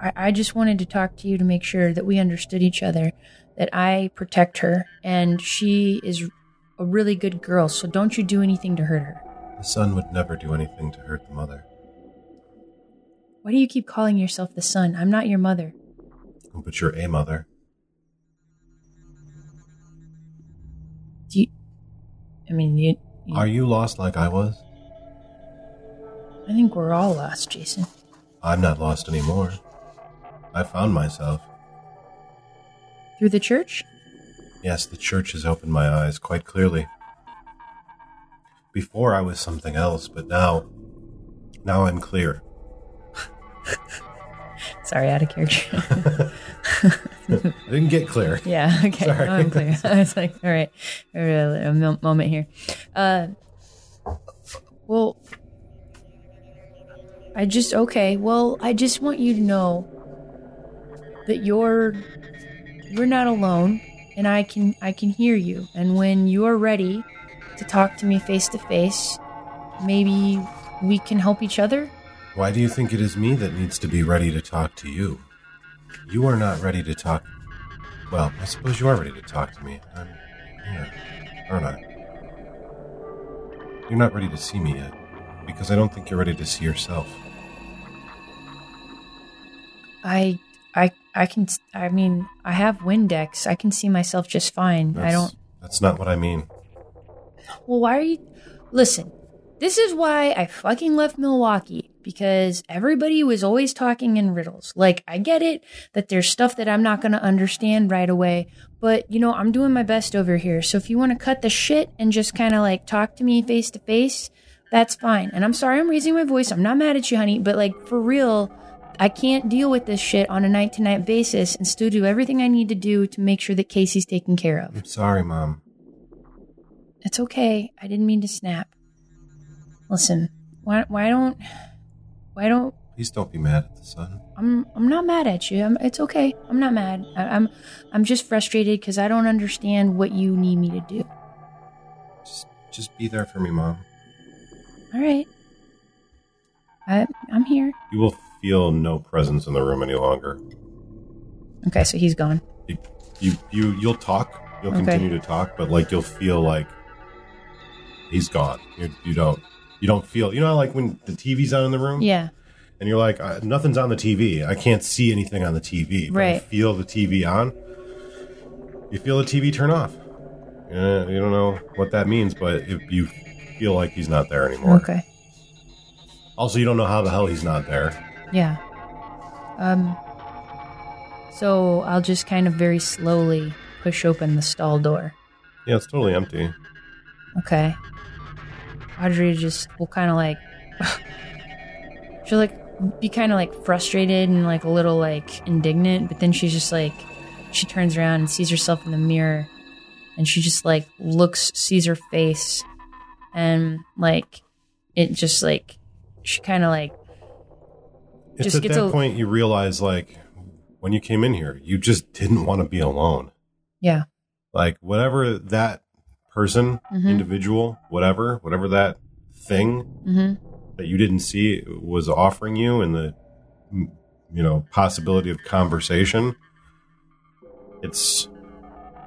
I, I just wanted to talk to you to make sure that we understood each other, that I protect her and she is a really good girl, so don't you do anything to hurt her. The son would never do anything to hurt the mother. Why do you keep calling yourself the son? I'm not your mother. But you're a mother. I mean you, you Are you lost like I was? I think we're all lost, Jason. I'm not lost anymore. I found myself. Through the church? Yes, the church has opened my eyes quite clearly. Before I was something else, but now, now I'm clear. Sorry, out of character. I didn't get clear. Yeah. Okay. Sorry. I'm clear. I was like, all right, a mo- moment here. Uh, well, I just okay. Well, I just want you to know that you're you're not alone, and I can I can hear you. And when you're ready to talk to me face to face, maybe we can help each other. Why do you think it is me that needs to be ready to talk to you? You are not ready to talk. Well, I suppose you are ready to talk to me. I'm here, aren't I? You're not ready to see me yet, because I don't think you're ready to see yourself. I I I can I mean I have Windex. I can see myself just fine. I don't That's not what I mean. Well, why are you Listen. This is why I fucking left Milwaukee because everybody was always talking in riddles. Like I get it that there's stuff that I'm not going to understand right away, but you know, I'm doing my best over here. So if you want to cut the shit and just kind of like talk to me face to face, that's fine. And I'm sorry I'm raising my voice. I'm not mad at you, honey, but like for real, I can't deal with this shit on a night to night basis and still do everything I need to do to make sure that Casey's taken care of. I'm sorry, Mom. It's okay. I didn't mean to snap. Listen, why why don't why don't Please don't be mad at the son. I'm I'm not mad at you. I'm, it's okay. I'm not mad. I, I'm I'm just frustrated because I don't understand what you need me to do. Just, just be there for me, Mom. All right. I I'm here. You will feel no presence in the room any longer. Okay, so he's gone. You, you, you you'll talk. You'll Okay. continue to talk, but like you'll feel like he's gone. You, you don't. You don't feel. You know, like when the TV's on in the room, Yeah. and you're like, uh, nothing's on the TV. I can't see anything on the TV. I Right. feel the TV on. You feel the TV turn off. Yeah, you don't know what that means, but if you feel like he's not there anymore. Okay. Also, you don't know how the hell he's not there. Yeah. Um. So I'll just kind of very slowly push open the stall door. Yeah, it's totally empty. Okay. Audrey just will kind of like she'll like be kind of like frustrated and like a little like indignant, but then she's just like she turns around and sees herself in the mirror and she just like looks sees her face and like it just like she kind of like It's Just at that a- point you realize, like, when you came in here, you just didn't want to be alone. yeah Like, whatever that person, Mhm. individual, whatever, whatever that thing mhm that you didn't see was offering you and the, you know, possibility of conversation, it's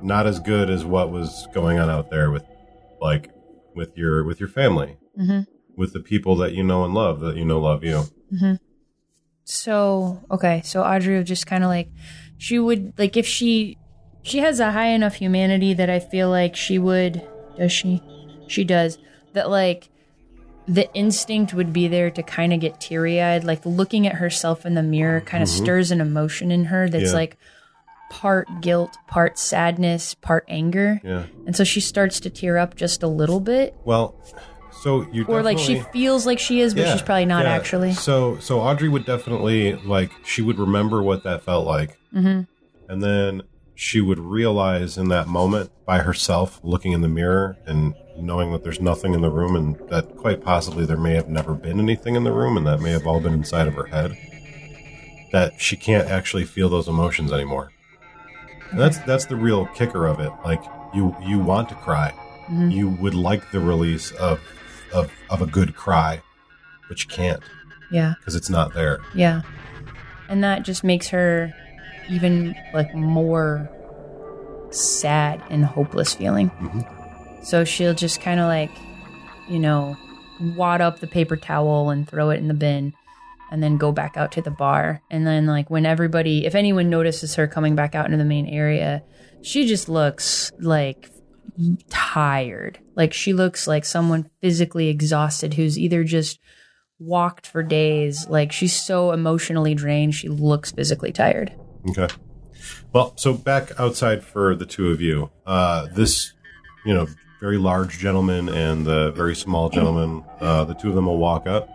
not as good as what was going on out there with like with your with your family, Mhm. with the people that you know and love that you know love you. So okay, so Audrey would just kind of like she would like if she she has a high enough humanity that I feel like she would does she she does that like the instinct would be there to kind of get teary eyed like looking at herself in the mirror kind of stirs an emotion in her that's Yeah. like part guilt, part sadness, part anger, Yeah. and so she starts to tear up just a little bit, Well, so you or like she feels like she is, but Yeah, she's probably not yeah. actually. So so Audrey would definitely like she would remember what that felt like. hmm And then she would realize in that moment by herself looking in the mirror and knowing that there's nothing in the room and that quite possibly there may have never been anything in the room and that may have all been inside of her head that she can't actually feel those emotions anymore. And that's that's the real kicker of it. Like you you want to cry. Mhm. You would like the release of of of a good cry, but you can't Yeah. because it's not there. Yeah. And that just makes her even like more sad and hopeless feeling. Mhm. So she'll just kind of like, you know, wad up the paper towel and throw it in the bin and then go back out to the bar. And then, like, when everybody, if anyone notices her coming back out into the main area, she just looks like tired. Like, she looks like someone physically exhausted who's either just walked for days. Like, she's so emotionally drained, she looks physically tired. Okay. Well, so back outside for the two of you. Uh, this, you know, very large gentleman and the very small gentleman, uh, the two of them will walk up.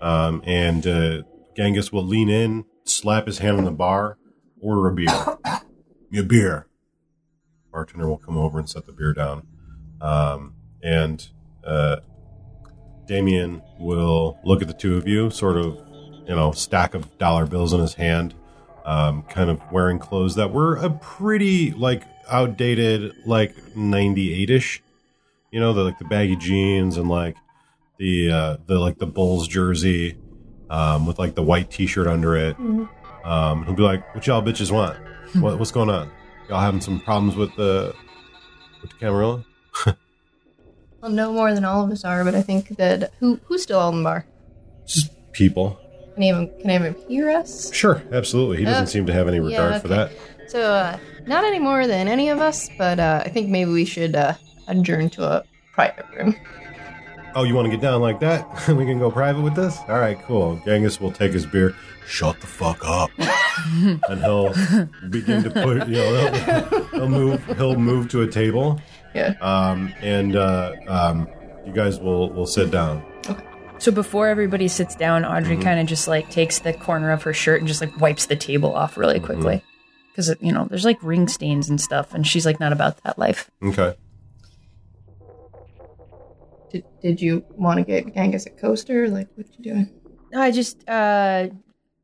Um, and uh, Genghis will lean in, slap his hand on the bar, order a beer. a beer. Bartender will come over and set the beer down. Um, and uh, Damien will look at the two of you, sort of, you know, stack of dollar bills in his hand, um, kind of wearing clothes that were a pretty like outdated, like '98 ish. You know, the like the baggy jeans and like the uh, the like the Bulls jersey um, with like the white T-shirt under it. Um, he'll be like, "What y'all bitches want? what, what's going on? Y'all having some problems with the with the Camarilla?" Well, no more than all of us are, but I think that who who's still on the bar? Just people. Can them, can them hear us? Sure, absolutely. He doesn't Uh, seem to have any regard yeah, for okay. that. So, uh, not any more than any of us, but uh, I think maybe we should uh, adjourn to a private room. Oh, you want to get down like that? we can go private with this? All right, cool. Genghis will take his beer. Shut the fuck up. and he'll begin to put, you know, he'll, he'll move, he'll move to a table. Yeah. Um, and, uh, um, you guys will, will sit down. So before everybody sits down, Audrey Mm-hmm. kind of just like takes the corner of her shirt and just like wipes the table off really Mm-hmm. quickly. Because, you know, there's like ring stains and stuff, and she's like not about that life. Okay. Did, did you want to get Genghis a coaster? Like, what you doing? I just, uh,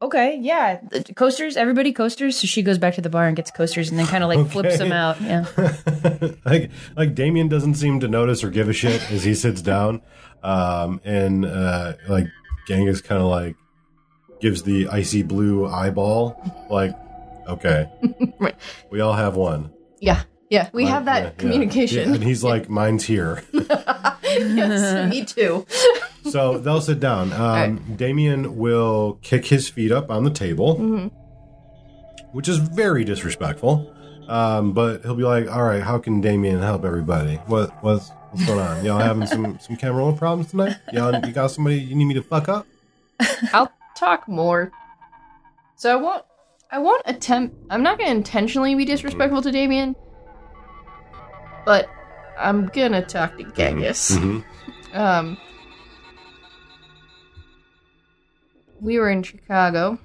okay, yeah. The coasters, everybody coasters. So she goes back to the bar and gets coasters and then kind of like flips them out. Yeah. like like Damien doesn't seem to notice or give a shit as he sits down, um, and uh, like Genghis kind of like gives the icy blue eyeball, like okay, Right. we all have one. Yeah. Yeah, we Like, have that yeah, communication. Yeah, and he's like, mine's here. yes, me too. so they'll sit down. Um, Damien will kick his feet up on the table, Mm-hmm. which is very disrespectful. Um, but he'll be like, "All right, how can Damien help everybody? What what's what's going on? Y'all having some some Camarilla problems tonight? Y'all you got somebody you need me to fuck up? I'll talk more. So I won't. I won't attempt. I'm not going to intentionally be disrespectful to Damien, but I'm gonna talk to Genghis. Mhm. Um, we were in Chicago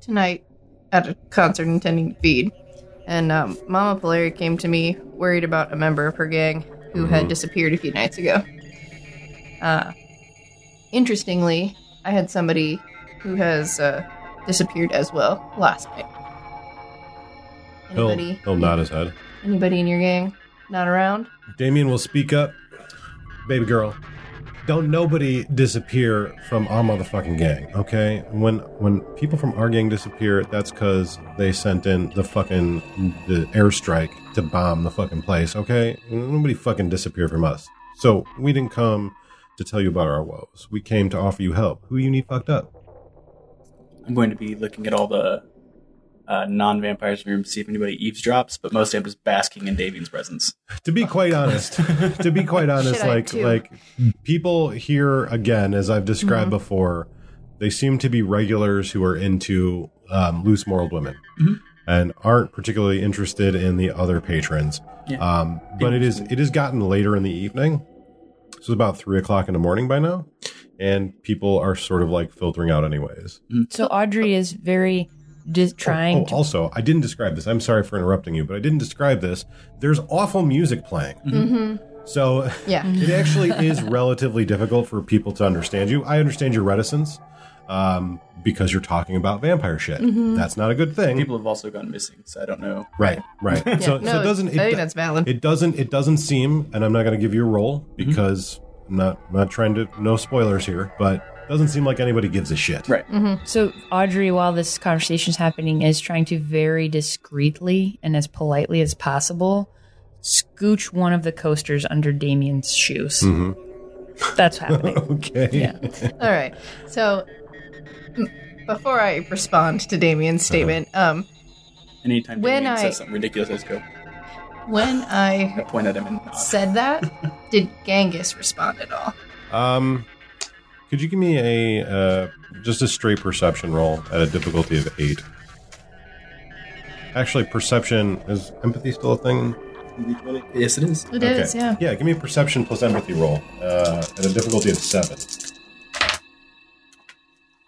tonight at a concert intending to feed, and um, Mama Polari came to me worried about a member of her gang who had disappeared a few nights ago. Uh, interestingly, I had somebody who has uh, disappeared as well last night. He'll Anybody? he'll nod his head. Anybody in your gang not around? Damien will speak up. Baby girl, don't nobody disappear from our motherfucking gang, okay? When when people from our gang disappear, that's because they sent in the fucking the airstrike to bomb the fucking place, okay? Nobody fucking disappeared from us. So we didn't come to tell you about our woes. We came to offer you help. Who you need fucked up? I'm going to be looking at all the uh, non-vampires in the room to see if anybody eavesdrops, but mostly I'm just basking in Davian's presence. To be quite honest, to be quite honest, Shit, I like like people here again, as I've described before, they seem to be regulars who are into um, loose moraled women and aren't particularly interested in the other patrons. Yeah. Um, but it is it has gotten later in the evening, so it's about three o'clock in the morning by now, and people are sort of like filtering out anyways. Mm-hmm. So Audrey is very just oh, trying Oh, to. also, I didn't describe this. I'm sorry for interrupting you, but I didn't describe this. There's awful music playing. Mm-hmm. Mm-hmm. So Yeah. it actually is relatively difficult for people to understand you. I understand your reticence um, because you're talking about vampire shit. Mm-hmm. That's not a good thing. People have also gone missing, so I don't know. right, right. so, no, so it doesn't. I It, think that's valid. it doesn't. It doesn't seem, and I'm not going to give you a roll mm-hmm. because I'm not. I'm not trying to. No spoilers here, but it doesn't seem like anybody gives a shit. Right. Mm-hmm. So Audrey, while this conversation is happening, is trying to very discreetly and as politely as possible scooch one of the coasters under Damien's shoes. That's happening. Okay. Yeah. All right. So m- before I respond to Damien's statement, um, Anytime When Damien I- says something ridiculous, I just go, when I I point at him and nod. said that, did Genghis respond at all? Um, could you give me a uh, just a straight perception roll at a difficulty of eight? Actually, perception is empathy still a thing? Yes, it is. It is, yeah. Yeah, give me a perception plus empathy roll uh, at a difficulty of seven.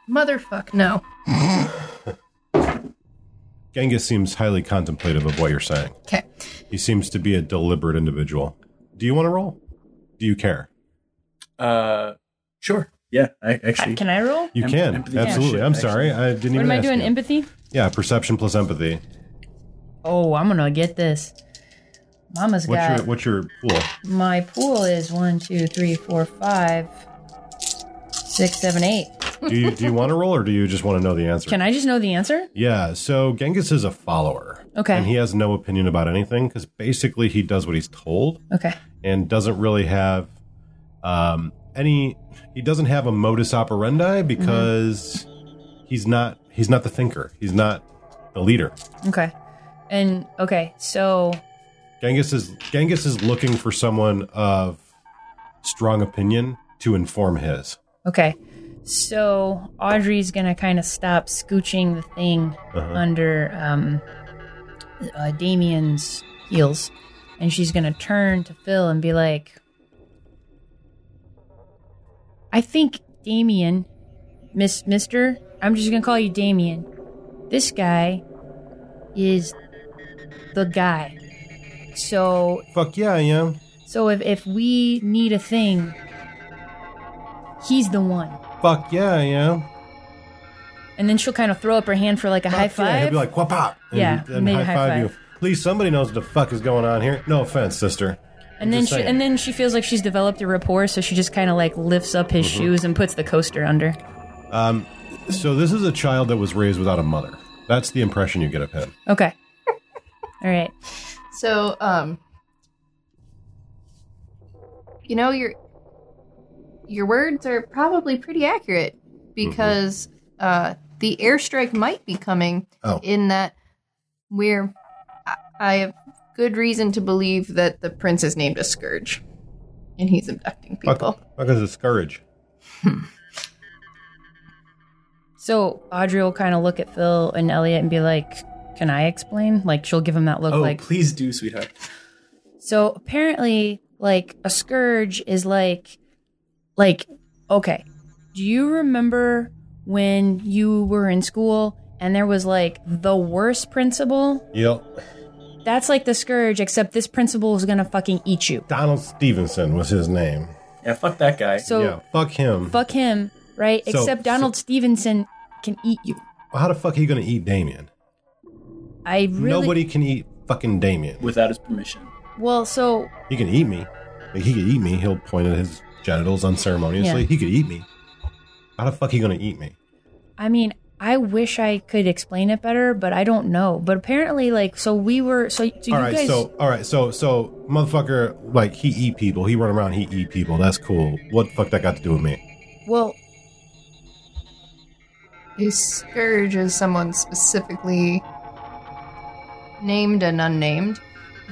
Motherfuck, no. Genghis seems highly contemplative of what you're saying. Okay. He seems to be a deliberate individual. Do you want to roll? Do you care? Uh, sure. Yeah, I actually. Can I roll? You Em- can empathy absolutely. shit, I'm sorry, I didn't What even. am I ask doing? you. Empathy? Yeah, perception plus empathy. Oh, I'm gonna get this. Mama's What's got What's your what's your pool? my pool is one, two, three, four, five, six, seven, eight. Do you do you want to roll or do you just want to know the answer? Can I just know the answer? Yeah, so Genghis is a follower. Okay. And he has no opinion about anything because basically he does what he's told Okay. and doesn't really have um, any. He doesn't have a modus operandi because he's not he's not the thinker. He's not the leader. Okay. And okay, so Genghis is Genghis is looking for someone of strong opinion to inform his. Okay. So Audrey's gonna kind of stop scooching the thing Uh-huh. under um, uh, Damien's heels, and she's gonna turn to Phil and be like, "I think Damien, Miss Mister, I'm just gonna call you Damien. This guy is the guy. So Fuck yeah, I am. So if, if we need a thing, he's the one. Fuck yeah, I am. And then she'll kind of throw up her hand for like a high Fuck yeah. He'll be like, "Whop pop!" And, Yeah, and maybe high high five five. you. At least somebody knows what the fuck is going on here. No offense, sister. and then just she saying. and then she feels like she's developed a rapport, so she just kind of like lifts up his Mm-hmm. shoes and puts the coaster under. Um, so this is a child that was raised without a mother. That's the impression you get of him. Okay. All right. So, um, you know your your words are probably pretty accurate because uh, the airstrike might be coming. Oh. In that we're, I, I have good reason to believe that the prince is named a scourge, and he's abducting people. fuck is a scourge. So Audrey will kind of look at Phil and Elliot and be like, "Can I explain?" Like she'll give him that look, Oh, like, please do, sweetheart. So apparently, like a scourge is like, like, okay. Do you remember when you were in school and there was like the worst principal? Yep. That's like the scourge, except this principal is gonna fucking eat you. Donald Stevenson was his name. Yeah, fuck that guy. So yeah, fuck him. fuck him, right? So- except Donald Stevenson can eat you. Well, How the fuck are you going to eat Damien? I really Nobody can eat fucking Damien. without his permission. well. So He can eat me. Like, he can eat me. He'll point at his genitals unceremoniously, Yeah. he could eat me. How the fuck he gonna eat me? I mean, I wish I could explain it better, but I don't know. But apparently, like, so we were, so, so you all right, guys, so all right, so so motherfucker, like he eat people, he run around, he eat people. That's cool. What the fuck that got to do with me? well, A scourge is someone specifically named and unnamed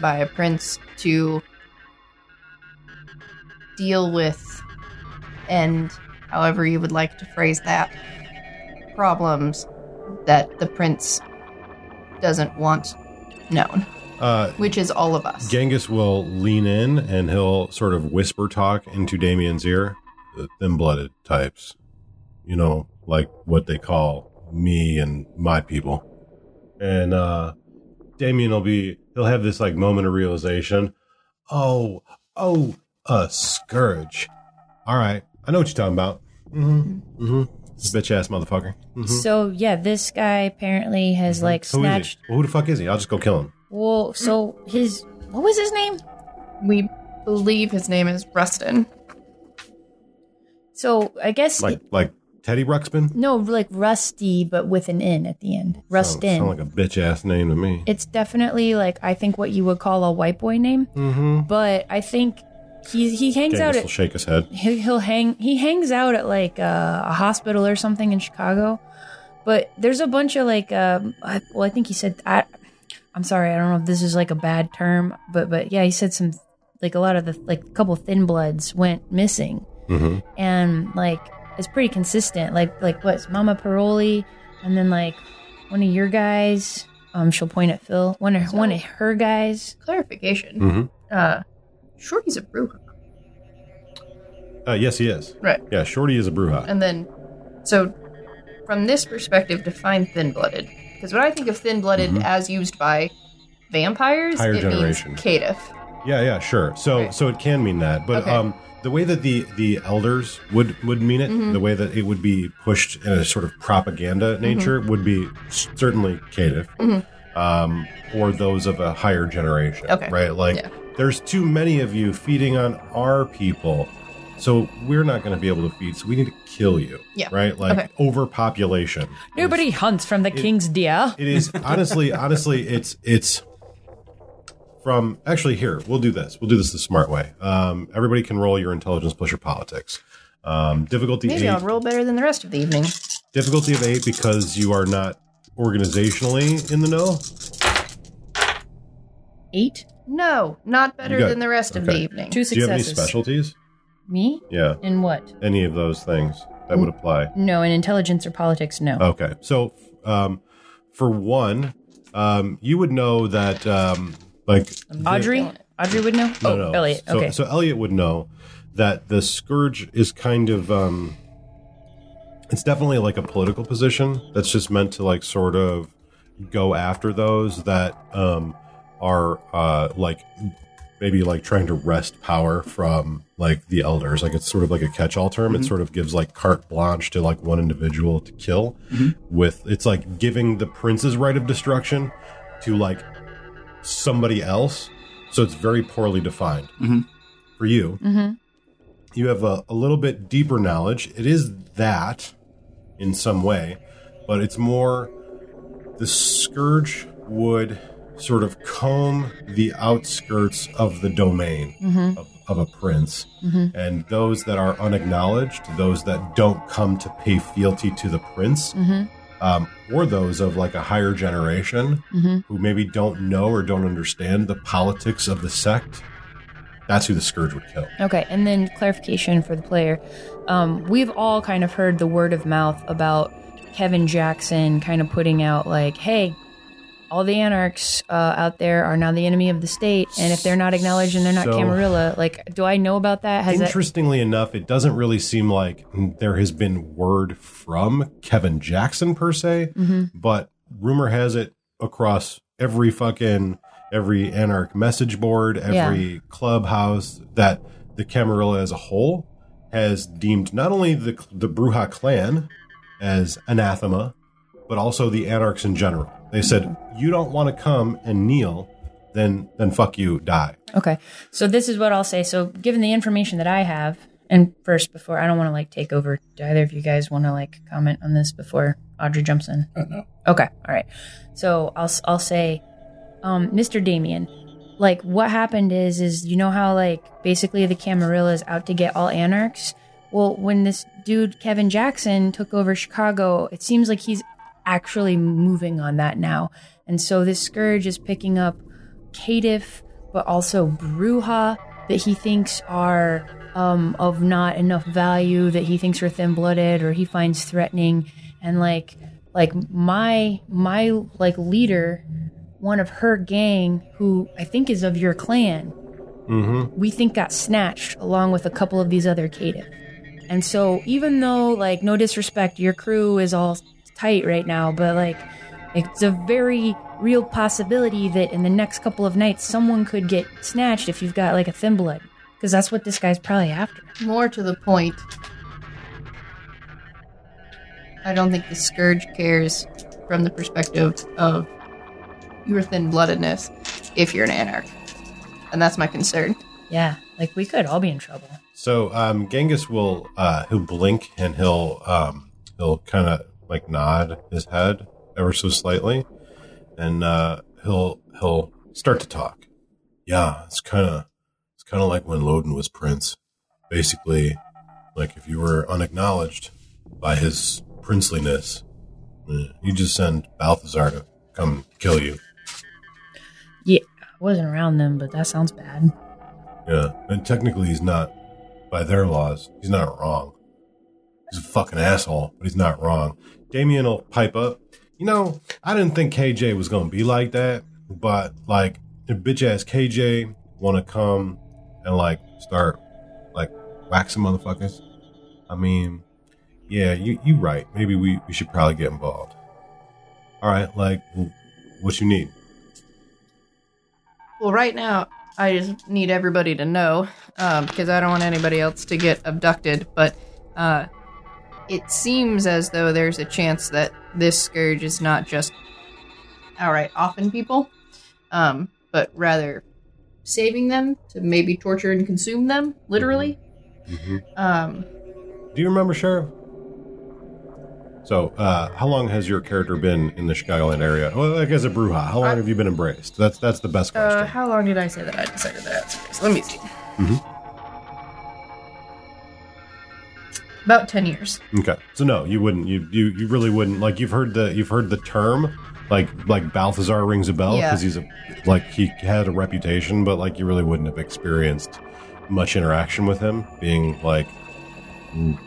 by a prince to deal with and however you would like to phrase that problems that the prince doesn't want known Uh, which is all of us Genghis will lean in and he'll sort of whisper talk into Damien's ear. The thin blooded types. You know, like what they call me and my people. And uh Damien will be he'll have this like moment of realization. Oh, oh, a scourge. All right. I know what you're talking about. Mm-hmm. Mm-hmm. Bitch ass motherfucker. Mhm. so yeah, this guy apparently has like Who is he? snatched. Well, who the fuck is he? I'll just go kill him. Well, so his, what was his name? we believe his name is rustin So I guess, Like like Teddy Ruxpin? no, like Rusty, but with an N at the end. Sound, Rustin. sound like a bitch ass name to me. it's definitely like, I think what you would call a white boy name, Mm-hmm. but I think he, he hangs out at, will shake his head. he- he'll hang he hangs out at like uh, a hospital or something in Chicago. But there's a bunch of like um I, well I think he said I I'm sorry I don't know if this is like a bad term but but yeah he said some like a lot of the like a couple thin bloods went missing Mm-hmm. and like it's pretty consistent like like what's Mama Polari and then like one of your guys um she'll point at Phil one of one of her guys clarification Mm-hmm. uh shorty's a Brujah Uh, yes, he is. right Yeah, Shorty is a Brujah. And then, so from this perspective, define thin blooded. Because when I think of thin blooded as used by vampires, Mm-hmm. Higher it generation. means caitiff. Yeah, yeah, sure. So, Right. so it can mean that, but Okay. um, the way that the the elders would would mean it, Mm-hmm. the way that it would be pushed in a sort of propaganda nature, would be certainly caitiff, um, or those of a higher generation. Mm-hmm. Okay. right? Like, Yeah. There's too many of you feeding on our people. So we're not going to be able to feed. So we need to kill you. Yeah. Right. Like Okay. overpopulation. nobody hunts from the king's deer It is honestly, honestly, it's it's from actually here. We'll do this. We'll do this the smart way. Um, everybody can roll your intelligence plus your politics. Um, difficulty Maybe eight. I'll roll better than the rest of the evening. Difficulty of eight because you are not organizationally in the know. eight No, not better You got- than the rest of the okay. evening. two Do you have any successes specialties? me Yeah, in what any of those things that would apply. No, in intelligence or politics, no. Okay, so um, for one, um, you would know that um, like Audrey? Audrey would know? No, oh, no. Elliot. So, okay. so Elliot would know that the scourge is kind of um it's definitely like a political position that's just meant to like sort of go after those that um are uh like maybe like trying to wrest power from like the elders. Like it's sort of like a catch-all term. It mhm. sort of gives like carte blanche to like one individual to kill mhm. with it's like giving the prince's right of destruction to like somebody else. So it's very poorly defined mm-hmm. for you. Mm-hmm. You have a, a little bit deeper knowledge. It is that in some way but it's more the scourge would sort of comb the outskirts of the domain of, of a prince. And those that are unacknowledged those that don't come to pay fealty to the prince um, or those of like a higher generation who maybe don't know or don't understand the politics of the sect that's who the scourge would kill. Okay, and then clarification for the player. Um, we've all kind of heard the word of mouth about Kevin Jackson kind of putting out, like, hey, all the anarchs uh, out there are now the enemy of the state, and if they're not acknowledged and they're not So- Camarilla, like, do I know about that? Has that. Interestingly enough, it doesn't really seem like there has been word from Kevin Jackson per se, Mm-hmm. but rumor has it across every fucking every anarch message board, every clubhouse that the Camarilla as a whole has deemed not only the the Brujah clan as anathema, but also the anarchs in general. They said, "You don't want to come and kneel, then then fuck you, die." Okay, so this is what I'll say. So, given the information that I have, And first, before I don't want to like take over. Do either of you guys want to like comment on this before Audrey jumps in? Uh, no. Okay, all right. So I'll I'll say, um, Mr. Damien, like what happened is is you know how like basically the Camarilla is out to get all anarchs. Well, when this dude Kevin Jackson took over Chicago, it seems like he's actually moving on that now, and so this scourge is picking up Caitiff, but also Brujah that he thinks are um, of not enough value, that he thinks are thin blooded or he finds threatening, and like like my my like leader one of her gang who i think is of your clan Mm-hmm. we think got snatched along with a couple of these other caitiff. And so even though like no disrespect your crew is all tight right now but like it's a very real possibility that in the next couple of nights someone could get snatched if you've got like a thin blood because that's what this guy's probably after More to the point, I don't think the Scourge cares from the perspective of your thin bloodedness if you're an anarch. And that's my concern. yeah like we could all be in trouble So um, Genghis will uh, he'll blink and he'll um, he'll kind of like nod his head ever so slightly, and uh, he'll he'll start to talk. Yeah, it's kind of it's kind of like when Lodin was prince. Basically, like if you were unacknowledged by his princeliness, eh, you just send Balthazar to come kill you. yeah i wasn't around them but that sounds bad Yeah, and technically he's not, by their laws, he's not wrong. He's a fucking asshole, but he's not wrong. Damien will pipe up. You know, I didn't think KJ was gonna be like that, but like, if bitch ass KJ want to come and like start like waxing motherfuckers, I mean, yeah, you you right. Maybe we we should probably get involved. All right, like, what you need? Well, right now, I just need everybody to know, um, because I don't want anybody else to get abducted, but uh, it seems as though there's a chance that this scourge is not just outright offing people, um, but rather saving them to maybe torture and consume them, literally. Mhm. Um, Do you remember, Sheriff? So, uh, how long has your character been in the Chicagoland area? Well, like as a Brujah, how long have you been embraced? That's that's the best question. uh, how long did I say that I decided that is? Let me see. About 10 years. okay, so no, you wouldn't. You you you really wouldn't. Like you've heard the you've heard the term, like like Balthazar rings a bell Yeah. because he's a like he had a reputation, but like you really wouldn't have experienced much interaction with him, being like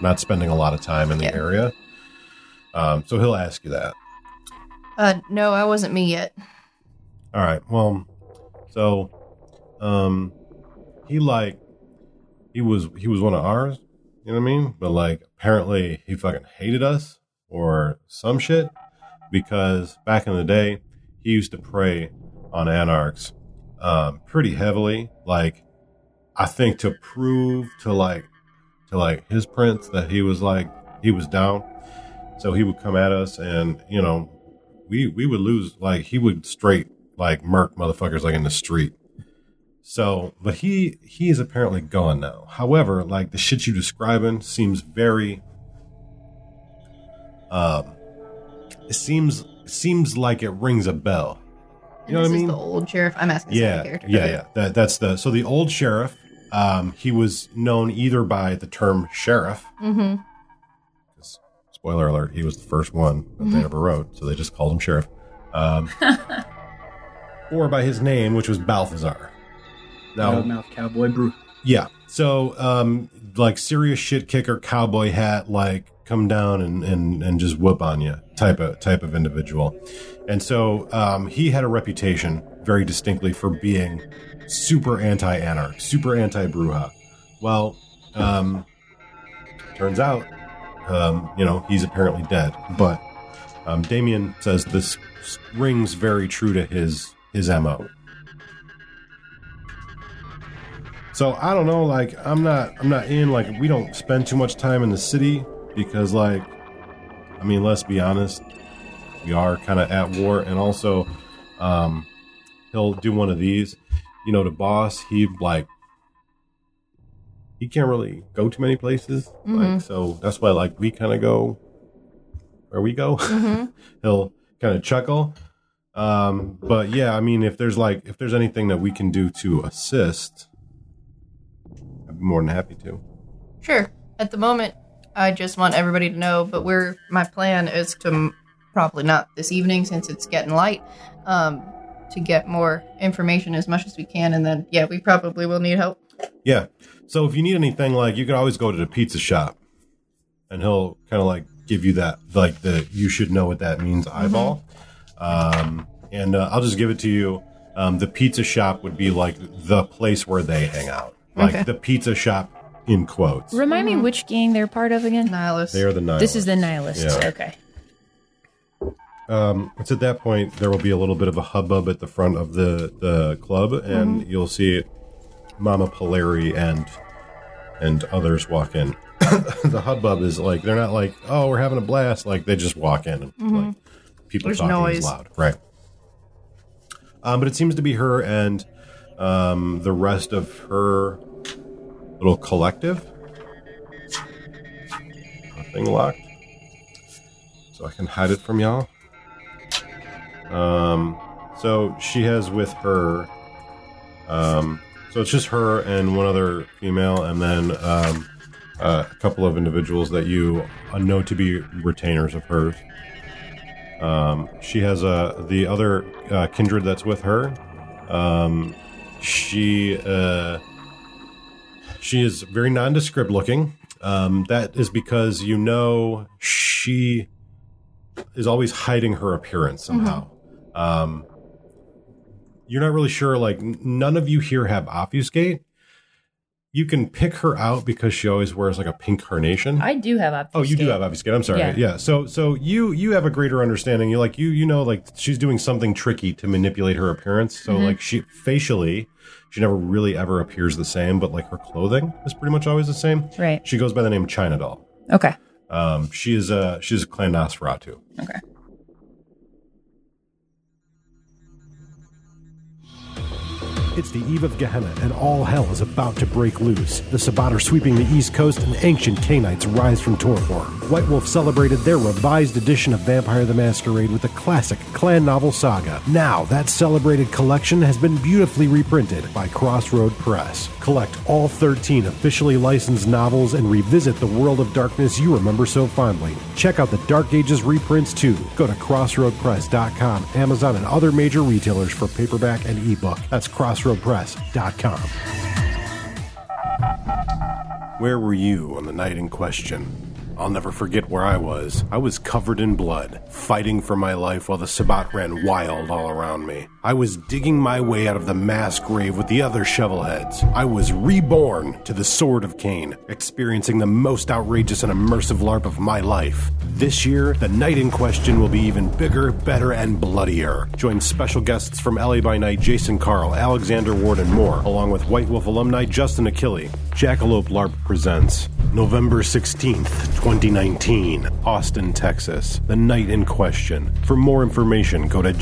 not spending a lot of time in the Yeah. area. Um, so he'll ask you that. Uh, no, I wasn't me yet. All right. Well, so um he like he was he was one of ours, you know what I mean? But like apparently he fucking hated us or some shit because back in the day he used to prey on anarchs um pretty heavily like I think to prove to like to like his prince that he was like he was down. So he would come at us and you know we we would lose like he would straight like murk motherfuckers like in the street. So, but he he is apparently gone now. However, like the shit you describing seems very um it seems seems like it rings a bell. You know what I is mean? the old sheriff. I'm asking yeah, character. yeah, yeah. That that's the so the old sheriff. Um, he was known either by the term sheriff. Mm-hmm. Spoiler alert: he was the first one that they ever wrote, so they just called him sheriff. Um, or by his name, which was Balthazar. Now, Mouth cowboy brew. yeah. So, um, like serious shit kicker, cowboy hat, like come down and, and, and just whoop on you type of type of individual. And so, um, he had a reputation very distinctly for being super anti-anarch, super anti-Brujah. Well, um, turns out, um, you know, he's apparently dead. But um, Damien says this rings very true to his his mo. So I don't know, like I'm not I'm not in like we don't spend too much time in the city because like I mean let's be honest, we are kind of at war and also um he'll do one of these, you know, the boss, he like he can't really go to many places. Mm-hmm. Like so that's why like we kind of go where we go. Mm-hmm. He'll kind of chuckle. Um, but yeah, I mean, if there's like if there's anything that we can do to assist, I'd be more than happy to. Sure. At the moment, I just want everybody to know, but we're my plan is to m- probably not this evening since it's getting light. Um, to get more information as much as we can, and then yeah, we probably will need help. Yeah. So if you need anything, like you can always go to the pizza shop, and he'll kind of like give you that, like the you should know what that means eyeball. Um, and uh, I'll just give it to you. Um, the pizza shop would be like the place where they hang out, like Okay. the pizza shop in quotes. Remind me which gang they're part of again? Nihilus. They are the nihilists. This is the nihilists. Yeah. Okay. Um, it's at that point there will be a little bit of a hubbub at the front of the the club, and you'll see Mama Polari and and others walk in. the hubbub is like they're not like oh we're having a blast like they just walk in and like people There's talking noise. is loud right. Um, but it seems to be her and um, the rest of her little collective. Nothing locked, so I can hide it from y'all. Um, so she has with her, um, so it's just her and one other female, and then um, uh, a couple of individuals that you uh, know to be retainers of hers. Um, she has a the other uh, kindred that's with her. Um, she uh, she is very nondescript looking. Um, that is because you know she is always hiding her appearance somehow. Um, you're not really sure. Like none of you here have obfuscate. You can pick her out because she always wears like a pink carnation. I do have obfuscate. Oh, you do have obfuscate. I'm sorry. Yeah. Yeah. So, so you you have a greater understanding. You like you you know like she's doing something tricky to manipulate her appearance. Mm-hmm. So like she facially, she never really ever appears the same. But like her clothing is pretty much always the same. Right. She goes by the name China Doll. Okay. Um, she is a she's a clan Nosferatu. Okay. It's the eve of Gehenna, and all hell is about to break loose. The Sabbat are sweeping the east coast, and ancient Cainites rise from Torpor. White Wolf celebrated their revised edition of Vampire the Masquerade with a classic clan novel saga. Now, that celebrated collection has been beautifully reprinted by Crossroad Press. Collect all 13 officially licensed novels and revisit the world of darkness you remember so fondly. Check out the Dark Ages reprints too. Go to crossroadpress.com, Amazon, and other major retailers for paperback and ebook. That's crossroadpress.com. Where were you on the night in question? I'll never forget where I was. I was covered in blood, fighting for my life while the Sabbat ran wild all around me. I was digging my way out of the mass grave with the other shovelheads. I was reborn to the Sword of Cain, experiencing the most outrageous and immersive LARP of my life. This year, the night in question will be even bigger, better, and bloodier. Join special guests from LA by Night Jason Carl, Alexander Ward, and more, along with White Wolf alumni Justin Achilli. Jackalope LARP presents November 16th, 2019, Austin, Texas. The night in question. For more information, go to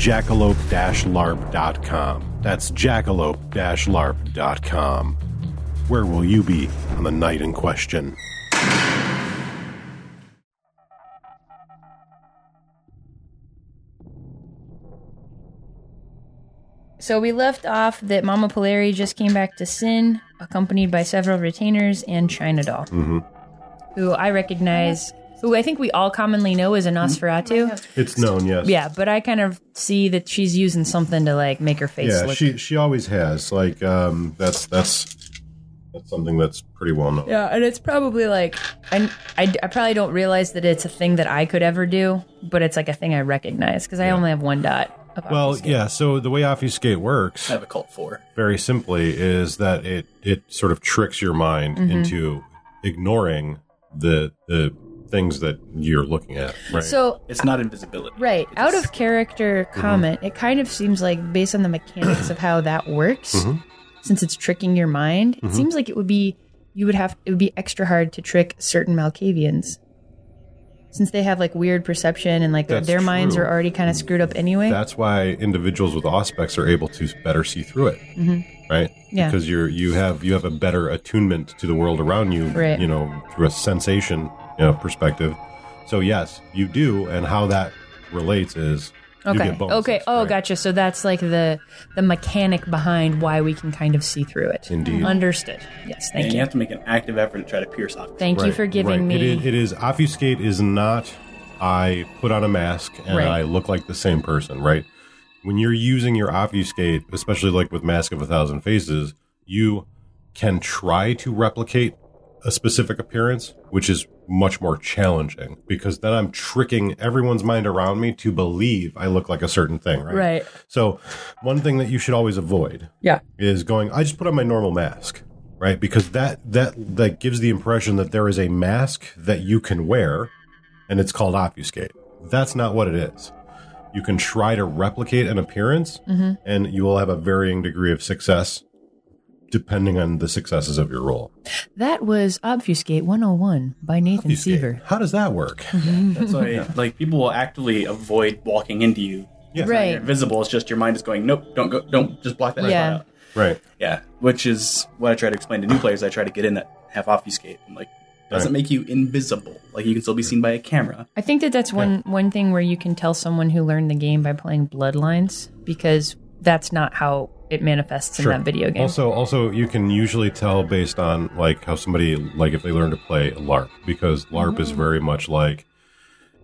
jackalope-larp.com. That's jackalope-larp.com. Where will you be on the night in question? So we left off that Mama Polari just came back to Sin, accompanied by several retainers and China Doll, mm-hmm. who I recognize, who I think we all commonly know as a Nosferatu. It's known, yes. Yeah, but I kind of see that she's using something to like make her face Yeah, look. she she always has. Like um that's that's that's something that's pretty well known. yeah, and it's probably like I, I, I probably don't realize that it's a thing that I could ever do, but it's like a thing I recognize because I only have one dot. Well, obfuscate. yeah, so the way obfuscate works I have a cult for. very simply is that it it sort of tricks your mind Mm-hmm. into ignoring the the things that you're looking at, right? So It's not invisibility. Right. It's Out of character Mm-hmm. comment, it kind of seems like based on the mechanics of how that works, Mm-hmm. since it's tricking your mind, it seems like it would be you would have it would be extra hard to trick certain Malkavians. since they have like weird perception and like their, That's their minds are already kind of screwed up anyway. That's why individuals with auspex are able to better see through it, right? Mm-hmm. Yeah. because you're you have you have a better attunement to the world around you, Right. you know, through a sensation you know, perspective. So yes, you do, and how that relates is you okay. get bonuses, okay. Oh, right? gotcha. So that's like the the mechanic behind why we can kind of see through it. Indeed. Understood. Yes. Thank and you you. have to make an active effort to try to pierce off. Thank you for giving right. me. It is, it is obfuscate is not. I put on a mask and Right. I look like the same person, right? When you're using your obfuscate, especially like with Mask of a Thousand Faces, you can try to replicate a specific appearance, which is much more challenging because then I'm tricking everyone's mind around me to believe I look like a certain thing, right? Right. So, one thing that you should always avoid Yeah. is going i just put on my normal mask right because that that that gives the impression that there is a mask that you can wear and it's called obfuscate that's not what it is you can try to replicate an appearance mm-hmm. and you will have a varying degree of success depending on the successes of your role That was Obfuscate 101 by Nathan Obfuscate. Seaver. how does that work That's why, like, people will actively avoid walking into you. Yeah. It's Right. you're invisible. It's just your mind is going, nope, don't go, don't just block that. spot Yeah. out. right Yeah, which is what I try to explain to new players. I try to get in that half obfuscate and like doesn't Right. make you invisible. Like you can still be seen by a camera. I think that that's one one thing where you can tell someone who learned the game by playing Bloodlines because that's not how it manifests in that video game. Also, also, you can usually tell based on like how somebody like if they learn to play LARP because LARP is mm. very much like,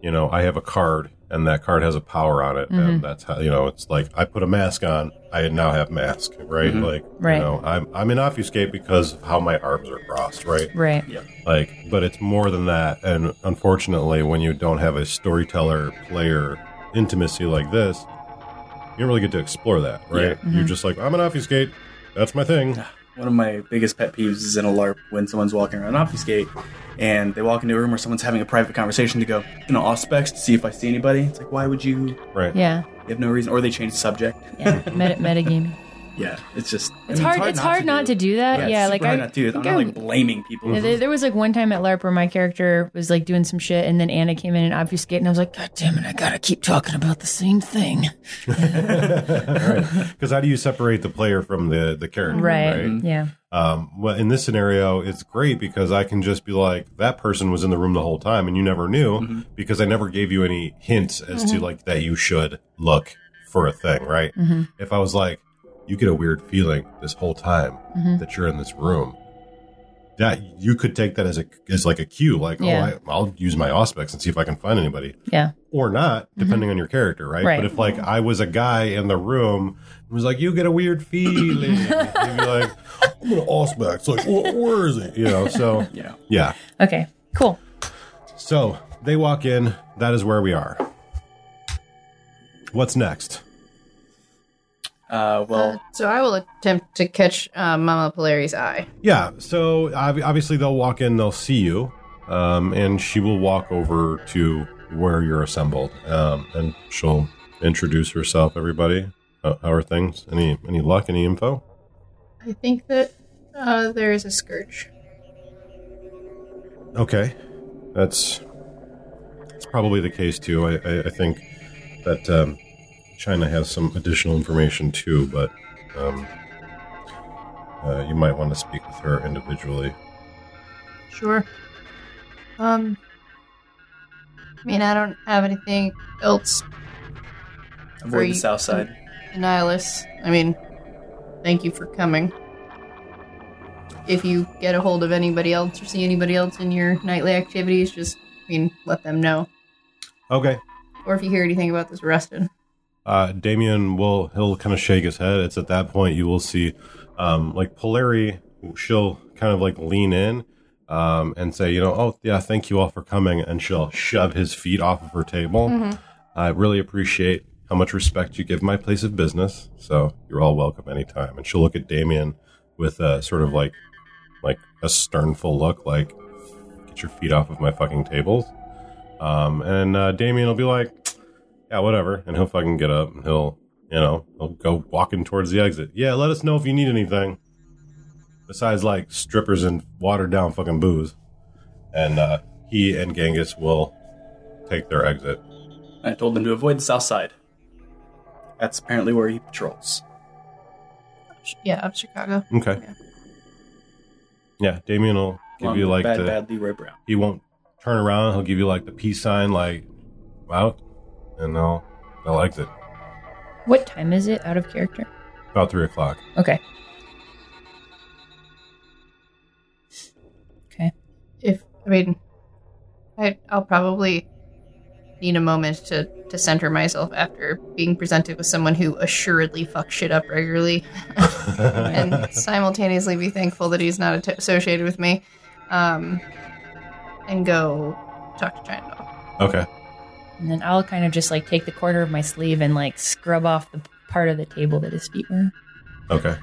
you know, I have a card and that card has a power on it, and mm-hmm. that's how you know it's like I put a mask on, I now have mask, right? Mm-hmm. Like, Right. you know, I'm I'm in obfuscate because of how my arms are crossed, right? right. Yeah. Like, but it's more than that, and unfortunately, when you don't have a storyteller player intimacy like this, you don't really get to explore that, right? Mm-hmm. You're just like, I'm an obfuscate. That's my thing. One of my biggest pet peeves is in a LARP when someone's walking around an obfuscate and they walk into a room where someone's having a private conversation to go, you know, auspex to see if I see anybody. It's like, why would you? Right. Yeah. You have no reason, or they change the subject. Yeah. Meta metagaming. Yeah, it's just It's hard it's hard not to do that. Yeah, it's like super hard I not to. do it. I'm think not I- like blaming people. Yeah, there, there was like one time at LARP where my character was like doing some shit, and then Anna came in and obfuscate, and I was like, God damn it, I gotta keep talking about the same thing. Because how do you separate the player from the the character? Right. Mm-hmm. Yeah. Um, well, in this scenario, it's great because I can just be like, that person was in the room the whole time, and you never knew mm-hmm. because I never gave you any hints as to mm-hmm. like that you should look for a thing, right? If I was like, you get a weird feeling this whole time mm-hmm. that you're in this room. That you could take that as a as like a cue, like oh, Yeah. oh, I, I'll use my auspex and see if I can find anybody. Yeah. or not, mm-hmm. depending on your character, right? Right. But if like I was a guy in the room and was like, "You get a weird feeling," you'd be like, "I'm gonna auspex." It's like, "Wh- where is it? You know? So yeah. yeah. Okay. Cool. So they walk in. That is where we are. What's next? Uh, well, Uh, so I will attempt to catch uh, Mama Polari's eye. Yeah. So ob- obviously they'll walk in. They'll see you, um, and she will walk over to where you're assembled, um, and she'll introduce herself. Everybody, uh, how are things? Any any luck? Any info? I think that uh, there is a scourge. Okay, that's that's probably the case too. I, I, I think that um, China has some additional information too, but um, uh, you might want to speak with her individually. Sure. Um. I mean, I don't have anything else avoid the south side. Nihilus. I mean, thank you for coming. If you get a hold of anybody else or see anybody else in your nightly activities, just, I mean, let them know. Okay. Or if you hear anything about this arrested. Uh, Damien will he'll kind of shake his head. It's at that point you will see, um, like Polari, she'll kind of like lean in, um, and say, you know, oh yeah, thank you all for coming, and she'll shove his feet off of her table. I really appreciate how much respect you give my place of business. So you're all welcome anytime. And she'll look at Damien with a sort of like, like a sternful look, like, get your feet off of my fucking tables. Um, and uh, Damien will be like, yeah, whatever. And he'll fucking get up and he'll, you know, he'll go walking towards the exit. Yeah, let us know if you need anything. Besides, like, strippers and watered down fucking booze. And uh, he and Genghis will take their exit. I told them to avoid the south side. That's apparently where he patrols. Yeah, up Chicago. Okay. Yeah. Yeah, Damien will give Along you like bad, the. bad Leroy Brown. He won't turn around. He'll give you like the peace sign, like out, and they'll they'll exit What time is it out of character? about three o'clock. Okay. Okay. If I mean, I, I'll probably need a moment to to center myself after being presented with someone who assuredly fucks shit up regularly, and simultaneously be thankful that he's not at- associated with me, um, and go talk to China Okay. And then I'll kind of just like take the corner of my sleeve and like scrub off the part of the table that his feet were. Okay.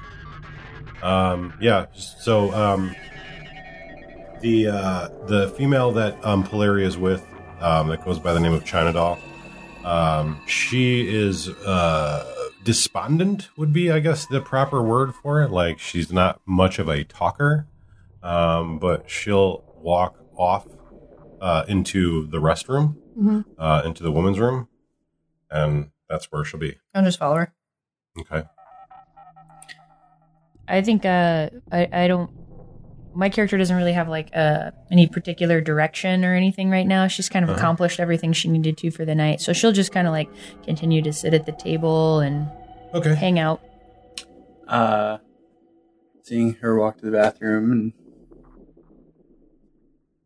Um, yeah. So um, the uh, the female that um, Polaria is with, um, that goes by the name of China Doll, um, she is uh, despondent. Would be, I guess, the proper word for it. Like she's not much of a talker, um, but she'll walk off uh, into the restroom, Mhm. uh, into the women's room, and that's where she'll be. I'll just follow her. Okay. I think uh I, I don't my character doesn't really have like uh any particular direction or anything right now. She's kind of Uh-huh. accomplished everything she needed to for the night. So she'll just kind of like continue to sit at the table and Okay. hang out. Uh, seeing her walk to the bathroom and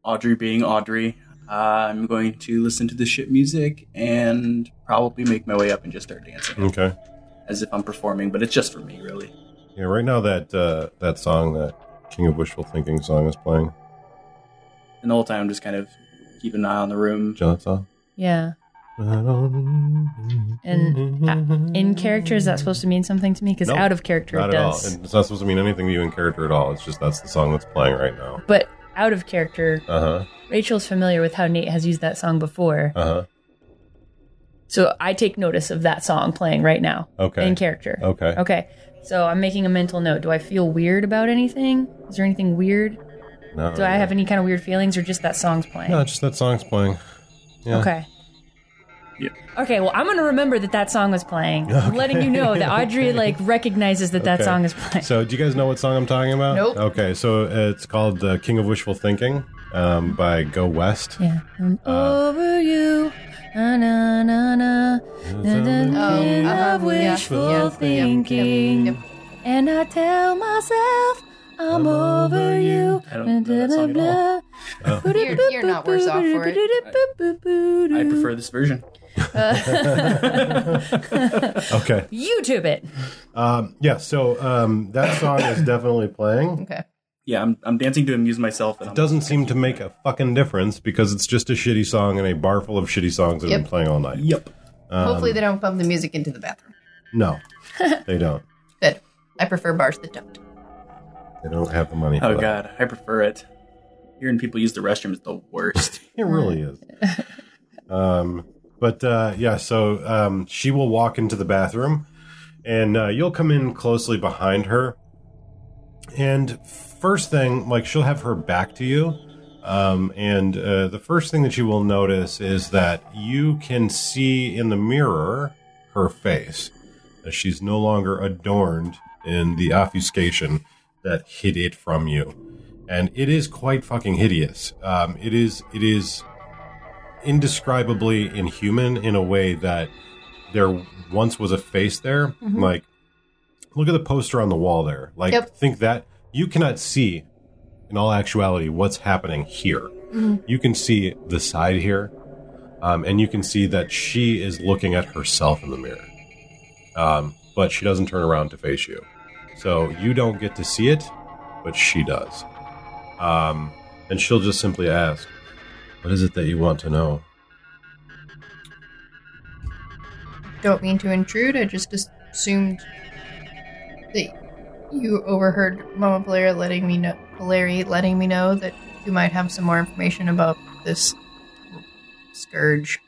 Audrey being Audrey, I'm going to listen to the shit music and probably make my way up and just start dancing Okay. as if I'm performing, but it's just for me, really. Yeah, right now that uh, that song, that King of Wishful Thinking song, is playing. And the whole time, I'm just kind of keeping an eye on the room. Do you know that song? Yeah. And uh, in character, is that supposed to mean something to me? Because Nope, out of character, Not it at all. does. And It's not supposed to mean anything to you in character at all. It's just that's the song that's playing right now. But out of character, Uh huh. Rachel's familiar with how Nate has used that song before. Uh huh. So I take notice of that song playing right now Okay. in character. Okay. Okay. So I'm making a mental note. Do I feel weird about anything? Is there anything weird? No, Do I have any kind of weird feelings or just that song's playing? No, just that song's playing. Yeah. Okay. Yeah. Okay, well, I'm going to remember that that song was playing. I'm letting you know that Audrey, like, recognizes that that Okay. song is playing. So, do you guys know what song I'm talking about? Nope. Okay, so uh, it's called uh, "King of Wishful Thinking" um, by Go West. Yeah. I'm Uh, over you. Na, na, na, na. Na, na, na, Oh, king uh-huh. of Yeah, wishful yeah, yeah, thinking. yep, And I tell myself I'm over you. I don't know that song at all. Oh. You're- you're not worse off for it. I prefer this version. Okay. YouTube it. Um, yeah. So um, that song is definitely playing. Okay. Yeah, I'm, I'm dancing to amuse myself. And I'm Doesn't seem to make a fucking difference because it's just a shitty song and a bar full of shitty songs that have been Yep. playing all night. Yep. Hopefully they don't bump the music into the bathroom. No, they don't. Good. I prefer bars that don't. They don't have the money. For Oh that. god, I prefer it. Hearing people use the restroom is the worst. It really is. um, but uh, yeah, so um, she will walk into the bathroom, and uh, you'll come in closely behind her. And first thing, like she'll have her back to you, um, and uh, the first thing that you will notice is that you can see in the mirror her face. As she's no longer adorned in the obfuscation that hid it from you and it is quite fucking hideous. Um, it is it is indescribably inhuman in a way that there once was a face there. Like, look at the poster on the wall there. Like, Yep. think that you cannot see, in all actuality, what's happening here. You can see the side here, um, and you can see that she is looking at herself in the mirror, um, but she doesn't turn around to face you. So you don't get to see it, but she does. Um, and she'll just simply ask, What is it that you want to know? Don't mean to intrude. I just assumed that you overheard Mama Blair letting me know, Larry letting me know that you might have some more information about this scourge.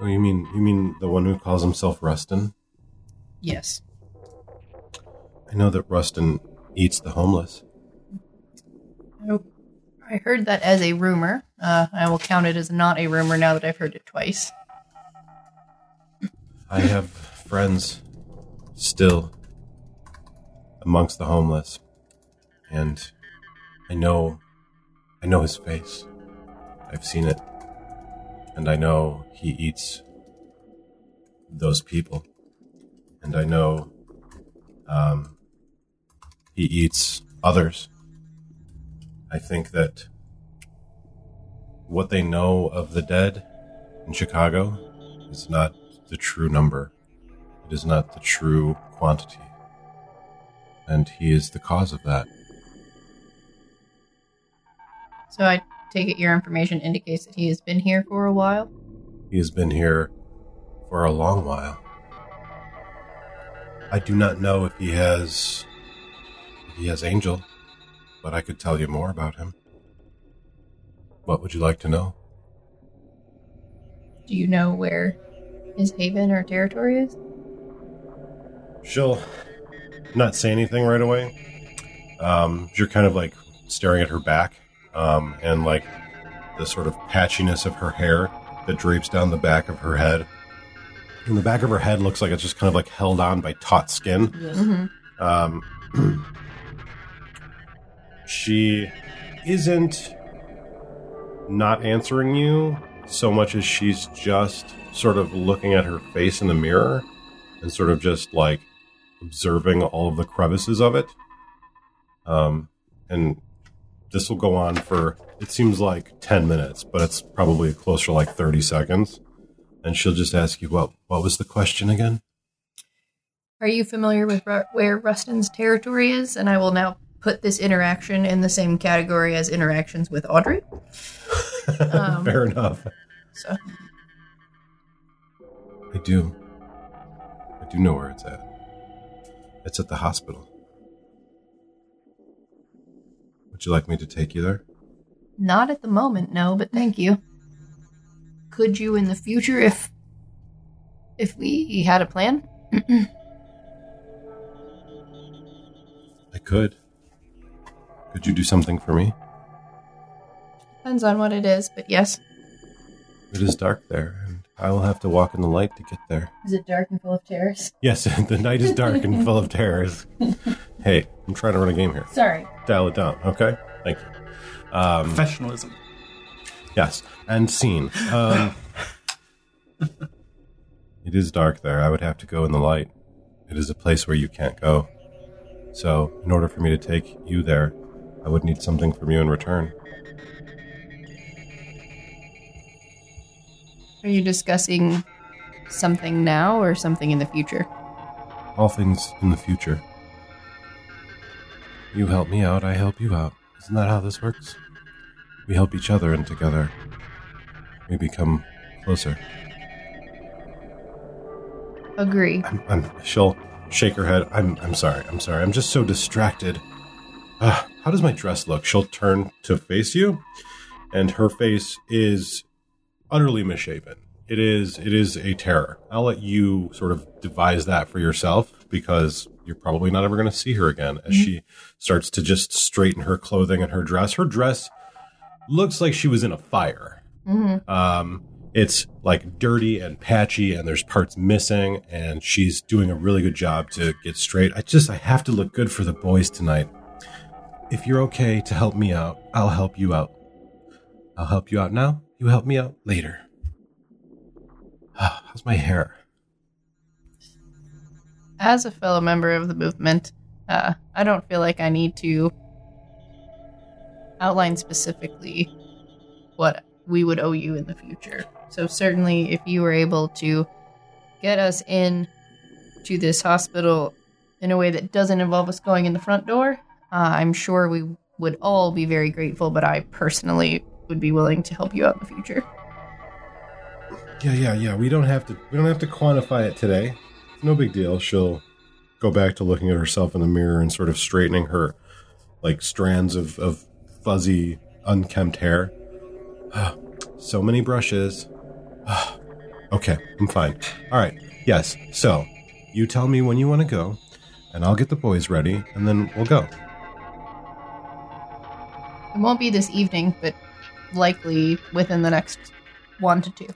Oh, you mean you mean the one who calls himself Rustin? Yes. I know that Rustin eats the homeless. I, I heard that as a rumor. Uh, I will count it as not a rumor now that I've heard it twice. I have friends still amongst the homeless, and I know, I know his face. I've seen it, and I know he eats those people, and I know um, he eats others. I think that what they know of the dead in Chicago is not the true number. It is not the true quantity. And he is the cause of that. So I take it your information indicates that he has been here for a while. He has been here for a long while. I do not know if he has if he has angel, but I could tell you more about him. What would you like to know? Do you know where his haven or territory is? She'll not say anything right away. Um, you're kind of like staring at her back, um, and like the sort of patchiness of her hair that drapes down the back of her head. And the back of her head looks like it's just kind of like held on by taut skin. Um, she isn't not answering you so much as she's just sort of looking at her face in the mirror and sort of just like observing all of the crevices of it. Um, and this will go on for it seems like 10 minutes, but it's probably closer to like 30 seconds. And she'll just ask you, well, what was the question again? Are you familiar with Ru- where Rustin's territory is? And I will now put this interaction in the same category as interactions with Audrey. Um, Fair enough. So I do. I do know where it's at. It's at the hospital. Would you like me to take you there? not at the moment, no, but thank you. Could you in the future if if we had a plan? I could. Could you do something for me? Depends on what it is, but yes. It is dark there, I will have to walk in the light to get there. Is it dark and full of terrors? Yes, the night is dark and full of terrors. Hey, I'm trying to run a game here. Sorry. Dial it down, okay? Thank you. Um, Professionalism. yes, and scene. Um, it is dark there. I would have to go in the light. It is a place where you can't go. So, in order for me to take you there, I would need something from you in return. Are you discussing something now or something in the future? All things in the future. You help me out, I help you out. Isn't that how this works? We help each other, and together we become closer. Agree. I'm, I'm, she'll shake her head. I'm, I'm sorry. I'm sorry. I'm just so distracted. Uh, how does my dress look? She'll turn to face you, and her face is utterly misshapen. It is, it is a terror. I'll let you sort of devise that for yourself because you're probably not ever going to see her again. As she starts to just straighten her clothing and her dress, her dress looks like she was in a fire. Um, it's like dirty and patchy, and there's parts missing, and she's doing a really good job to get straight. I just, I have to look good for the boys tonight. If you're okay to help me out, I'll help you out. I'll help you out now. You help me out later. How's my hair? As a fellow member of the movement, uh, I don't feel like I need to outline specifically what we would owe you in the future. So certainly, if you were able to get us in to this hospital in a way that doesn't involve us going in the front door, uh, I'm sure we would all be very grateful. But I personally would be willing to help you out in the future. Yeah, yeah, yeah. We don't have to. We don't have to quantify it today. No big deal. She'll go back to looking at herself in the mirror and sort of straightening her like strands of, of fuzzy, unkempt hair. so many brushes. okay, I'm fine. All right. Yes. So you tell me when you want to go, and I'll get the boys ready, and then we'll go. It won't be this evening, but likely within the next one to two.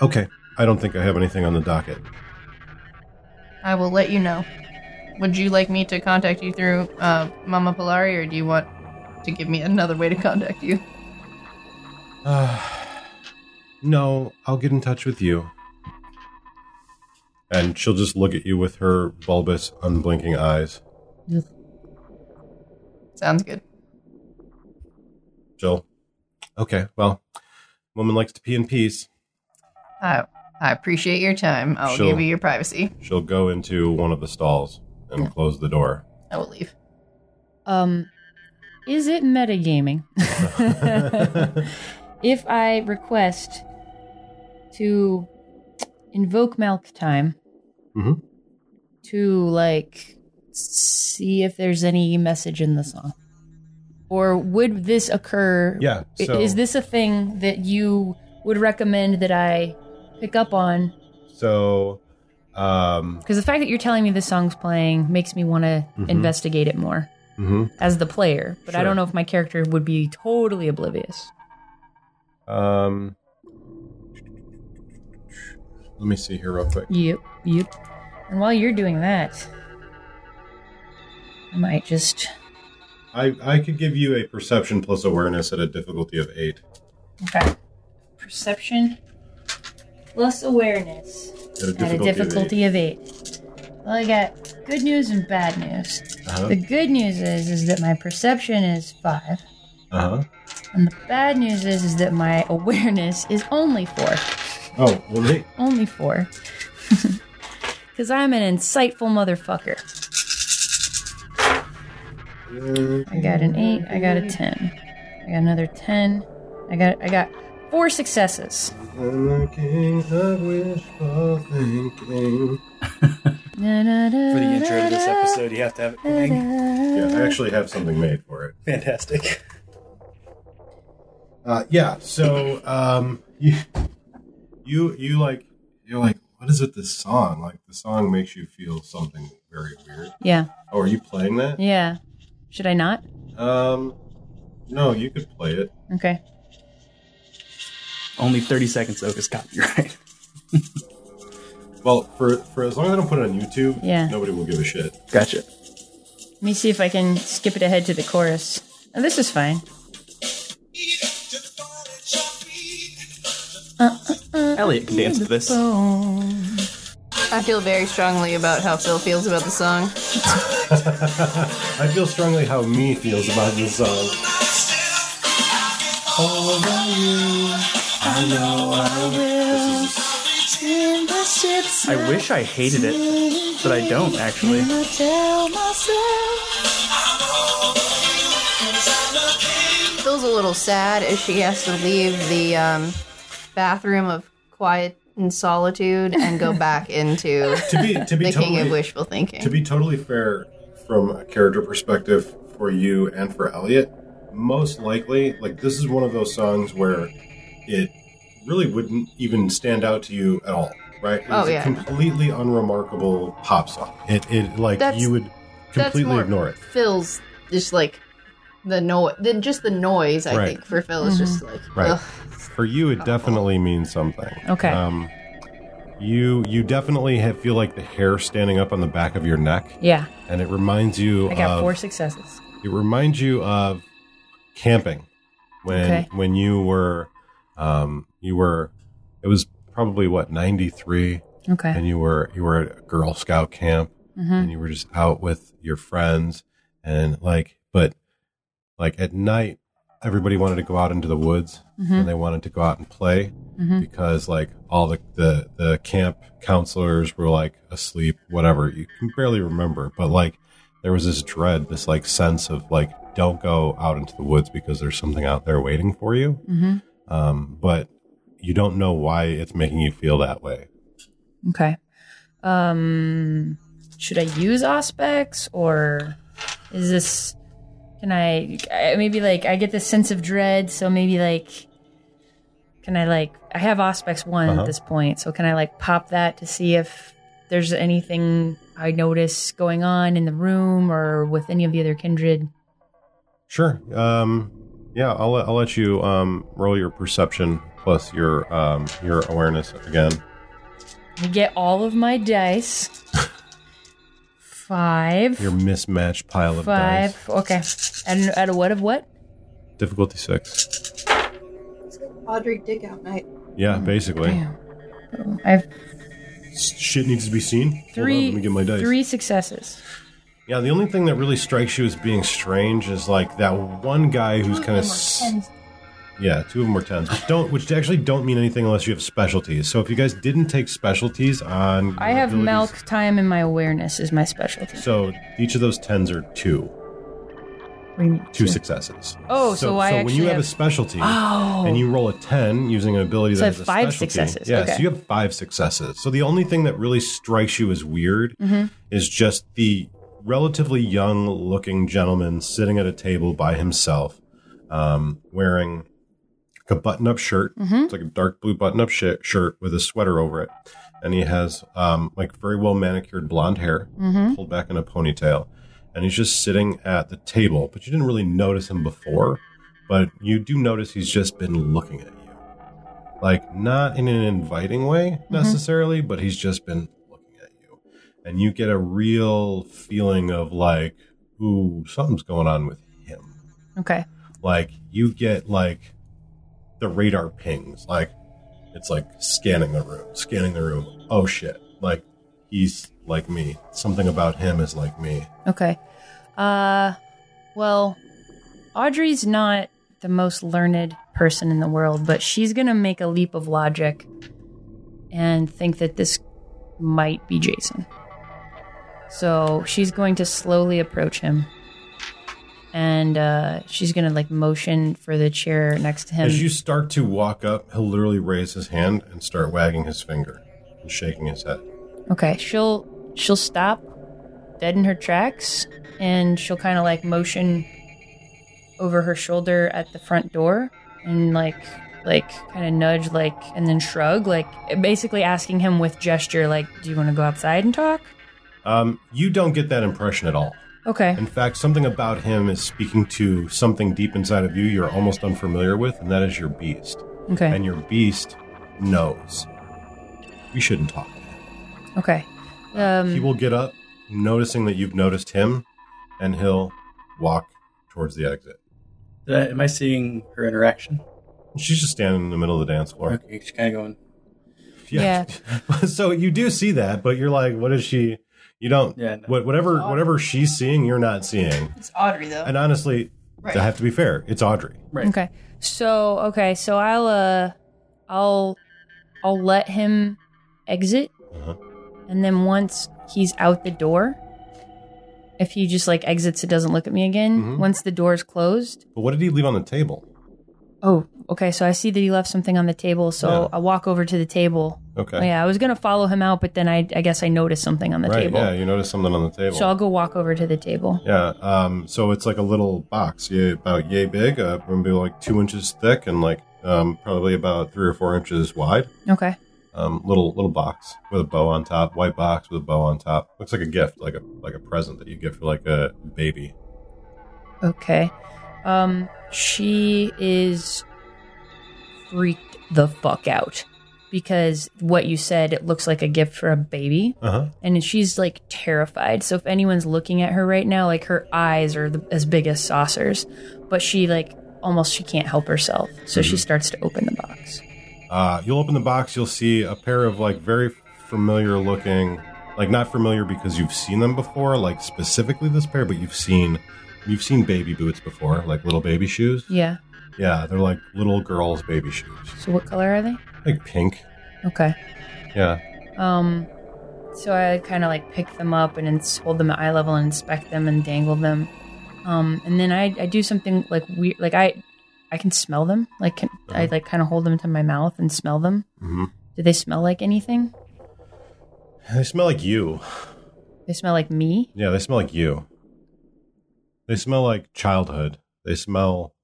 Okay. I don't think I have anything on the docket. I will let you know. Would you like me to contact you through uh, Mama Polari, or do you want to give me another way to contact you? Uh, no, I'll get in touch with you. And she'll just look at you with her bulbous, unblinking eyes. Sounds good. Jill. Okay, well, woman likes to pee in peace. I I appreciate your time. I'll Sure. give you your privacy. She'll go into one of the stalls and close the door. I will leave. Um, is it metagaming if I request to invoke milk time Mhm. to like see if there's any message in the song? Or would this occur? Yeah, so- is this a thing that you would recommend that I pick up on? So, um, Because the fact that you're telling me this song's playing makes me want to investigate it more mhm. as the player, but I don't know if my character would be totally oblivious. um, let me see here real quick. Yep, yep. And while you're doing that, I might just. I, I could give you a perception plus awareness at a difficulty of eight. Okay. Perception plus awareness At a at a difficulty, difficulty of eight. Well, I got good news and bad news. Uh The good news is is that my perception is five, Uh huh. and the bad news is is that my awareness is only four. Oh, well, Only four. Because I'm an insightful motherfucker. I got an eight. I got a ten. I got another ten. I got I got four successes. I'm looking at wishful thinking. Na, na, na, For the intro to this episode, you have to have it going. Yeah, I actually have something made for it. Fantastic. Uh, yeah. So, um, you, you, you like, you're like, what is it? This song, like, the song makes you feel something very weird. Yeah, Oh, are you playing that? yeah. Should I not? Um, no, you could play it. Okay. Only 30 seconds though is copyright. Well, for for as long as I don't put it on YouTube, Yeah. nobody will give a shit. Gotcha. Let me see if I can skip it ahead to the chorus. Oh, this is fine. Elliot can dance to this. I feel very strongly about how Phil feels about the song. I feel strongly how me feels about this song. I wish I hated it, but I don't actually. Phil's a little sad as she has to leave the um, bathroom of quiet and solitude and go back into To be to be the king of wishful thinking. to be totally fair from a character perspective for you and for Elliot, most likely, like this is one of those songs where it really wouldn't even stand out to you at all, right? It's Oh, a yeah. completely unremarkable pop song. It it like That's- you would That's completely more ignore it. Phil's just like the noise, then just the noise. I Right. think for Phil is just like Right. ugh. For you, it definitely means something. Okay. Um, you you definitely have, feel like the hair standing up on the back of your neck, Yeah, and it reminds you. I got of, four successes. It reminds you of camping when Okay. when you were um, you were it was probably what ninety three, Okay. and you were you were at a Girl Scout camp, Mm-hmm. and you were just out with your friends, and like but like at night everybody wanted to go out into the woods Mm-hmm. and they wanted to go out and play because like all the, the the camp counselors were like asleep whatever you can barely remember but like there was this dread this like sense of like don't go out into the woods because there's something out there waiting for you Mm-hmm. um, but you don't know why it's making you feel that way Okay. Um, should I use Auspex or is this? Can I, I maybe like I get this sense of dread, so maybe like can I like I have Auspex one Uh-huh. at this point, so can I like pop that to see if there's anything I notice going on in the room or with any of the other kindred? Sure. Um, yeah, I'll let, I'll let you um, roll your perception plus your um, your awareness again. I get all of my dice. Five. Your mismatched pile of Five. dice. Okay. And out of what of what? Difficulty six. Audrey dig out night. Yeah, basically. Damn. I have Shit needs to be seen. Hold on, three. let me get my dice. Three successes. Yeah, the only thing that really strikes you as being strange is like that one guy who's kind of. Yeah, two of them were tens, which don't, which actually don't mean anything unless you have specialties. So if you guys didn't take specialties on, I have abilities- milk time and my awareness is my specialty. So each of those tens are two, What do you mean? two successes. Oh, so I when actually you have, a have- specialty Oh. and you roll a ten using an ability So I that have has a five specialty, successes, Yeah, okay. so you have five successes. So the only thing that really strikes you as weird Mm-hmm. is just the relatively young looking gentleman sitting at a table by himself, um, wearing a button up shirt. Mm-hmm. It's like a dark blue button up sh- shirt with a sweater over it. And he has um, like very well manicured blonde hair Mm-hmm. pulled back in a ponytail. And he's just sitting at the table, but you didn't really notice him before. But you do notice he's just been looking at you. Like, not in an inviting way necessarily, but he's just been looking at you. And you get a real feeling of like, ooh, something's going on with him Okay. like you get like the radar pings like it's like scanning the room scanning the room. Oh shit. Like he's like me. Something about him is like me. Okay. Uh, well, Audrey's not the most learned person in the world, but she's gonna make a leap of logic and think that this might be Jason. So she's going to slowly approach him, and uh, she's gonna like motion for the chair next to him. as you start to walk up he'll literally raise his hand and start wagging his finger and shaking his head Okay, she'll she'll stop dead in her tracks and she'll kind of like motion over her shoulder at the front door and like like kind of nudge like and then shrug like basically asking him with gesture like do you want to go outside and talk? um, you don't get that impression at all Okay. in fact something about him is speaking to something deep inside of you you're almost unfamiliar with and that is your beast Okay. and your beast knows we shouldn't talk to him Okay. Um he will get up, noticing that you've noticed him, and he'll walk towards the exit. I, am I seeing her interaction? She's just standing in the middle of the dance floor. Okay, she's kind of going. Yeah. so you do see that, but you're like, what is she? You don't. Yeah, no. What, whatever, whatever she's seeing, you're not seeing. It's Audrey though. And honestly, Right. to have to be fair, it's Audrey. Right. Okay. So okay, so I'll uh I'll I'll let him exit. Uh-huh. And then once he's out the door, if he just like exits it doesn't look at me again, Mhm. once the door's closed. But what did he leave on the table? Oh, okay. So I see that he left something on the table, so Yeah. I walk over to the table. Okay. Yeah, I was gonna follow him out, but then I I guess I noticed something on the right. table. Yeah. You noticed something on the table. So I'll go walk over to the table. yeah. Um. So it's like a little box, yeah, about yay big, uh, maybe like two inches thick, and like um probably about three or four inches wide. Okay. um, little little box with a bow on top, white box with a bow on top. Looks like a gift, like a like a present that you get for like a baby. Okay. Um, she is freaked the fuck out because what you said, it looks like a gift for a baby. Uh huh. And she's like terrified. So if anyone's looking at her right now, like her eyes are the, as big as saucers, but she like almost she can't help herself. So she starts to open the box. Uh, you'll open the box. You'll see a pair of like very familiar looking, like not familiar because you've seen them before, like specifically this pair, but you've seen you've seen baby boots before, like little baby shoes. Yeah. Yeah, they're like little girls' baby shoes, So what color are they? like pink. Okay. Yeah. Um, so I kind of like pick them up and ins- hold them at eye level and inspect them and dangle them. Um, and then I, I do something like weird, like I, I can smell them. Like can, I like kind of hold them to my mouth and smell them. hmm Do they smell like anything? They smell like you. They smell like me. Yeah, they smell like you. They smell like childhood. They smell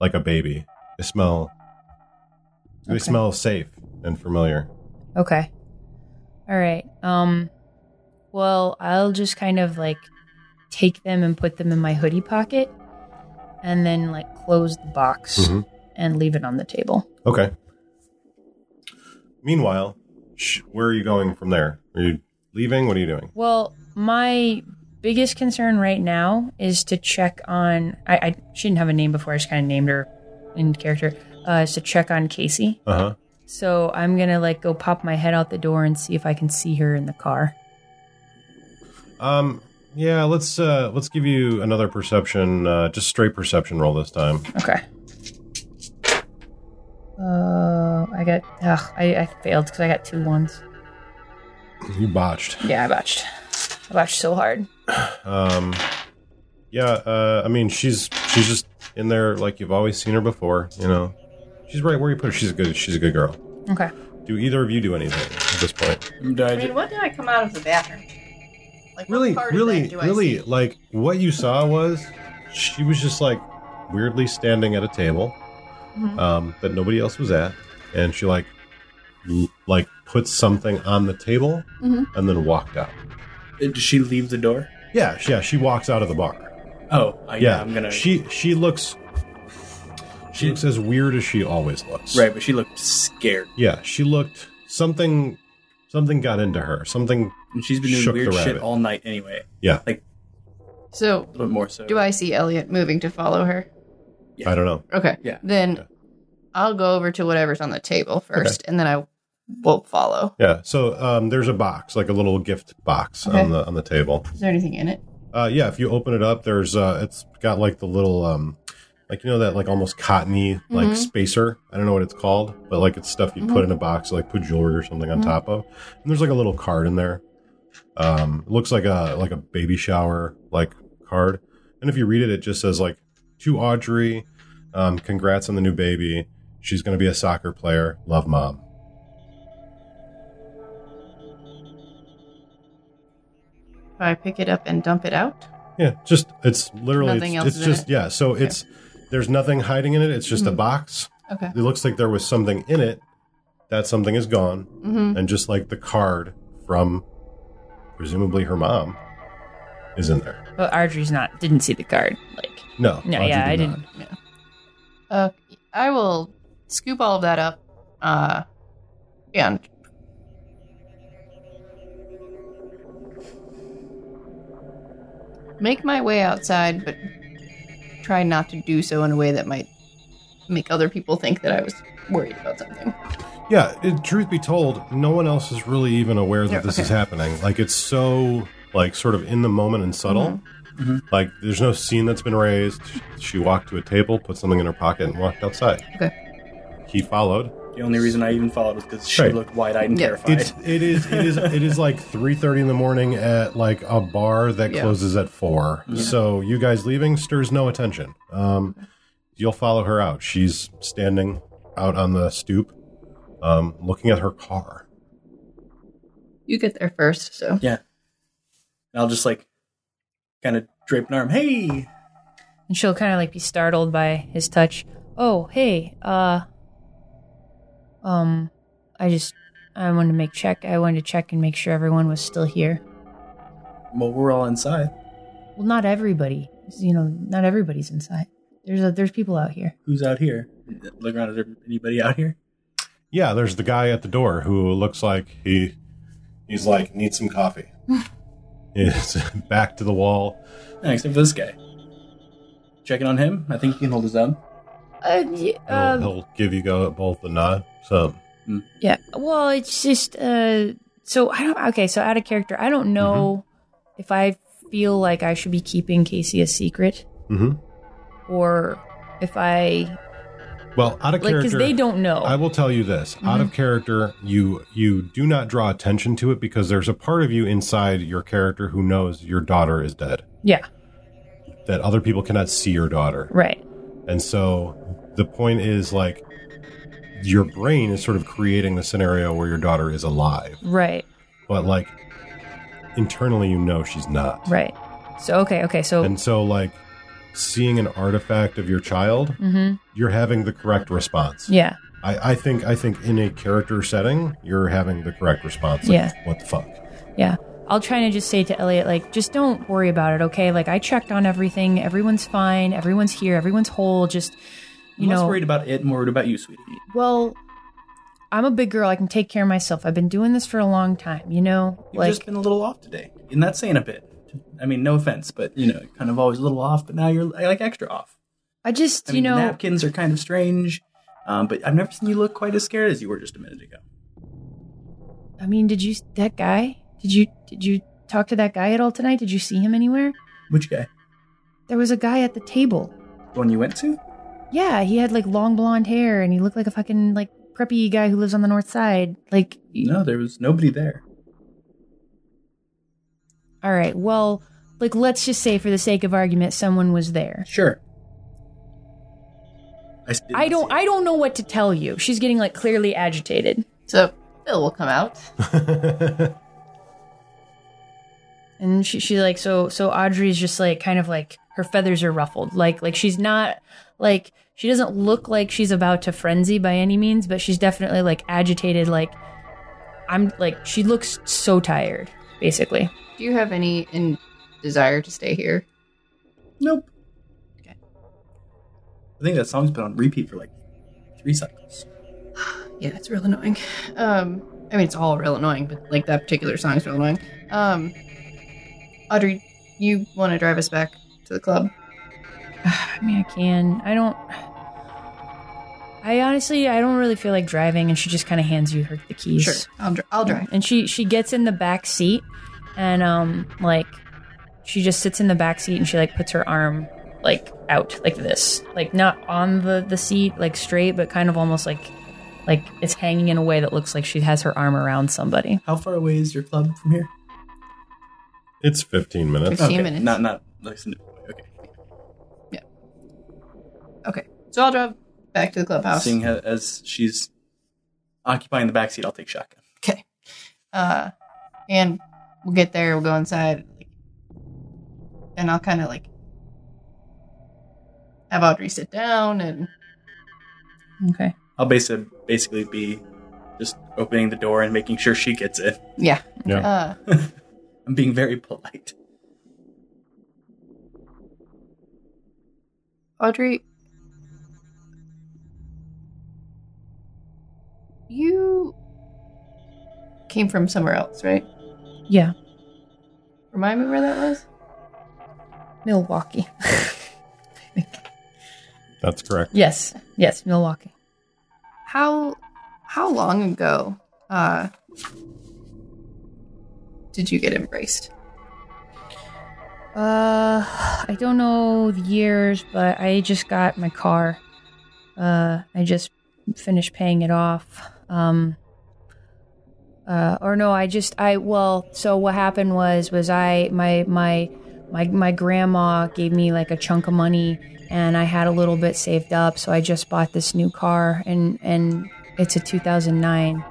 like a baby. They smell. They Okay. smell safe and familiar. Okay. All right. Um, well, I'll just kind of like take them and put them in my hoodie pocket, and then like close the box Mhm. and leave it on the table. Okay. Meanwhile, sh- where are you going from there? Are you leaving? What are you doing? Well, my biggest concern right now is to check on. I, I she didn't have a name before. I just kind of named her in character. Uh, is to check on Casey. Uh huh. So I'm gonna like go pop my head out the door and see if I can see her in the car. Um. Yeah. Let's uh. Let's give you another perception. Uh. Just straight perception roll this time. Okay. Uh, I got. Ugh, I, I failed because I got two ones. You botched. Yeah, I botched. I botched so hard. Um. Yeah. Uh. I mean, she's she's just in there like you've always seen her before. You know. She's right where you put her. She's a good. She's a good girl. Okay. Do either of you do anything at this point? I I ju- mean, what did I come out of the bathroom? Like, what really of really that do I really see? like what you saw was she was just like weirdly standing at a table Mhm. um, that nobody else was at and she like l- like put something on the table Mhm. and then walked out Did she leave the door? Yeah yeah she walks out of the bar Oh, I, yeah, yeah. I'm gonna. she she looks she looks as weird as she always looks right, but she looked scared, yeah she looked something something got into her something and she's been doing weird shit all night anyway. yeah So, A little bit more so. do I see Elliot moving to follow her? Yeah. i don't know Okay. Yeah. Then Yeah. I'll go over to whatever's on the table first, and then I will follow. yeah so um, there's a box like a little gift box Okay. on the on the table Is there anything in it? Uh, yeah, if you open it up, there's uh, it's got like the little um, like you know that like almost cottony like Mhm. spacer. I don't know what it's called, but like it's stuff you put in a box, like put jewelry or something on Mhm. top of. And there's like a little card in there. Um, it looks like a like a baby shower like card. And if you read it, it just says like to Audrey, um, congrats on the new baby. She's going to be a soccer player. Love, mom. I pick it up and dump it out? Yeah, just it's literally Nothing it's, else it's is in just it? yeah. So it's there's nothing hiding in it. It's just a Mhm. box. Okay. It looks like there was something in it. That something is gone, Mm-hmm. and just like the card from presumably her mom is in there. But Audrey's not. Didn't see the card. Like. No, No, Audrey yeah, I did didn't. not. Uh, I will scoop all of that up, uh, and make my way outside, but try not to do so in a way that might make other people think that I was worried about something. Yeah, it, truth be told, no one else is really even aware that Yeah, this okay. is happening. Like it's so like sort of in the moment and subtle. Mm-hmm. Mhm. Like there's no scene that's been raised. She walked to a table, put something in her pocket, and walked outside. Okay. He followed. The only reason I even followed was because she Right. looked wide-eyed and Yeah. terrified. It's it is it is it is like three thirty in the morning at like a bar that Yeah. closes at four. So you guys leaving stirs no attention. Um, you'll follow her out. She's standing out on the stoop, um, looking at her car. You get there first, so yeah. And I'll just like kind of drape an arm. Hey, And she'll kind of like be startled by his touch. Oh, hey, uh, um, I just, I wanted to make check. I wanted to check and make sure everyone was still here. well, we're all inside. Well, not everybody. You know, not everybody's inside. There's a, there's people out here. Who's out here? Look around. Is there anybody out here? Yeah, there's the guy at the door who looks like he he's like needs some coffee. He's back to the wall. Yeah, except for this guy. Checking on him. I think he can hold his own. Uh, y- He'll, um, he'll give you go both a nod. So yeah. Well, it's just, uh, so I don't, okay, so out of character, I don't know if I feel like I should be keeping Casey a secret mhm. or if I, well, out of like, because they don't know. I will tell you this: out of character, you you do not draw attention to it because there's a part of you inside your character who knows your daughter is dead. yeah, That other people cannot see your daughter, right. and so the point is like your brain is sort of creating the scenario where your daughter is alive, Right. but like internally you know she's not, Right. So okay, okay. So and so like seeing an artifact of your child, hmm you're having the correct response. yeah, I, I think I think in a character setting, you're having the correct response. Like, Yeah. What the fuck? yeah. I'll try to just say to Elliot, like, just don't worry about it, okay? Like, I checked on everything. Everyone's fine. Everyone's here. Everyone's whole. Just, you I'm less worried about it, more worried about you, sweetie. well, I'm a big girl. I can take care of myself. I've been doing this for a long time, you know? You've like, just been a little off today, and that's saying a bit. I mean, no offense, but you know, kind of always a little off. But now you're like extra off. I just, I you mean, know. napkins are kind of strange, um, but I've never seen you look quite as scared as you were just a minute ago. I mean, did you, that guy? Did you, did you talk to that guy at all tonight? Did you see him anywhere? Which guy? There was a guy at the table. The one you went to? Yeah, he had like long blonde hair and he looked like a fucking like preppy guy who lives on the north side. Like, No, there was nobody there. all right, well, like let's just say for the sake of argument, someone was there. Sure. I, s- didn't I don't. I don't know what to tell you. She's getting like clearly agitated, So Phil will come out. and she, she like so, so Audrey's just like kind of like her feathers are ruffled, like like she's not like she doesn't look like she's about to frenzy by any means, but she's definitely like agitated. Like I'm like she looks so tired, basically. Do you have any in- desire to stay here? Nope. Okay. I think that song's been on repeat for like three cycles. Yeah, it's real annoying. Um, I mean, it's all real annoying, but like that particular song's real annoying. Um, Audrey, you want to drive us back to the club? I mean, I can. I don't. I honestly, I don't really feel like driving, and she just kind of hands you her the keys. Sure, I'll, dri- I'll drive. And she she gets in the back seat, and um, like, she just sits in the back seat, and she like puts her arm like out like this, like not on the the seat like straight, but kind of almost like like it's hanging in a way that looks like she has her arm around somebody. How far away is your club from here? it's 15 minutes. 15 okay, minutes. Not not like okay. Okay, so I'll drive back to the clubhouse. Seeing how, as she's occupying the back seat, I'll take shotgun. Okay. Uh, and we'll get there. We'll go inside, and I'll kind of like have Audrey sit down, and Okay. I'll basically basically be just opening the door and making sure she gets in. yeah. Yeah. Uh, I'm being very polite. Audrey, you came from somewhere else, right? Yeah. Remind me where that was. Milwaukee. That's correct. yes. Yes. Milwaukee. How how long ago uh did you get embraced? Uh, I don't know the years, but I just got my car. Uh, I just finished paying it off. Um, uh, or no, I just I well, so what happened was was I my my my my grandma gave me like a chunk of money, and I had a little bit saved up, so I just bought this new car, and and it's a 2009.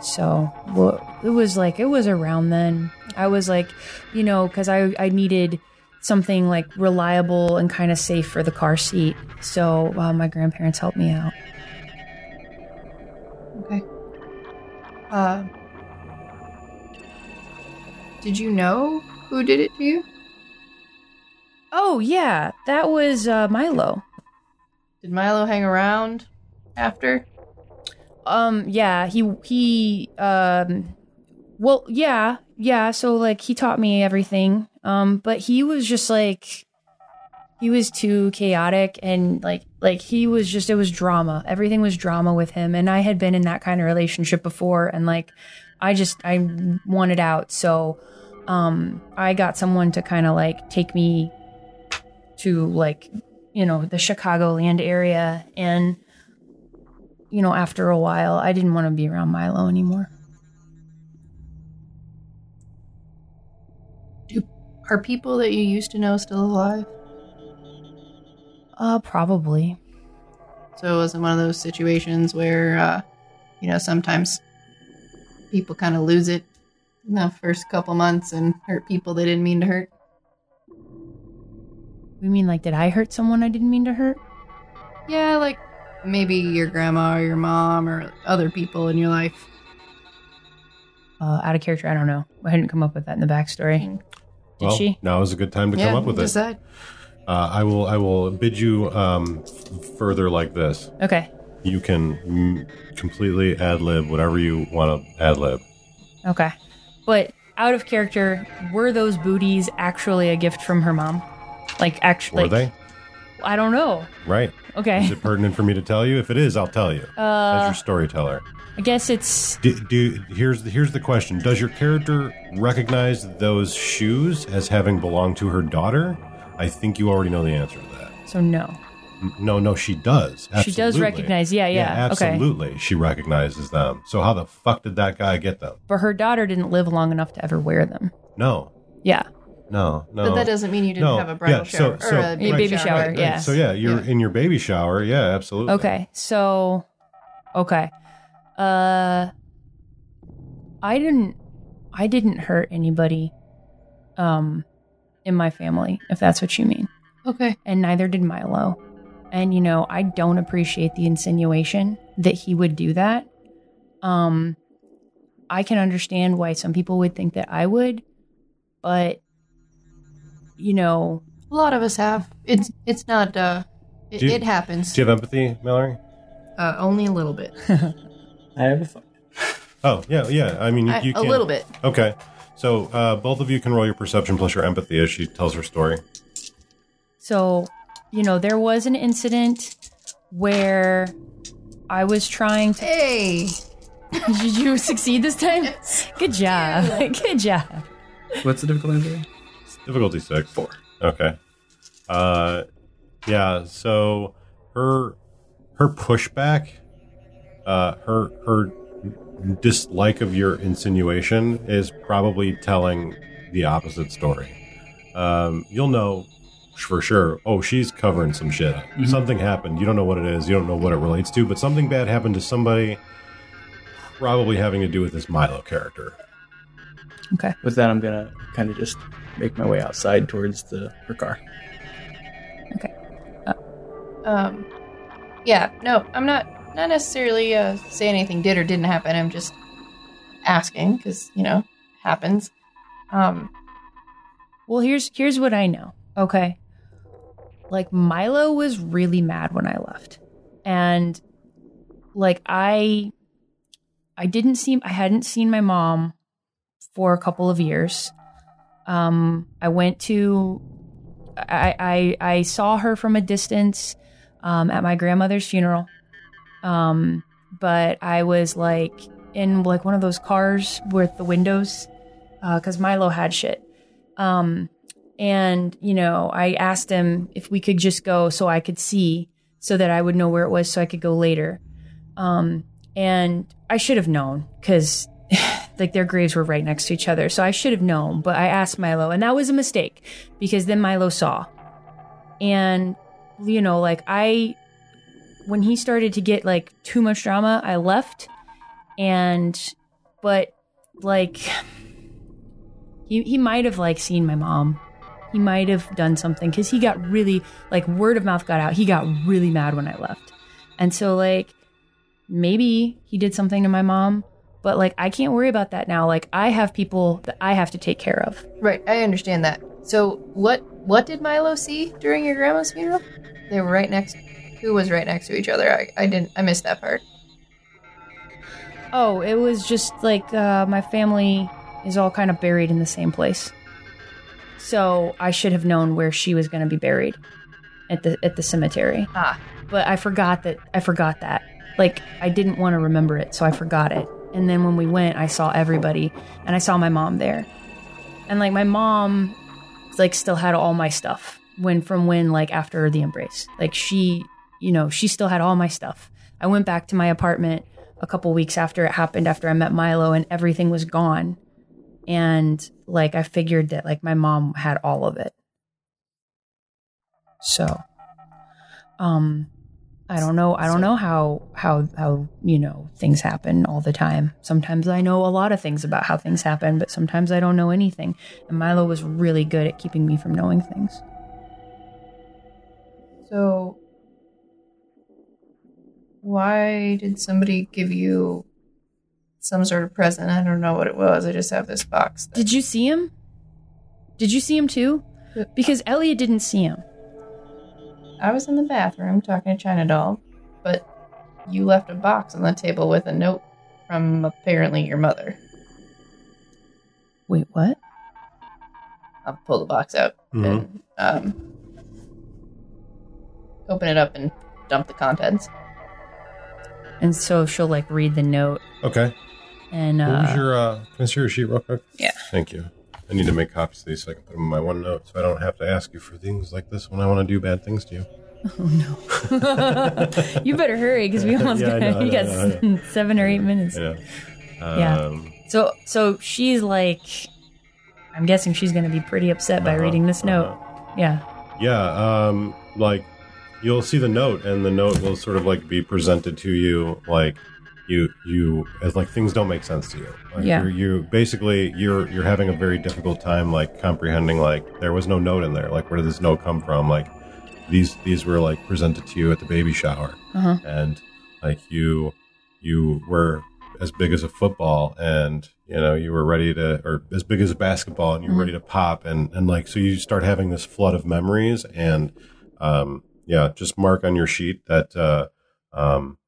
So well, it was like it was around then. I was like, you know, because I I needed something like reliable and kind of safe for the car seat. So uh, my grandparents helped me out. Uh Did you know who did it to you? Oh yeah, that was uh, Milo. Did Milo hang around after? Um, yeah, he he um, well, yeah, yeah. So like he taught me everything. Um, but he was just like he was too chaotic and like like he was just it was drama. Everything was drama with him, and I had been in that kind of relationship before, and like I just I wanted out. So um, I got someone to kind of like take me to like you know the Chicagoland area and you know, after a while, I didn't want to be around Milo anymore. Are people that you used to know still alive? Uh, probably. So it wasn't one of those situations where, uh, you know, sometimes people kind of lose it in the first couple months and hurt people they didn't mean to hurt. You mean like, did I hurt someone I didn't mean to hurt? Yeah, like maybe your grandma or your mom or other people in your life. Uh, out of character, I don't know. I hadn't come up with that in the backstory. Did well, she? now is a good time to come up with it. Uh, I will. I will bid you um, further like this. Okay. You can mm, completely ad lib whatever you want to ad lib. Okay. But out of character, were those booties actually a gift from her mom? Like actually, Were they I don't know. right? Okay. Is it pertinent for me to tell you? If it is, I'll tell you. Uh, as your storyteller. I guess it's Do, do here's the, here's the question: Does your character recognize those shoes as having belonged to her daughter? I think you already know the answer to that. so no. No, no, she does. She does recognize- yeah, yeah, okay. absolutely. She recognizes them. So how the fuck did that guy get them? But her daughter didn't live long enough to ever wear them. No, Yeah. no, no. But that doesn't mean you didn't No, have a bridal yeah, so- shower so- or a Right, baby, baby shower. shower, Right, yeah. So yeah, you're Yeah. in your baby shower. Yeah, absolutely. Okay. So okay. Uh I didn't I didn't hurt anybody um in my family, if that's what you mean. Okay. And neither did Milo. And you know, I don't appreciate the insinuation that he would do that. Um I can understand why some people would think that I would, but you know, A lot of us have. It's it's not. uh It, you- it happens. Do you have empathy, Mallory? uh, only a little bit. I have a thought. Oh yeah, yeah. I mean, you, I- you a little bit. Okay, so uh, both of you can roll your perception plus your empathy as she tells her story. So, you know, there was an incident where I was trying to. Hey. Did you succeed this time? Good job. Good job. What's the difficulty? Difficulty six. Four. Okay. Uh, yeah. So her her pushback, uh, her her dislike of your insinuation is probably telling the opposite story. Um, you'll know for sure. Oh, she's covering some shit. up. Something happened. You don't know what it is. You don't know what it relates to, but something bad happened to somebody. Probably having to do with this Milo character. Okay. With that, I'm gonna kind of just make my way outside towards the her car. Okay. Um. Yeah. No, I'm not. Not necessarily uh, saying anything did or didn't happen. I'm just asking because you know happens. Um. Well, here's here's what I know. Okay. Like Milo was really mad when I left. And like I I didn't see I hadn't seen my mom for a couple of years. Um I went to I I I saw her from a distance um at my grandmother's funeral. Um but I was like in like one of those cars with the windows uh cuz Milo had shit. Um, and you know, I asked him if we could just go so I could see, so that I would know where it was, so I could go later. Um, and I should have known because like their graves were right next to each other, so I should have known. But I asked Milo, and that was a mistake because then Milo saw, and you know, like I, when he started to get like too much drama, I left, and but like he he might have like seen my mom. He might have done something because he got really like word of mouth got out. He got really mad when I left, and so like maybe he did something to my mom. But like I can't worry about that now. Like I have people that I have to take care of. Right. I understand that. So what? What did Milo see during your grandma's funeral? They were right next. Who was right next to each other? I, I didn't. I missed that part. Oh, it was just like uh, my family is all kind of buried in the same place. So I should have known where she was going to be buried at the at the cemetery. Ah. But I forgot that I forgot that. Like I didn't want to remember it, so I forgot it. And then when we went, I saw everybody and I saw my mom there. And like my mom like still had all my stuff when from when like after the embrace. Like she, you know, she still had all my stuff. I went back to my apartment a couple weeks after it happened after I met Milo and everything was gone. And like I figured that like my mom had all of it. So um I don't know I don't know how how how you know things happen all the time. Sometimes I know a lot of things about how things happen, but sometimes I don't know anything. And Milo was really good at keeping me from knowing things. So why did somebody give you some sort of present. I don't know what it was. I just have this box. that- Did you see him? Did you see him too? Because Elliot didn't see him. I was in the bathroom talking to China Doll, but you left a box on the table with a note from apparently your mother. Wait, what? I'll pull the box out and um, open it up and dump the contents. And so she'll like read the note Okay. and What was uh, your, uh, can I see your sheet real quick? Yeah. Thank you. I need to make copies of these so I can put them in my OneNote so I don't have to ask you for things like this when I want to do bad things to you. Oh no! you better hurry because we almost Yeah, got know, you got know, I s- seven or eight minutes. Yeah. Yeah. Um, So so she's like, I'm guessing she's gonna be pretty upset by Uh-huh, reading this note. uh-huh. Yeah. Yeah, um, like you'll see the note, and the note will sort of like be presented to you, like you you as like things don't make sense to you. Like Yeah. You're, you basically you're you're having a very difficult time like comprehending like there was no note in there. Like where did this note come from? Like these these were like presented to you at the baby shower, Uh-huh. and like you you were as big as a football and you know you were ready to or as big as a basketball and you were ready to pop and and like so you start having this flood of memories and um yeah just mark on your sheet that uh um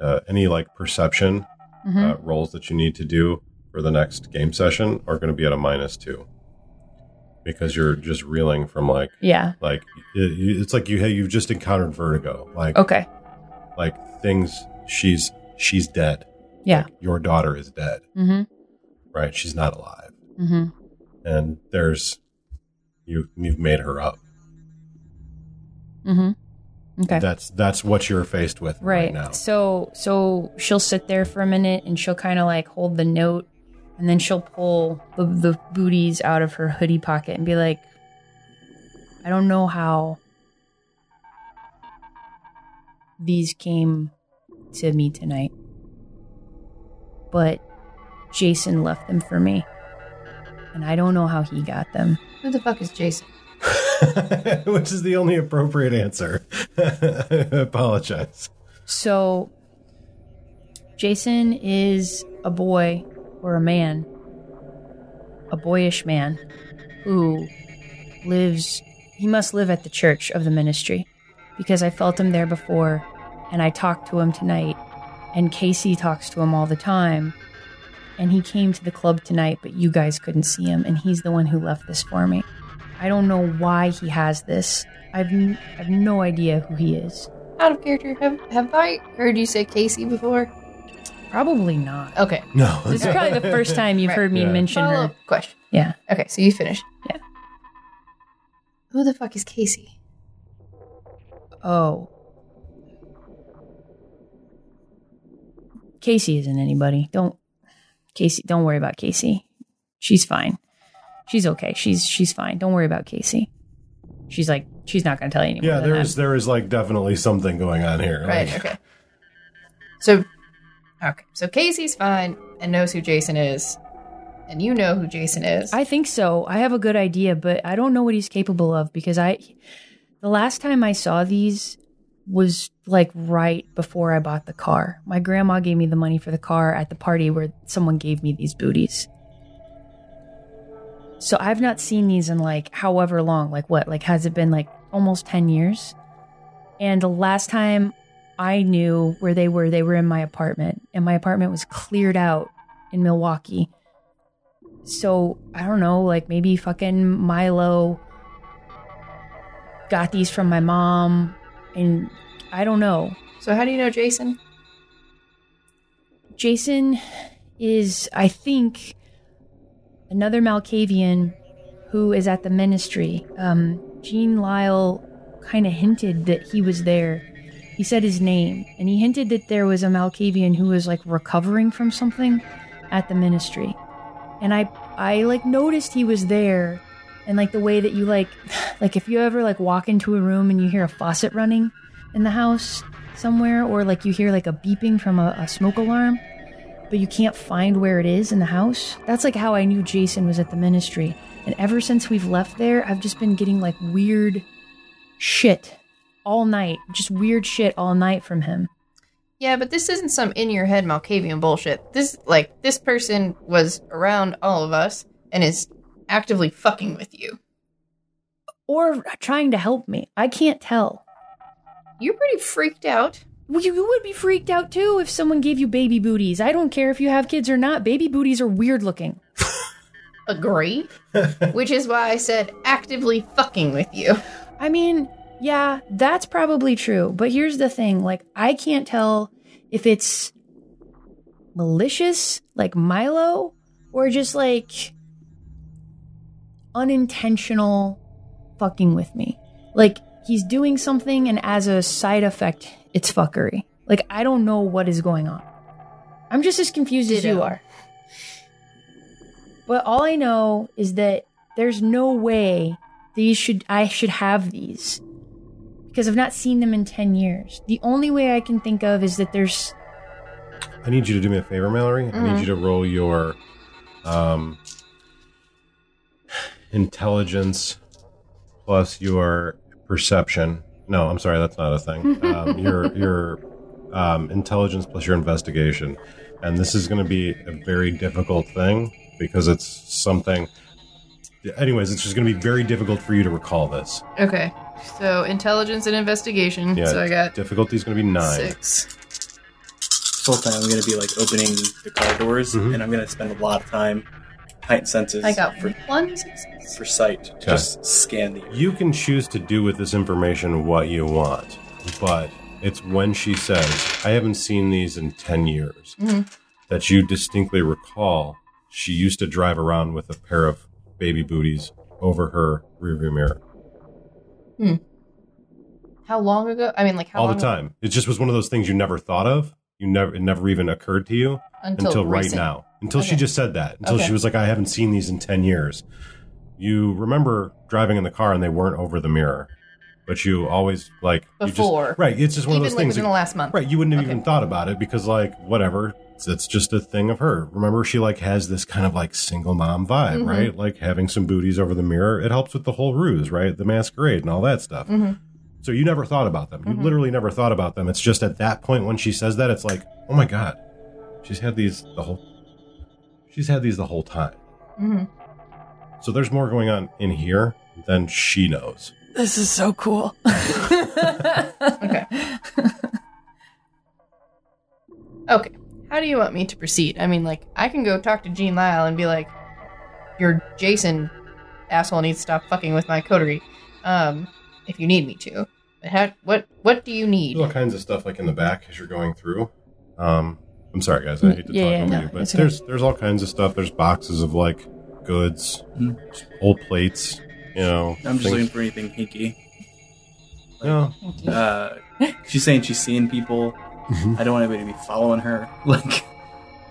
uh, any like perception Mhm. uh, rolls that you need to do for the next game session are going to be at a minus two because you're just reeling from like Yeah. like it, it's like you hey you've just encountered vertigo like Okay. like things she's she's dead Yeah. your daughter is dead Mm-hmm. right she's not alive Mm-hmm. and there's you you've made her up Mm-hmm. Okay. that's that's what you're faced with right, right. now So so she'll sit there for a minute and she'll kind of like hold the note and then she'll pull the, the booties out of her hoodie pocket and be like, I don't know how these came to me tonight, but Jason left them for me. And I don't know how he got them. Who the fuck is Jason? which is the only appropriate answer I apologize So, Jason is a boy or a man, a boyish man who lives, he must live at the church of the ministry because I felt him there before and I talked to him tonight. And Casey talks to him all the time. And he came to the club tonight, but you guys couldn't see him. And he's the one who left this for me. I don't know why he has this. I've, n- I've no idea who he is. Out of character. Have have I heard you say Casey before? Probably not. Okay. no This is probably the first time you've Right. heard me Yeah. mention Follow her. up question. Yeah. Okay, so you finish. Yeah. Who the fuck is Casey? Oh. Casey isn't anybody. Don't Casey, don't worry about Casey. She's fine. She's okay. She's she's fine. Don't worry about Casey. She's like she's not going to tell you anymore. yeah there is there is like definitely something going on here Right. Like, Okay. So, okay. So Casey's fine and knows who Jason is, and you know who Jason is. I think so. I have a good idea, but I don't know what he's capable of because I the last time I saw these was like right before I bought the car. My grandma gave me the money for the car at the party where someone gave me these booties. So I've not seen these in like however long. Like what? Like has it been like almost 10 years? And the last time I knew where they were, they were in my apartment, and my apartment was cleared out in Milwaukee. So I don't know, like maybe fucking Milo got these from my mom, and I don't know. so how do you know Jason? Jason is, I think, another Malkavian who is at the ministry. Um, Gene Lyle kind of hinted that he was there. He said his name, and he hinted that there was a Malkavian who was like recovering from something at the ministry. And I, I like noticed he was there, and like the way that you like, like if you ever like walk into a room and you hear a faucet running in the house somewhere, or like you hear like a beeping from a, a smoke alarm, but you can't find where it is in the house. That's like how I knew Jason was at the ministry. And ever since we've left there, I've just been getting like weird shit all night. Just weird shit all night from him. Yeah, but this isn't some in your head Malkavian bullshit. This like this person was around all of us and is actively fucking with you. Or trying to help me. I can't tell. You're pretty freaked out. You would be freaked out too if someone gave you baby booties. I don't care if you have kids or not. Baby booties are weird looking. Agree? Which is why I said actively fucking with you. I mean, yeah, that's probably true. But here's the thing like, I can't tell if it's malicious, like Milo, or just like unintentional fucking with me. Like, he's doing something, and as a side effect, it's fuckery. Like, I don't know what is going on. I'm just as confused as you are. But all I know is that there's no way these should I should have these because I've not seen them in 10 years. The only way I can think of is that there's I need you to do me a favor, Mallory. I Mm-hmm. need you to roll your um, intelligence plus your perception. No, I'm sorry, that's not a thing. Um, your your um, intelligence plus your investigation, and this is going to be a very difficult thing because it's something. Anyways, it's just going to be very difficult for you to recall this. Okay. So intelligence and investigation. Yeah, so I got difficulty is going to be nine. six. This whole time I'm going to be like opening the car doors, Mhm. and I'm going to spend a lot of time heightened senses I got for, one success. for sight to Okay. just scan the You can choose to do with this information what you want, but it's when she says, I haven't seen these in 10 years, Mhm. that you distinctly recall she used to drive around with a pair of baby booties over her rearview mirror Hmm. How long ago? I mean, like how all the long time. It just was one of those things you never thought of. You never, it never even occurred to you Until, until, right recent. now. Until she just said that. Until Okay. she was like, I haven't seen these in 10 years. You remember driving in the car and they weren't over the mirror, but you always like you just- Before. right. It's just one Even of those like things. within the last month. right. You wouldn't have Okay. even thought about it because like, whatever. It's, just a thing of her. Remember, she like has this kind of like single mom vibe, Mhm. right? Like having some booties over the mirror. It helps with the whole ruse, right? The masquerade and all that stuff. Mhm. So you never thought about them. You Mhm. literally never thought about them. It's just at that point when she says that, it's like, oh my god, she's had these the whole. She's had these the whole time. Mhm. So there's more going on in here than she knows. This is so cool. Okay. Okay. How do you want me to proceed? I mean, like, I can go talk to Jean Lyle and be like, "Your Jason asshole needs to stop fucking with my coterie," um, if you need me to. But how? What? What do you need? There's all kinds of stuff like in the back as you're going through. Um, I'm sorry, guys. I hate to Yeah, talk yeah, over no, you, but it's okay. there's there's all kinds of stuff. There's boxes of like goods, Mhm. old plates. You know, I'm just things- looking for anything hinky. No, Uh, she's saying she's seeing people. Mhm. I don't want anybody to be following her. Like,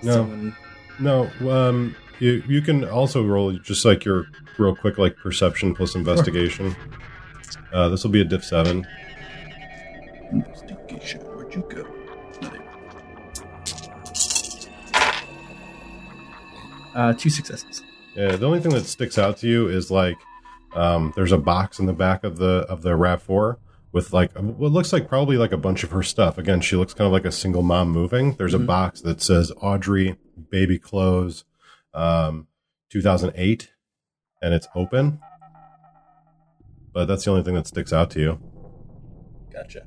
No. someone. No, um, you you can also roll just like your real quick like perception plus investigation. Uh, this will be a diff seven. Investigation. Where'd you go? Uh, two successes. Yeah, the only thing that sticks out to you is like um, there's a box in the back of the of the Rav Four with like what looks like probably like a bunch of her stuff. Again, she looks kind of like a single mom moving. There's a Mhm. box that says Audrey baby clothes, um, 2008, and it's open. But that's the only thing that sticks out to you. Gotcha.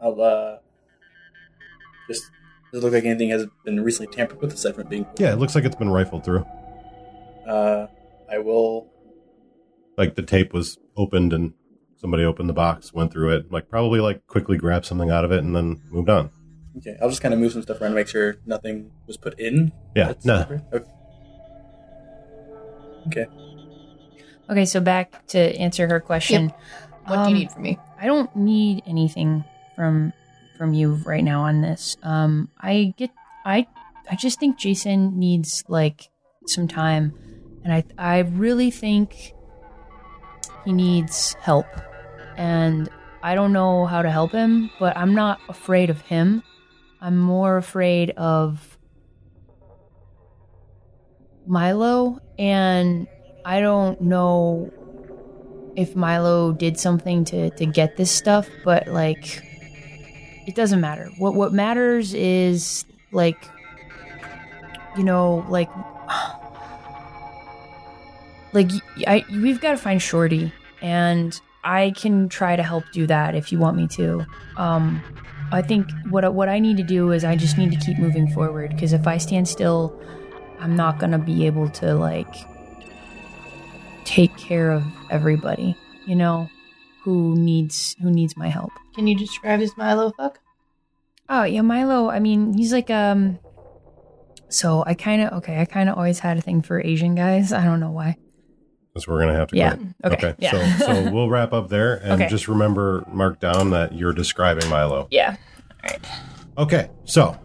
I'll uh just does it look like anything has been recently tampered with aside from it being Yeah, it looks like it's been rifled through. uh I will Like the tape was opened and somebody opened the box, went through it, like probably like quickly grabbed something out of it and then moved on. okay, I'll just kind of move some stuff around to make sure nothing was put in. Yeah, no. separate. Okay. okay. okay, so back to answer her question. What do Um, you need from me? I don't need anything from from you right now on this. Um, I get, I, I just think Jason needs like some time, and I, I really think he needs help, and I don't know how to help him, but I'm not afraid of him. I'm more afraid of Milo, and I don't know if Milo did something to to get this stuff, but like it doesn't matter. What what matters is like you know, like like I we've got to find Shorty and I can try to help do that if you want me to. Um I think what what I need to do is I just need to keep moving forward because if I stand still, I'm not going to be able to like take care of everybody, you know, who needs who needs my help. Can you describe his Milo fuck? Oh yeah, Milo. I mean, he's like um. So I kind of okay. I kind of always had a thing for Asian guys. I don't know why. That's where we're gonna have to Yeah. quit. Okay. Yeah. So so we'll wrap up there and Okay. just remember mark down that you're describing Milo. Yeah. All right. Okay. So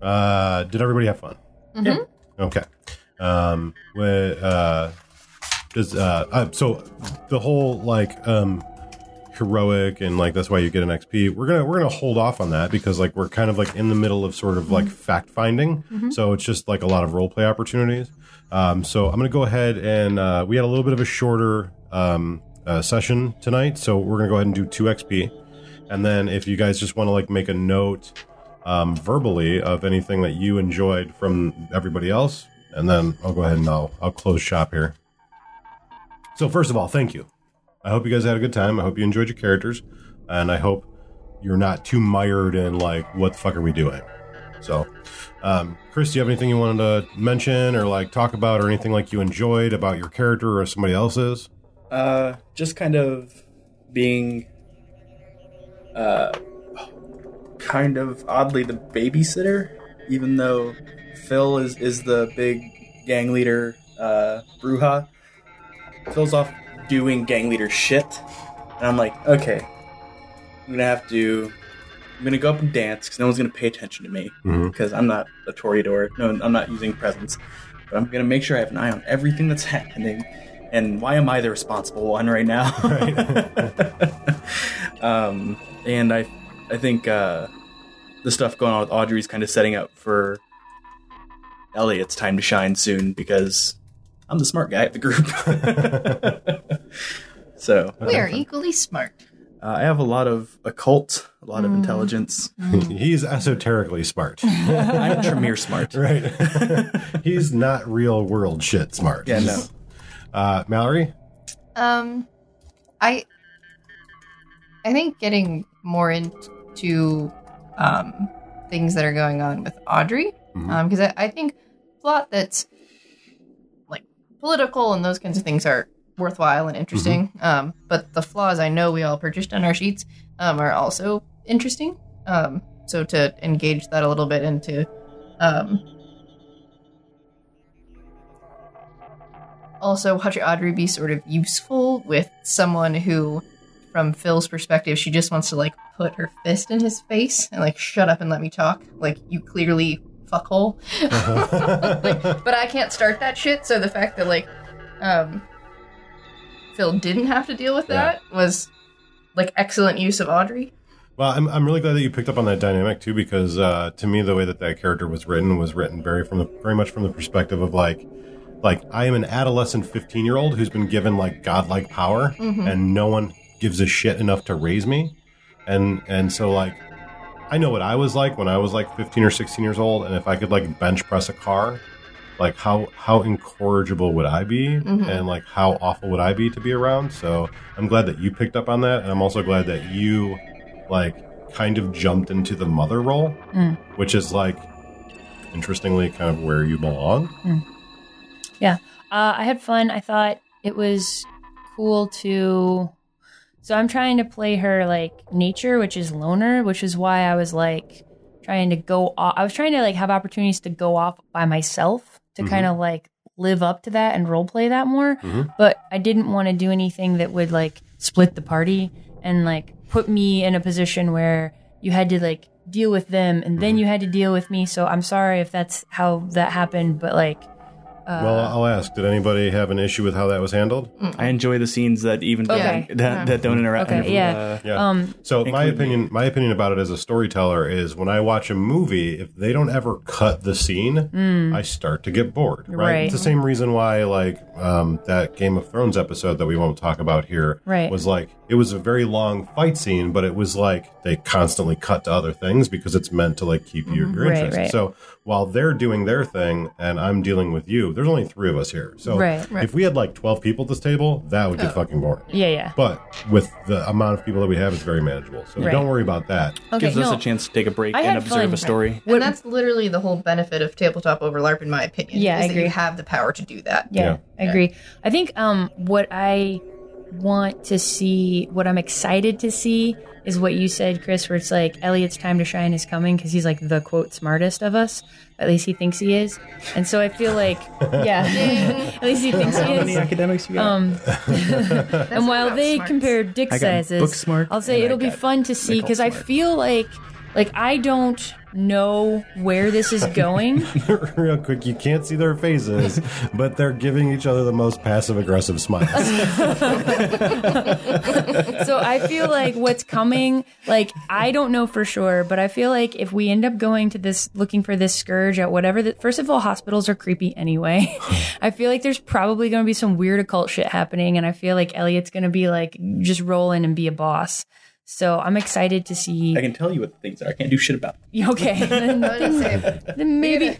uh did everybody have fun? Mhm. Okay. Um with uh does uh, uh so the whole like um heroic and like that's why you get an XP. We're gonna we're gonna hold off on that because like we're kind of like in the middle of sort of like fact finding. So it's just like a lot of role play opportunities. Um, so I'm gonna go ahead and uh, we had a little bit of a shorter um, uh, session tonight, so we're gonna go ahead and do two XP, and then if you guys just want to like make a note um, verbally of anything that you enjoyed from everybody else, and then I'll go ahead and I'll I'll close shop here. So first of all, thank you. I hope you guys had a good time. I hope you enjoyed your characters, and I hope you're not too mired in like what the fuck are we doing. So, um, Chris, do you have anything you wanted to mention or like talk about or anything like you enjoyed about your character or somebody else's? Uh, just kind of being, uh, kind of oddly the babysitter, even though Phil is is the big gang leader, uh, Brujah. Phil's off doing gang leader shit, and I'm like, okay, I'm gonna have to. I'm gonna go up and dance because no one's gonna pay attention to me Mhm. because I'm not a Toreador. No, I'm not using Presence. But I'm gonna make sure I have an eye on everything that's happening. And why am I the responsible one right now? um, and I, I think uh, the stuff going on with Audrey is kind of setting up for Elliot's time to shine soon because I'm the smart guy at the group. so We are equally smart. uh, I have a lot of occult, a lot of intelligence. He's esoterically smart, I'm Tremere smart. right? He's not real world shit smart. Yeah, no. Uh, Mallory, Um, I, I think getting more into um things that are going on with Audrey, Mhm. um, because I, I think plot that's like political and those kinds of things are worthwhile and interesting. Um, but the flaws I know we all purchased on our sheets um are also interesting. Um, so to engage that a little bit into um also watch Audrey be sort of useful with someone who, from Phil's perspective, she just wants to like put her fist in his face and like shut up and let me talk. Like you clearly fuckhole. like, but I can't start that shit. So the fact that like, um, Phil didn't have to deal with Yeah. that was like excellent use of Audrey. Well, I'm, I'm really glad that you picked up on that dynamic too, because uh, to me, the way that that character was written was written very from the very much from the perspective of like, like I am an adolescent 15 year old who's been given like godlike power, and no one gives a shit enough to raise me, and and so like, I know what I was like when I was like 15 or 16 years old, and if I could like bench press a car, like how how incorrigible would I be, and like how awful would I be to be around? So I'm glad that you picked up on that, and I'm also glad that you like kind of jumped into the mother role, Mm. which is like interestingly kind of where you belong. Yeah. Uh, I had fun. I thought it was cool to. So I'm trying to play her like nature, which is loner, which is why I was like trying to go off. I was trying to like have opportunities to go off by myself to Mhm. kind of like live up to that and role play that more. Mhm. But I didn't want to do anything that would like split the party and like put me in a position where you had to like deal with them and then you had to deal with me. So I'm sorry if that's how that happened, but like well, I'll ask. Did anybody have an issue with how that was handled? I enjoy the scenes that even Okay. that, that don't interact. Okay, yeah. uh, Yeah. Um, so my include opinion, my opinion about it as a storyteller is when I watch a movie, if they don't ever cut the scene, I start to get bored. Right. Mm. Right. It's the same reason why, like um, that Game of Thrones episode that we won't talk about here, Right. was like it was a very long fight scene, but it was like they constantly cut to other things because it's meant to like keep your, your Mm-hmm. Right, interest. right. So while they're doing their thing and I'm dealing with you, there's only three of us here. So Right. if we had like 12 people at this table, that would get fucking boring. yeah, yeah. But with the amount of people that we have, it's very manageable. So Right. don't worry about that. Okay, gives us a chance to take a break I and observe fun. a story. And that's literally the whole benefit of tabletop over LARP, in my opinion. Yeah, is I that agree. You have the power to do that. Yeah, Yeah. I agree. I think um, what I want to see, what I'm excited to see, is what you said, Chris, where it's like Elliot's time to shine is coming because he's like the quote smartest of us. At least he thinks he is, and so I feel like, yeah, at least he thinks he How many is. academics you got? Um, and while they smarts. compare dick sizes, book smart I'll say it'll be fun to see because I feel like, like I don't know where this is going. Real quick, you can't see their faces, but they're giving each other the most passive aggressive smiles. so I feel like what's coming, like I don't know for sure, but I feel like if we end up going to this, looking for this scourge at whatever, the, first of all, hospitals are creepy anyway. I feel like there's probably going to be some weird occult shit happening, and I feel like Elliot's going to be like just roll in and be a boss. So I'm excited to see. I can tell you what the things are. I can't do shit about. them. Okay, then, I was gonna say, then maybe,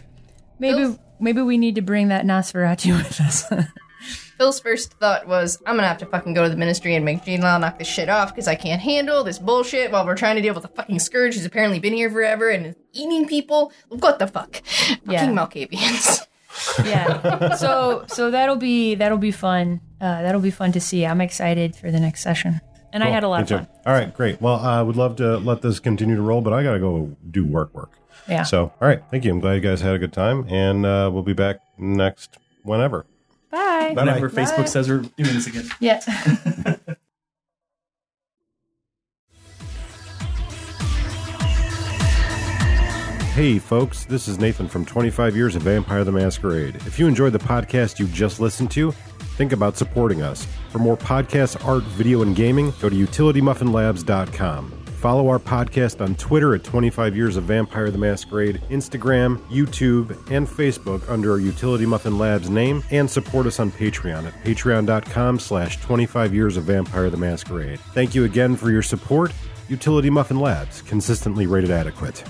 maybe, Phil's- maybe we need to bring that Nosferatu with us. Phil's first thought was, I'm gonna have to fucking go to the ministry and make Gene Lau knock this shit off because I can't handle this bullshit while we're trying to deal with a fucking scourge who's apparently been here forever and is eating people. What the fuck? Yeah. Fucking Malkavians. yeah. So so that'll be that'll be fun. Uh, that'll be fun to see. I'm excited for the next session, and I had a lot Me of too. fun. All right, great. Well, I would love to let this continue to roll, but I got to go do work work. Yeah. So, all right, thank you. I'm glad you guys had a good time, and uh, we'll be back next whenever. Bye. Bye-bye. Whenever Facebook says we're doing this again. Yeah. Hey, folks, this is Nathan from 25 Years of Vampire the Masquerade. If you enjoyed the podcast you just listened to, think about supporting us. For more podcasts, art, video, and gaming, go to utilitymuffinlabs.com. Follow our podcast on Twitter at 25 Years of Vampire the Masquerade, Instagram, YouTube, and Facebook under our Utility Muffin Labs name, and support us on Patreon at patreon.com slash 25 Years of Vampire the Masquerade. Thank you again for your support. Utility Muffin Labs, consistently rated adequate.